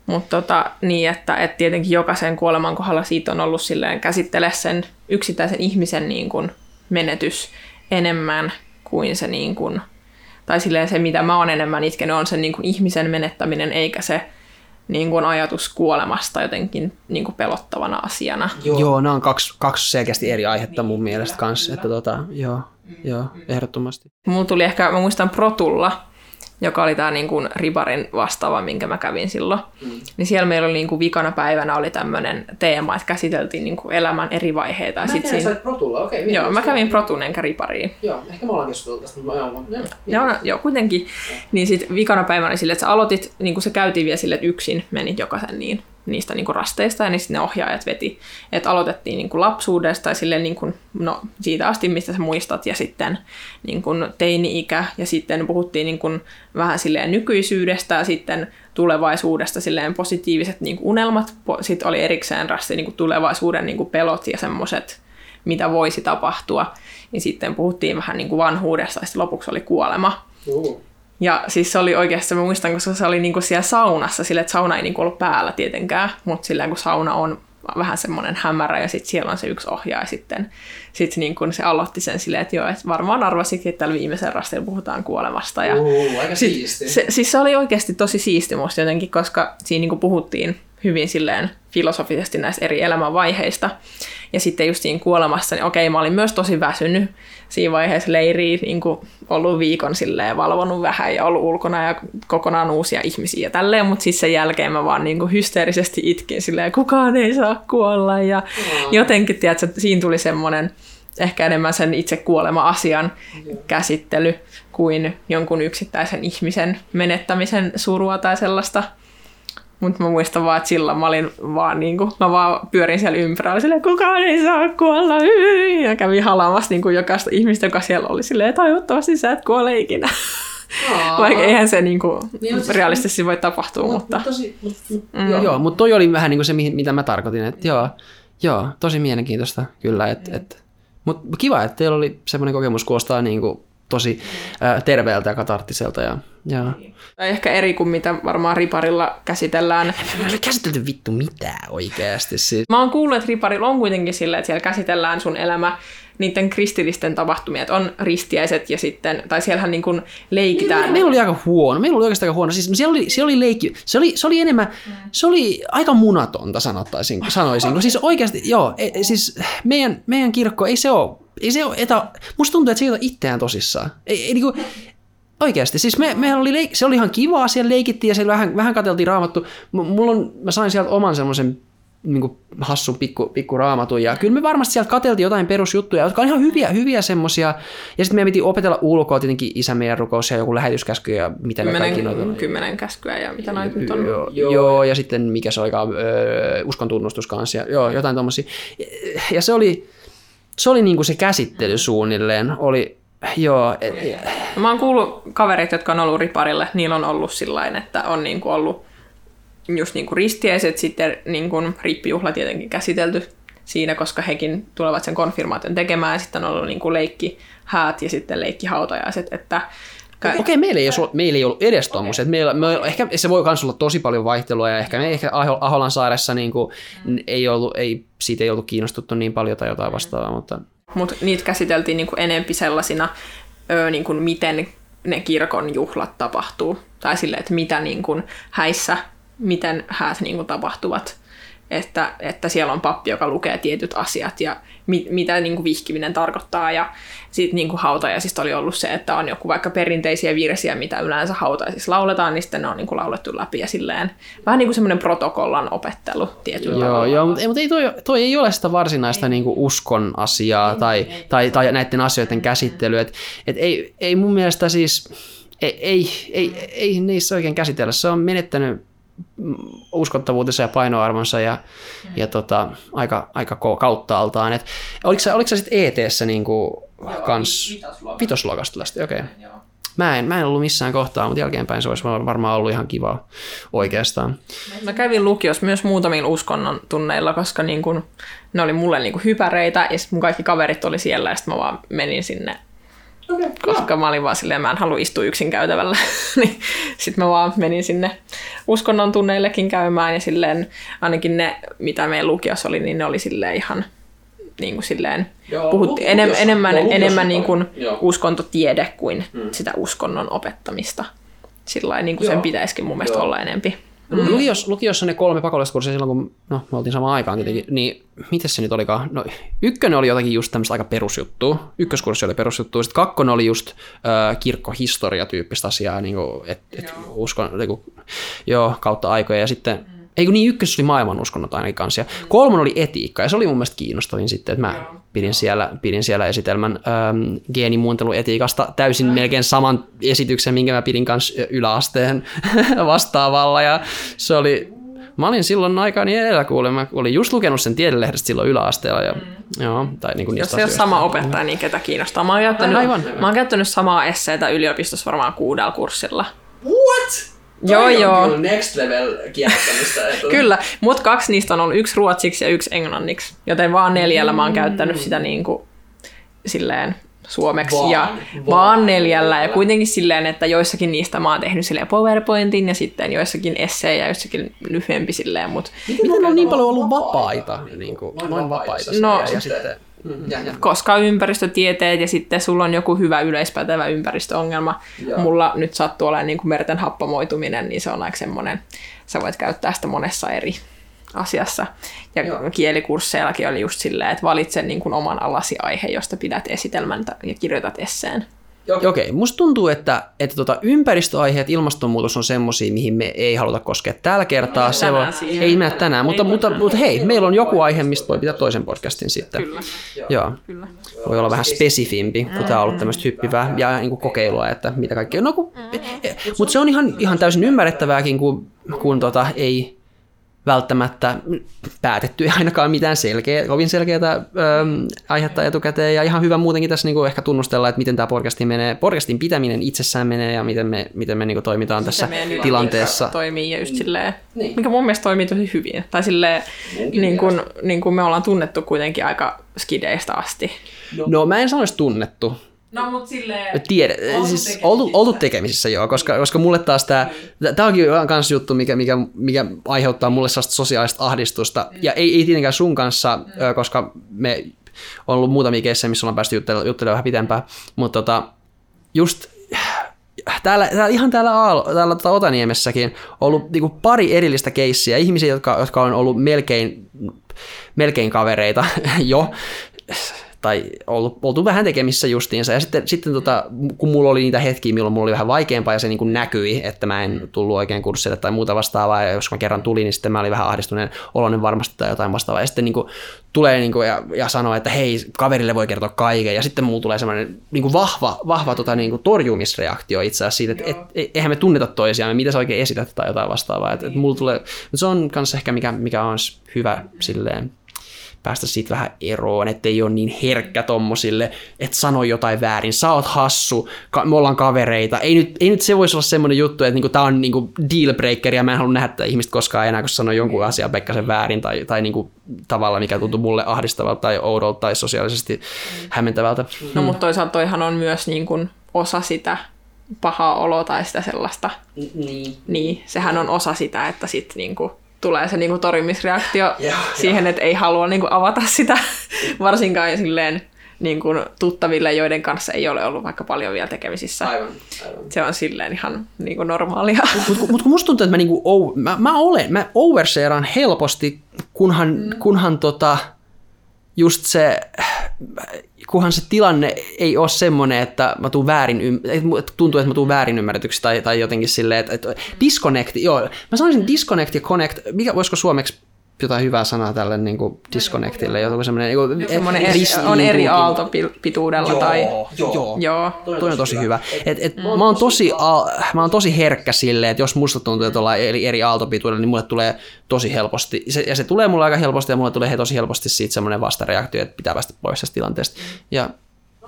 Mutta tota, niin, että et tietenkin jokaisen kuoleman kohdalla siitä on ollut silleen käsittele sen yksittäisen ihmisen niin kuin menetys enemmän kuin se niin kuin, tai silleen se, mitä mä oon enemmän itkenyt, on sen niin kuin ihmisen menettäminen, eikä se niin kuin ajatus kuolemasta jotenkin niin kuin pelottavana asiana. Joo, joo nämä on kaksi, kaksi selkeästi eri aihetta mun mielestä kanssa, että tota, joo, joo, ehdottomasti. Mulla tuli ehkä, mä muistan Protulla, joka oli tämä niin kuin ribarin vastaava, minkä mä kävin silloin. Mm. Niin siellä meillä oli niin kuin vikana päivänä oli tämmöinen teema, että käsiteltiin niin kuin elämän eri vaiheita. Mä sit siinä... Protulla, okei. Okay, joo, mä kävin Protun enkä ribariin. Joo, ehkä me ollaan keskustellut tästä, mutta mä joo, joo, no, joo, kuitenkin. Niin sitten vikana päivänä oli silleen, että sä aloitit, niin kuin se käytiin vielä silleen, että yksin menit jokaisen niin niistä niin kuin rasteista ja niin ne ohjaajat veti. Että aloitettiin niin kuin lapsuudesta ja silleen niin kuin, no, siitä asti, mistä sä muistat, ja sitten niin kuin teini-ikä, ja sitten puhuttiin niin kuin vähän silleen nykyisyydestä ja sitten tulevaisuudesta silleen positiiviset niin kuin unelmat. Sitten oli erikseen rasti niin kuin tulevaisuuden niin kuin pelot ja semmoiset, mitä voisi tapahtua. Niin sitten puhuttiin vähän niin kuin vanhuudesta ja sitten lopuksi oli kuolema. Uh. Ja siis se oli oikeasti, mä muistan, koska se oli niinku siellä saunassa, sille että sauna ei niinku ollut päällä tietenkään, mutta silleen kun sauna on vähän semmoinen hämärä ja sitten siellä on se yksi ohjaaja sitten. Sitten niin kun se aloitti sen silleen, että joo, että varmaan arvasikin, että tällä viimeisen rastilla puhutaan kuolemasta. Ja uh, aika sit, siisti. Se, siis se oli oikeasti tosi siisti musta jotenkin, koska siinä niin puhuttiin hyvin silleen filosofisesti näistä eri elämänvaiheista. Ja sitten just siinä kuolemassa, niin okei, mä olin myös tosi väsynyt siinä vaiheessa leiriin, niin kuin ollut viikon silleen, valvonut vähän ja ollut ulkona ja kokonaan uusia ihmisiä ja tälleen, mutta sitten sen jälkeen mä vaan niin kuin hysteerisesti itkin silleen, kukaan ei saa kuolla ja mm. jotenkin, tiedätkö, siinä tuli semmoinen ehkä enemmän sen itse kuolema-asian käsittely kuin jonkun yksittäisen ihmisen menettämisen surua tai sellaista mutta mä muistan vaan, että silloin mä olin vaan niin kuin, mä vaan pyörin siellä ympärillä, silleen, kukaan ei saa kuolla, ja kävin halaamassa niin kuin jokaista ihmistä, joka siellä oli silleen, toivottavasti sä et kuole ikinä. Aa. Vaikka eihän se niin kuin, niin siis, realistisesti voi tapahtua, mut, mutta... Tosi, mut, mm. Joo, joo mutta toi oli vähän niin kuin se, mitä mä tarkoitin, että joo, joo tosi mielenkiintoista kyllä, että mm. et, mutta kiva, että teillä oli semmoinen kokemus, kuulostaa niin kuin tosi terveeltä ja katarttiselta. Ja, ja... Tai ehkä eri kuin mitä varmaan riparilla käsitellään. Me ei käsitelty vittu mitään oikeasti. Siis. Mä oon kuullut, että riparilla on kuitenkin silleen, että siellä käsitellään sun elämä niiden kristillisten tapahtumia, että on ristiäiset ja sitten, tai siellähän niin kuin leikitään. Meillä, meillä oli aika huono, meillä oli oikeastaan aika huono. Siis siellä oli, siellä oli leikki, se oli, se oli enemmän, se oli aika munatonta sanottaisin, sanoisin. Siis oikeasti, joo, e, siis meidän, meidän kirkko, ei se ole ei se ole etä, musta tuntuu, että se ei ole itseään tosissaan. Ei, ei, niin kuin, Oikeasti, siis me, me oli leik- se oli ihan kivaa, siellä leikittiin ja siellä vähän, vähän katseltiin raamattu. M- mulla on, mä sain sieltä oman semmoisen niin hassun pikku, pikku raamatun. Ja kyllä me varmasti sieltä katseltiin jotain perusjuttuja, jotka on ihan hyviä, hyviä semmosia. Ja sitten meidän piti opetella ulkoa tietenkin isä meidän rukous ja joku lähetyskäsky ja mitä kymmenen, ne kaikki noita. Kymmenen käskyä ja mitä noita nyt on. Joo, joo. joo, ja sitten mikä se olikaan, öö, uskon tunnustus kanssa. Ja, joo, jotain tommosia. Ja se oli, se oli niinku se käsittely suunnilleen. Oli, joo. Et, Mä oon kuullut kaverit, jotka on ollut riparille, niillä on ollut sillain, että on niinku ollut just niinku ristiäiset, sitten niinku rippijuhla tietenkin käsitelty siinä, koska hekin tulevat sen konfirmaation tekemään, ja sitten on ollut niinku leikki häät ja sitten leikki hautajaiset, että Okei, okay, meillä, ei meillä ei ollut edes tuommoisia. Okay. Meillä, me, ehkä se voi myös olla tosi paljon vaihtelua ja ehkä me ehkä Aholan saaressa niin kuin, mm. ei ollut, ei, siitä ei ollut kiinnostuttu niin paljon tai jotain vastaavaa. Mutta Mut niitä käsiteltiin niin kuin enempi sellaisina, ö, niin kuin miten ne kirkon juhlat tapahtuu. Tai sille, että mitä niin kuin häissä, miten häät niin kuin tapahtuvat että, että siellä on pappi, joka lukee tietyt asiat ja mit, mitä niin kuin vihkiminen tarkoittaa. Ja sitten niin kuin hautajaisista oli ollut se, että on joku vaikka perinteisiä virsiä, mitä yleensä hautajaisissa lauletaan, niin sitten ne on niin kuin laulettu läpi ja silleen vähän niin kuin semmoinen protokollan opettelu tietyllä Joo, joo mutta, mutta ei toi, toi ei ole sitä varsinaista niin kuin uskon asiaa ei, tai, ei, tai, tai näiden asioiden käsittelyä. Et, et ei, ei mun mielestä siis, ei, ei, ei, ei niissä oikein käsitellä. Se on menettänyt uskottavuutensa ja painoarvonsa ja, mm. ja tota, aika, aika kauttaaltaan. Et, oliko sä, oliko sä sitten ET-ssä niinku kans vitosluokasta lästi? Okei. Okay. Mä en, mä en ollut missään kohtaa, mutta jälkeenpäin se olisi varmaan ollut ihan kiva oikeastaan. Mä kävin lukios myös muutamilla uskonnon tunneilla, koska niin kun, ne oli mulle niin hypäreitä ja sitten mun kaikki kaverit oli siellä ja sitten mä vaan menin sinne Okay, koska mä olin vaan silleen, mä en halua istua yksin käytävällä. <laughs> niin sitten mä vaan menin sinne uskonnon tunneillekin käymään ja silleen ainakin ne, mitä meidän lukiossa oli, niin ne oli silleen ihan niin kuin silleen, Joo, puhuttiin lukiossa- enem, enemmän, lukiossa enemmän niin kuin Joo. uskontotiede kuin sitä uskonnon opettamista. Sillä niin kuin sen Joo. pitäisikin mun mielestä Joo. olla enempi. Mm. Lukios, lukiossa ne kolme pakolliskurssia silloin, kun no, me oltiin samaan aikaan tietenkin, niin miten se nyt olikaan? No, ykkönen oli jotakin just tämmöistä aika perusjuttua. Ykköskurssi oli perusjuttua. Sitten kakkonen oli just äh, kirkkohistoria-tyyppistä asiaa, niin kuin, et, et uskon, niin kuin, joo, kautta aikoja. Ja sitten, ei kun niin, ykkös oli maailman uskonnot ainakin kanssa. Ja kolmonen oli etiikka, ja se oli mun mielestä kiinnostavin sitten, että mä pidin siellä, pidin siellä esitelmän ähm, geenimuunteluetiikasta täysin melkein saman esityksen, minkä mä pidin kanssa yläasteen <laughs> vastaavalla, ja se oli, mä olin silloin aikaani edellä kuule, mä olin just lukenut sen tiedelehdestä silloin yläasteella, ja joo, tai niin kuin Jos niistä ei ole sama opettaja, niin ketä kiinnostaa. Mä oon käyttänyt, Aivan. mä oon käyttänyt samaa esseitä yliopistossa varmaan kuudella kurssilla. What? Joo, joo. kyllä next level kiertämistä. että- Kyllä, mutta kaksi niistä on ollut yksi ruotsiksi ja yksi englanniksi, joten vaan neljällä mä oon käyttänyt sitä niin kuin, silleen suomeksi Vaan, ja vaan vaan neljällä ja kuitenkin silleen, että joissakin niistä mä oon tehnyt silleen PowerPointin ja sitten joissakin essejä ja joissakin lyhyempi silleen, mutta Miten on niin paljon ollut vapaita, niin kuin, noin vapaita No, ja sitten, ja, ja, koska ympäristötieteet ja sitten sulla on joku hyvä yleispätevä ympäristöongelma. Joo. Mulla nyt sattuu olemaan niin kuin merten happamoituminen, niin se on aika semmoinen, sä voit käyttää sitä monessa eri asiassa. Ja Joo. kielikursseilla oli just silleen, että valitse niin kuin oman alasi aihe, josta pidät esitelmän ja kirjoitat esseen. Okei, okay. musta tuntuu, että, että tota, ympäristöaiheet, ilmastonmuutos on semmosia, mihin me ei haluta koskea tällä kertaa. Se tänään on, siihen. ei mennä tänään, mutta, mutta, mutta hei, meillä on joku aihe, mistä voi pitää toisen podcastin sitten. Kyllä. Joo. Kyllä. Voi olla vähän spesifimpi, kun tämä on ollut tämmöistä hyppivää ja niin kuin kokeilua, että mitä kaikkea. No, kun, mutta se on ihan, ihan täysin ymmärrettävääkin, kun, kun tota, ei välttämättä päätetty ainakaan mitään selkeä, kovin selkeää ähm, aihetta etukäteen ja ihan hyvä muutenkin tässä niin kuin ehkä tunnustella, että miten tämä podcasti menee, podcastin pitäminen itsessään menee ja miten me, miten me niin kuin toimitaan tässä meidän tilanteessa. Toimii ja just silleen, Niin. mikä mun mielestä toimii tosi hyvin. Tai silleen, niin kuin, niin kuin me ollaan tunnettu kuitenkin aika skideistä asti. No mä en sanoisi tunnettu, No mut silleen... Tiedä, siis oltu, oltu tekemisissä joo, koska, koska mulle taas tämä, tämä onkin myös juttu, mikä, mikä, mikä aiheuttaa mulle sellaista sosiaalista ahdistusta, ja ei, ei tietenkään sun kanssa, ö, koska me on ollut muutamia keissejä, missä ollaan päästy juttelemaan, juttelemaan vähän pitempään, mutta tota, just täällä, täällä, ihan täällä, Aalo, täällä tota Otaniemessäkin on ollut niinku pari erillistä keissiä, ihmisiä, jotka, jotka on ollut melkein, melkein kavereita <laughs> jo, tai ollut, oltu vähän tekemissä justiinsa. Ja sitten, sitten tota, kun mulla oli niitä hetkiä, milloin mulla oli vähän vaikeampaa ja se niin kuin näkyi, että mä en tullut oikein kurssille tai muuta vastaavaa, ja jos mä kerran tulin, niin sitten mä olin vähän ahdistuneen oloinen varmasti tai jotain vastaavaa. Ja sitten niin kuin, tulee niin kuin, ja, ja sanoo, että hei, kaverille voi kertoa kaiken, ja sitten mulla tulee semmoinen niin kuin vahva, vahva tota, niin kuin torjumisreaktio itse asiassa siitä, että et, et, eihän me tunneta toisiaan, mitä sä oikein esität tai jotain vastaavaa. Et, et mulla tulee, se on myös ehkä mikä, mikä on hyvä silleen, päästä siitä vähän eroon, ettei ole niin herkkä tommosille, että sano jotain väärin, sä oot hassu, ka- me ollaan kavereita. Ei nyt, ei nyt se voisi olla semmoinen juttu, että niinku, tää on niinku dealbreaker ja mä en halua nähdä tätä ihmistä koskaan enää, kun sanoo jonkun asian Pekkasen väärin tai, tai niinku, tavalla, mikä tuntuu mulle ahdistavalta tai oudolta tai sosiaalisesti hämmentävältä. No mutta toisaalta toihan on myös niin kuin osa sitä pahaa oloa tai sitä sellaista. Niin. Niin, sehän on osa sitä, että sitten niin kuin tulee se niin kuin torjumisreaktio Joo, siihen, että ei halua niin kuin avata sitä, <laughs> varsinkaan silleen niin kuin tuttaville, joiden kanssa ei ole ollut vaikka paljon vielä tekemisissä. Aivan, aivan. Se on silleen ihan niin kuin normaalia. Mutta mut kun musta tuntuu, että mä, niinku, o- mä, mä olen, mä oversharean helposti, kunhan, mm. kunhan tota, just se, kunhan se tilanne ei ole semmoinen, että mä tuun väärin, tuntuu, että mä tuun väärin ymmärretyksi tai, tai jotenkin silleen, että, että disconnect, joo, mä sanoisin disconnect ja connect, mikä voisiko suomeksi jotain hyvää sanaa tälle niin kuin disconnectille, joku semmoinen niin Semmoinen eri, on eri aaltopituudella tai... joo. Joo. Toi on tosi hyvä. Et, et, mä, oon tosi, al- mä oon tosi herkkä silleen, että jos musta tuntuu, että ollaan eri, eri aaltopituudella, niin mulle tulee tosi helposti. Se, ja se tulee mulle aika helposti ja mulle tulee he tosi helposti siitä semmoinen vastareaktio, että pitää päästä pois tästä tilanteesta. Ja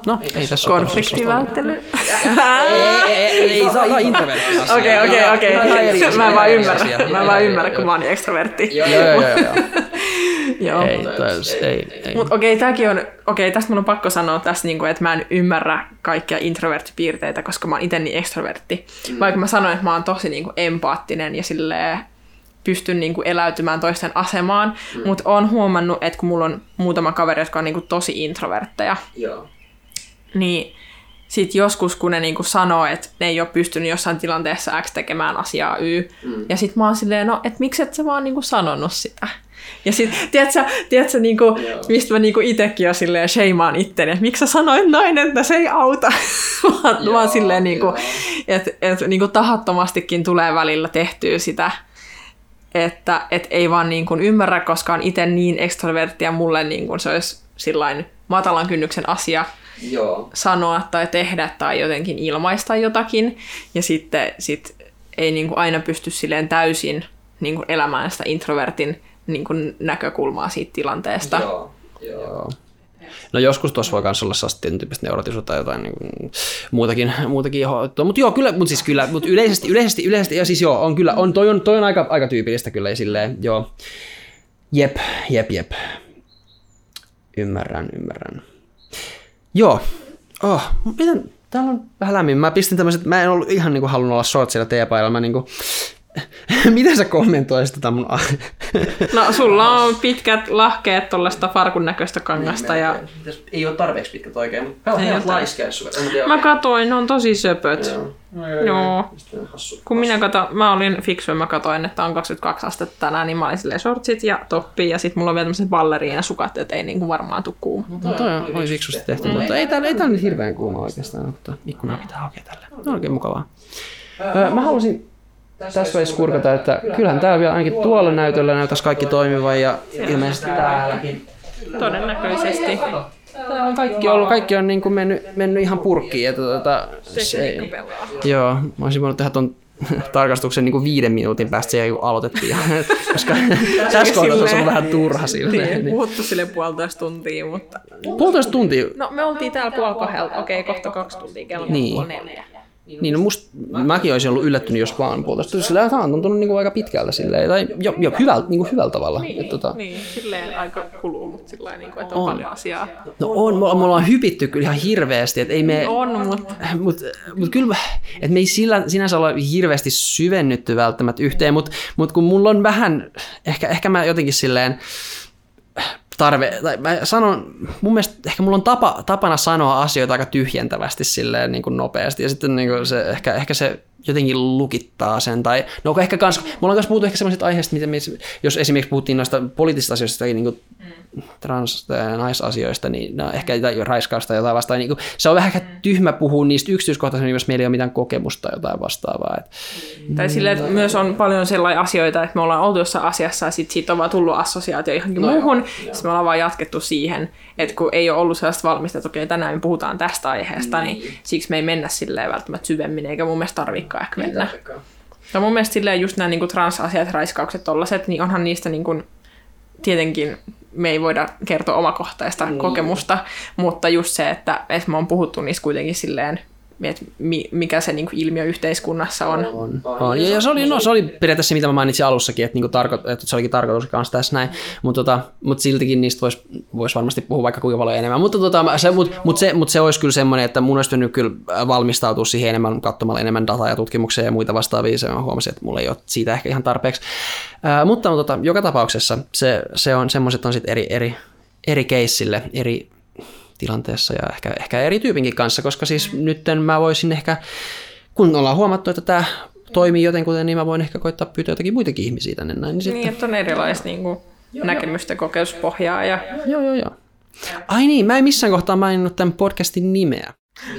no, ei tässä Konfliktivälttely. <laughs> ei, ei, ei, saa, saa introvertti Okei, okei, okei. Mä en vaan ymmärrä. Mä en vaan ymmärrä, kun mä oon niin ekstrovertti. Joo, joo, joo, joo. <laughs> Ei, tais, ei, ei. Mutta okei, tämäkin on, okei, tästä mun on pakko sanoa tässä, niinku, että mä en ymmärrä kaikkia introverttipiirteitä, koska mä oon itse niin extrovertti. Mm. Vaikka mä sanoin, että mä oon tosi niinku, empaattinen ja silleen pystyn niinku, eläytymään toisten asemaan, mm. mutta oon huomannut, että kun mulla on muutama kaveri, jotka on niinku, tosi introvertteja, Joo. Niin sit joskus, kun ne niinku sanoo, että ne ei ole pystynyt jossain tilanteessa X tekemään asiaa Y, mm. ja sit mä oon silleen, no, että miksi et sä vaan niinku sanonut sitä? Ja sit, tiedätkö, tiedätkö niinku, mistä mä niinku itekin jo silleen shameaan itteni, että miksi sä sanoit noin, että se ei auta, <laughs> vaan, Joo, vaan silleen niinku, että et, niinku tahattomastikin tulee välillä tehtyä sitä, että et ei vaan niinku ymmärrä, koska on itse niin ekstrovertti ja mulle niinku se olisi sillain matalan kynnyksen asia Joo. sanoa tai tehdä tai jotenkin ilmaista jotakin. Ja sitten sit ei niinku aina pysty silleen täysin niinku elämään sitä introvertin niinku näkökulmaa siitä tilanteesta. Joo. Joo. No joskus tuossa voi myös olla sellaista tyyppistä neurotisuutta tai jotain niin kuin, muutakin, muutakin hoitoa. Mutta joo, kyllä, mutta siis kyllä, mutta yleisesti, yleisesti, yleisesti, ja siis joo, on kyllä, on, toi on, toi on aika, aika tyypillistä kyllä, ja silleen, joo, jep, jep, jep, ymmärrän, ymmärrän. Joo, oh, miten, täällä on vähän lämmin, mä pistin tämmöiset, mä en ollut ihan niinku halunnut olla shortsilla teepailla, mä niinku, <laughs> miten sä kommentoisit tätä mun No sulla <laughs> on pitkät lahkeet tuollaista farkun näköistä kangasta ja Ei ole tarpeeksi pitkät oikein, mutta Ei ihan ole laiskeessa. mä katoin, ne on tosi söpöt. Joo. Kun minä kato, mä olin fiksu ja mä katoin, että on 22 astetta tänään, niin mä olin silleen shortsit ja toppi ja sit mulla on vielä tämmöiset balleriin sukat, että ei niinku varmaan tuu kuuma. No toi on, oli fiksusti tehty, mutta ei täällä, ei täällä nyt hirveän kuuma oikeastaan, mutta ikkunaa pitää hakea tälle. No oikein mukavaa. Mä halusin tässä vaiheessa kurkata, että kyllähän täällä vielä ainakin tuolla näytöllä näyttäisi kaikki toimivan ja ilmeisesti täälläkin. Todennäköisesti. Täällä on kaikki ollut, kaikki on niin kuin mennyt, mennyt ihan purkkiin. Että tota, se joo, mä olisin voinut tehdä ton <laughs> tarkastuksen niin kuin viiden minuutin päästä sen, kun aloitettiin. <laughs> Koska tässä kohdassa on ollut vähän turha silleen. Niin, Niin. puhuttu sille puolitoista tuntia, mutta... Puolitoista tuntia. No me oltiin täällä puoli kahdelta, okei, kohta kaksi tuntia, kello Niin. puoli neljä. Niin, no must, mäkin olisin ollut yllättynyt, jos vaan puolitoista. Sillä tämä on tuntunut niin kuin aika pitkältä silleen, tai jo, jo hyvällä, niin kuin hyvällä tavalla. Niin, Et, tota, niin, silleen aika kuluu, mutta sillä niin kuin, että on, paljon asiaa. No on, me, me ollaan hypitty kyllä ihan hirveästi, että ei me... On, mutta Mutta mut kyllä, että me ei sillä, sinänsä olla hirveästi syvennytty välttämättä yhteen, mutta mut kun mulla on vähän, ehkä, ehkä mä jotenkin silleen tarve, tai mä sanon, mun mielestä ehkä mulla on tapa, tapana sanoa asioita aika tyhjentävästi silleen niin kuin nopeasti, ja sitten niin kuin se, ehkä, ehkä se jotenkin lukittaa sen, tai no ehkä kans, mulla on myös puhuttu ehkä sellaisista aiheista, mitä me, jos esimerkiksi puhuttiin noista poliittisista asioista, tai niin kuin trans- tai naisasioista, niin no, ehkä tai raiskausta tai jotain vastaan. Niin kuin, se on vähän ehkä tyhmä puhua niistä yksityiskohtaisemmin, jos meillä ei ole mitään kokemusta tai jotain vastaavaa. Et, Tai silleen, että myös on paljon sellaisia asioita, että me ollaan oltu jossain asiassa ja sit siitä on vaan tullut assosiaatio johonkin no muuhun. Sitten me ollaan vaan jatkettu siihen, että kun ei ole ollut sellaista valmista, että okei, tänään me puhutaan tästä aiheesta, niin, niin siksi me ei mennä silleen välttämättä syvemmin, eikä mun mielestä tarvikaan ehkä mennä. Ja mun mielestä silleen just nämä niin transasiat, raiskaukset, tollaset, niin onhan niistä niin kuin, tietenkin me ei voida kertoa omakohtaista niin. kokemusta, mutta just se, että, että me on puhuttu niistä kuitenkin silleen, että mi- mikä se niin kuin ilmiö yhteiskunnassa on. on, on. Ja, ja se, oli, no, se oli periaatteessa se, mitä mä mainitsin alussakin, että, niinku tarko- että se olikin tarkoitus kanssa tässä näin, mutta tota, mut siltikin niistä voisi vois varmasti puhua vaikka kuinka paljon enemmän. Mutta tota, se, mut, mut se, mut se olisi kyllä semmoinen, että mun olisi nyt kyllä valmistautua siihen enemmän katsomalla enemmän dataa ja tutkimuksia ja muita vastaavia. Se mä huomasin, että mulla ei ole siitä ehkä ihan tarpeeksi. Ää, mutta tota, joka tapauksessa se, se on, semmoiset on sitten eri, eri, eri keissille, eri tilanteessa ja ehkä, ehkä eri tyypinkin kanssa, koska siis nytten mä voisin ehkä, kun ollaan huomattu, että tämä toimii jotenkuten, niin mä voin ehkä koittaa pyytää jotakin muitakin ihmisiä tänne näin. Niin sitten, Niin, että on erilaista niin kuin, näkemystä, kokemuspohjaa. Ja... Joo, joo, joo. Ai niin, mä en missään kohtaa maininnut tämän podcastin nimeä.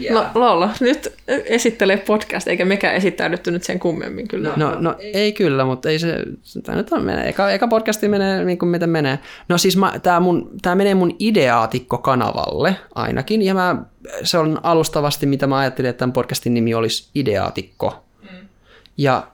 No Lola, nyt esittele podcast, eikä mekään esittäydytty nyt sen kummemmin kyllä. No, no ei kyllä, mutta ei se, tämä nyt on menee. Eka, eka podcasti menee niin kuin miten menee. No siis tämä, mun, tämä menee mun Ideaatikko-kanavalle ainakin, ja mä, se on alustavasti, mitä mä ajattelin, että tämän podcastin nimi olisi Ideaatikko. Mm. Ja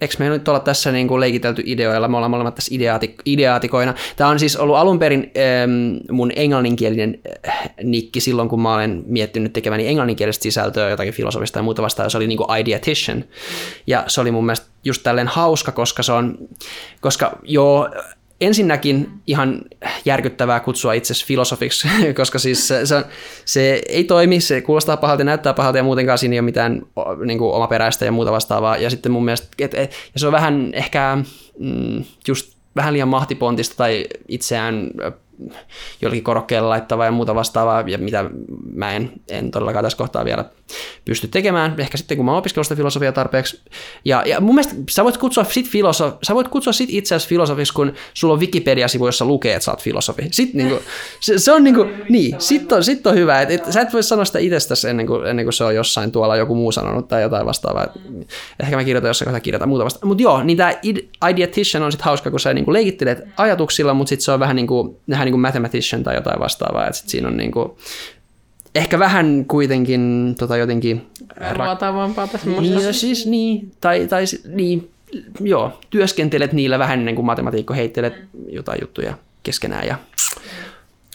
eikö me nyt olla tässä niin kuin leikitelty ideoilla, me ollaan molemmat tässä ideaatik- ideaatikoina. Tämä on siis ollut alun perin ähm, mun englanninkielinen äh, nikki silloin, kun mä olen miettinyt tekeväni englanninkielistä sisältöä, jotakin filosofista ja muuta vastaan, se oli niin kuin ideatician. Ja se oli mun mielestä just tälleen hauska, koska se on, koska joo, ensinnäkin ihan järkyttävää kutsua itsesi filosofiksi, <laughs> koska siis se, se, se ei toimi, se kuulostaa pahalta, näyttää pahalta ja muutenkaan siinä ei ole mitään niin kuin omaperäistä ja muuta vastaavaa. Ja sitten mun mielestä, et, et, ja se on vähän ehkä mm, just vähän liian mahtipontista tai itseään jollakin korokkeella laittavaa ja muuta vastaavaa, ja mitä mä en, en todellakaan tässä kohtaa vielä pysty tekemään, ehkä sitten kun mä opiskellut sitä filosofiaa tarpeeksi. Ja, ja mun mielestä sä voit kutsua sit, filosof, sä voit kutsua sit itseäsi filosofiksi, kun sulla on Wikipedia-sivu, jossa lukee, että sä oot filosofi. Sit, niin kuin, se, se, on niin kuin, niin, sit on, sit on hyvä. Et, et, sä et voi sanoa sitä itsestäsi ennen kuin, ennen kuin se on jossain tuolla joku muu sanonut tai jotain vastaavaa. Ehkä mä kirjoitan jossain kohtaa kirjoitan muuta vasta. Mutta joo, niin tämä ideatician on sitten hauska, kun sä niin kuin leikittelet ajatuksilla, mutta sitten se on vähän niin kuin, vähän niin kuin mathematician tai jotain vastaavaa. Että sit siinä on niin kuin, ehkä vähän kuitenkin tota jotenkin... Luotavampaa tässä niin, no siis niin, tai, tai niin, joo, työskentelet niillä vähän ennen kuin matematiikko heittelet jotain juttuja keskenään ja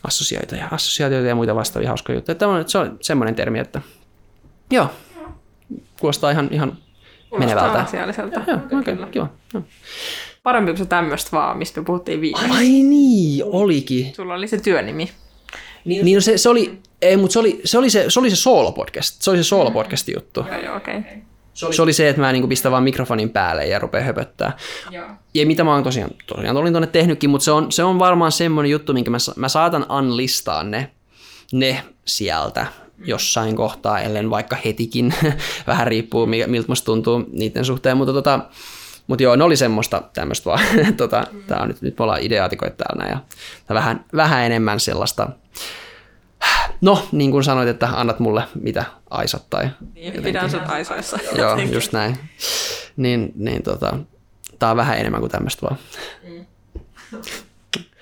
assosiaatioita ja, assosiaatioita ja muita vastaavia hauskoja juttuja. Tämä on, se on semmoinen termi, että joo, kuulostaa ihan, ihan menevältä. asialliselta. Joo, oikein, okay, kiva. Joo. Parempi kuin se tämmöistä vaan, mistä me puhuttiin viimeksi. Ai niin, olikin. Sulla oli se työnimi. Niin, niin no se, se, oli, ei, mutta se oli se, oli se, se, oli se soolo-podcast. Se oli se soolo-podcast juttu. Joo, joo, okei. Okay. Se oli, se oli se, että mä niin pistän vaan mikrofonin päälle ja rupean höpöttää. Joo. Ja mitä mä oon tosiaan, tosiaan olin tonne tehnytkin, mutta se on, se on varmaan semmoinen juttu, minkä mä, mä saatan unlistaa ne, ne sieltä jossain kohtaa, ellen vaikka hetikin. <laughs> Vähän riippuu, miltä musta tuntuu niiden suhteen, mutta tota, mutta joo, ne oli semmoista tämmöistä vaan. <laughs> tota, tää on nyt, nyt me ollaan ideaatikoita täällä ja vähän, vähän enemmän sellaista, no niin kuin sanoit, että annat mulle mitä aisat tai niin, pidän sut aisoissa. <laughs> joo, just näin. Niin, niin tota, tää on vähän enemmän kuin tämmöistä vaan. Mm.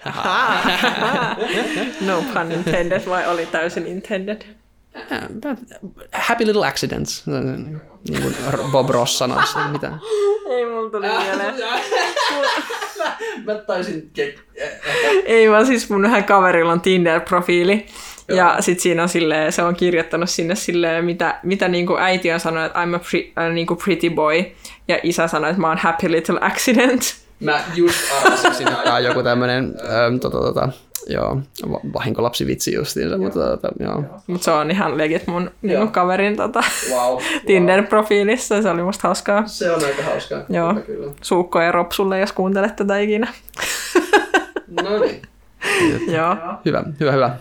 <laughs> no pun intended vai oli täysin intended? Happy little accidents, niin kuin Bob Ross sanoisi. Mitä? Ei <laughs> mulla tuli mieleen. <laughs> Mä taisin... Ei vaan siis mun yhden kaverilla on Tinder-profiili. Joo. Ja sit siinä on silleen, se on kirjoittanut sinne silleen, mitä, mitä niinku äiti on sanonut, että I'm a pre, uh, niinku pretty boy. Ja isä sanoi, että mä oon happy little accident. Mä just arvasin sinne joku tämmönen ähm, tota, tota, joo, vahinkolapsivitsi justiinsa, mutta tota, joo. Mut se on ihan legit mun niin kaverin tota, wow, <laughs> Tinder-profiilissa, se oli musta hauskaa. Se on aika hauskaa. Joo, kyllä. Suukko ja Ropsulle, jos kuuntelet tätä ikinä. no niin. <laughs> Joo. Hyvä, hyvä, hyvä.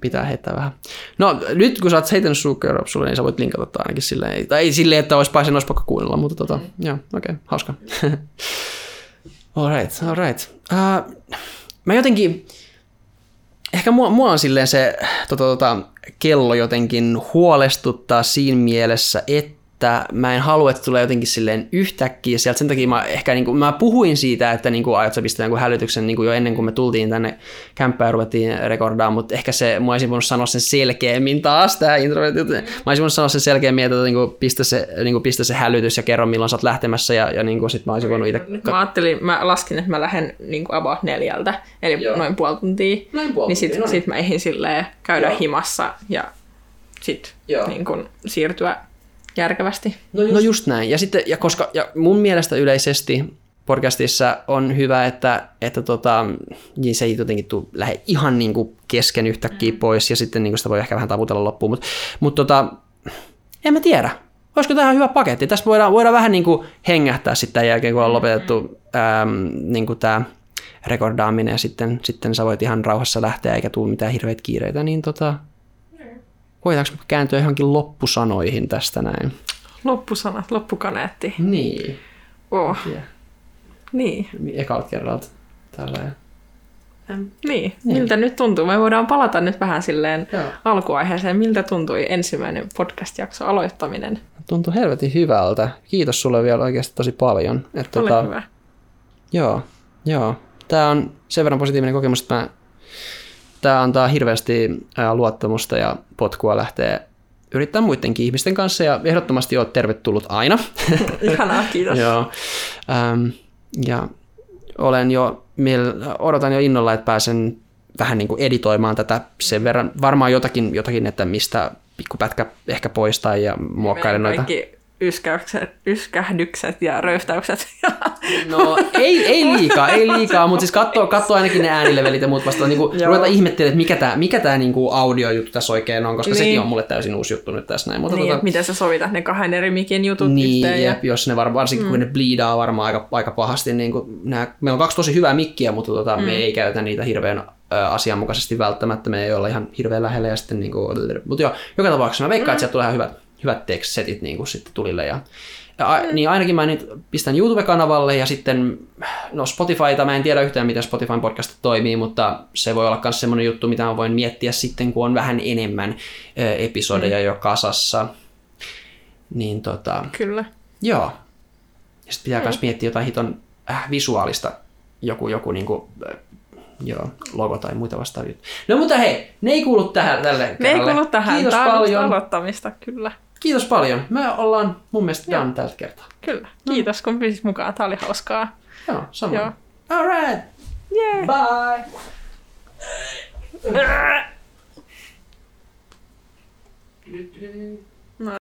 Pitää heittää vähän. No nyt kun sä oot heitänyt suukkoja Ropsulle, niin sä voit linkata tota ainakin silleen, tai ei silleen, että olisi pääsen olisi pakko kuunnella, mutta tota, mm. joo, okei, okay, hauska. <laughs> all right, all right. Uh, mä jotenkin, ehkä mua, mua on silleen se tota, tota, kello jotenkin huolestuttaa siinä mielessä, että että mä en halua, että tulee jotenkin silleen yhtäkkiä sieltä. Sen takia mä ehkä niin kuin, mä puhuin siitä, että niin kuin, aiot sä pistää niin hälytyksen niin kuin jo ennen kuin me tultiin tänne kämppään ja ruvettiin rekordaan, mutta ehkä se, mä olisin voinut sanoa sen selkeämmin taas, tämä intro. Mä olisin voinut sanoa sen selkeämmin, että niin kuin, pistä, se, niin kuin, pistä se hälytys ja kerro milloin sä oot lähtemässä ja, ja niin kuin, sit mä olisin voinut itse... Mä ajattelin, mä laskin, että mä lähden niin kuin about neljältä, eli Joo. noin puoli tuntia. Noin puoli niin sit, tuntia, no sit mä ehdin silleen käydä Joo. himassa ja sit niin kuin, siirtyä järkevästi. No just, no just näin. Ja, sitten, ja, koska, ja mun mielestä yleisesti podcastissa on hyvä, että, että tota, niin se ei jotenkin tule, lähde ihan niin kuin kesken yhtäkkiä mm. pois, ja sitten niin kuin sitä voi ehkä vähän tavutella loppuun, mutta mut tota, en mä tiedä. Olisiko tämä hyvä paketti? Tässä voidaan, voidaan vähän niin kuin hengähtää sitten tämän jälkeen, kun on lopetettu äm, niin kuin tämä rekordaaminen, ja sitten, sitten sä voit ihan rauhassa lähteä, eikä tule mitään hirveitä kiireitä, niin tota, voidaanko kääntyä johonkin loppusanoihin tästä näin? Loppusanat, loppukaneetti. Niin. Oh. Yeah. Niin. Ekalta kerralta. Tällä niin. niin, miltä nyt tuntuu? Me voidaan palata nyt vähän silleen Joo. alkuaiheeseen. Miltä tuntui ensimmäinen podcast-jakso aloittaminen? Tuntuu helvetin hyvältä. Kiitos sulle vielä oikeasti tosi paljon. Että Ole tota, hyvä. Joo, joo. Tämä on sen verran positiivinen kokemus, että mä tämä antaa hirveästi luottamusta ja potkua lähteä yrittää muidenkin ihmisten kanssa ja ehdottomasti olet tervetullut aina. <laughs> Ihanaa, kiitos. Joo. Ähm, ja olen jo, odotan jo innolla, että pääsen vähän niin kuin editoimaan tätä sen verran. Varmaan jotakin, jotakin että mistä pikku pätkä ehkä poistaa ja muokkailen noita. Kaikki yskäykset, yskähdykset ja röyhtäykset. <laughs> No ei, ei liikaa, ei liikaa, mutta siis katsoo, katsoo ainakin ne äänilevelit ja muut vasta, niin ruveta ihmettelemään, että mikä tämä mikä tää niinku audiojuttu tässä oikein on, koska niin. sekin on mulle täysin uusi juttu nyt tässä näin. Mutta niin, tota, miten sä sovitat ne kahden eri mikin jutut niin, yhteen. Jep, ja... jos ne var, varsinkin mm. kun ne bleedaa varmaan aika, aika pahasti, niin kuin nää, meillä on kaksi tosi hyvää mikkiä, mutta tota, mm. me ei käytä niitä hirveän asianmukaisesti välttämättä, me ei olla ihan hirveän lähellä ja sitten niin kuin, mutta joo, joka tapauksessa mä veikkaan, mm. että sieltä tulee ihan hyvät, hyvät text-setit niin kuin sitten tulille ja ja, niin ainakin mä nyt pistän YouTube-kanavalle ja sitten no Spotifyta, mä en tiedä yhtään miten Spotifyn podcast toimii, mutta se voi olla myös semmoinen juttu, mitä mä voin miettiä sitten, kun on vähän enemmän episodeja mm. jo kasassa. Niin tota... Kyllä. Joo. Ja sitten pitää myös mm. miettiä jotain hiton äh, visuaalista, joku, joku niinku, äh, joo, logo tai muita vastaavia. No mutta hei, ne ei kuulu tähän tälle Ne ei kuulu tähän. Kiitos Tämä paljon. aloittamista, kyllä. Kiitos paljon. Me ollaan mun mielestä done tällä kertaa. Kyllä. No. Kiitos kun pysit mukaan. Tämä oli hauskaa. Joo, samoin. Joo. All right. Yeah. Bye. Bye.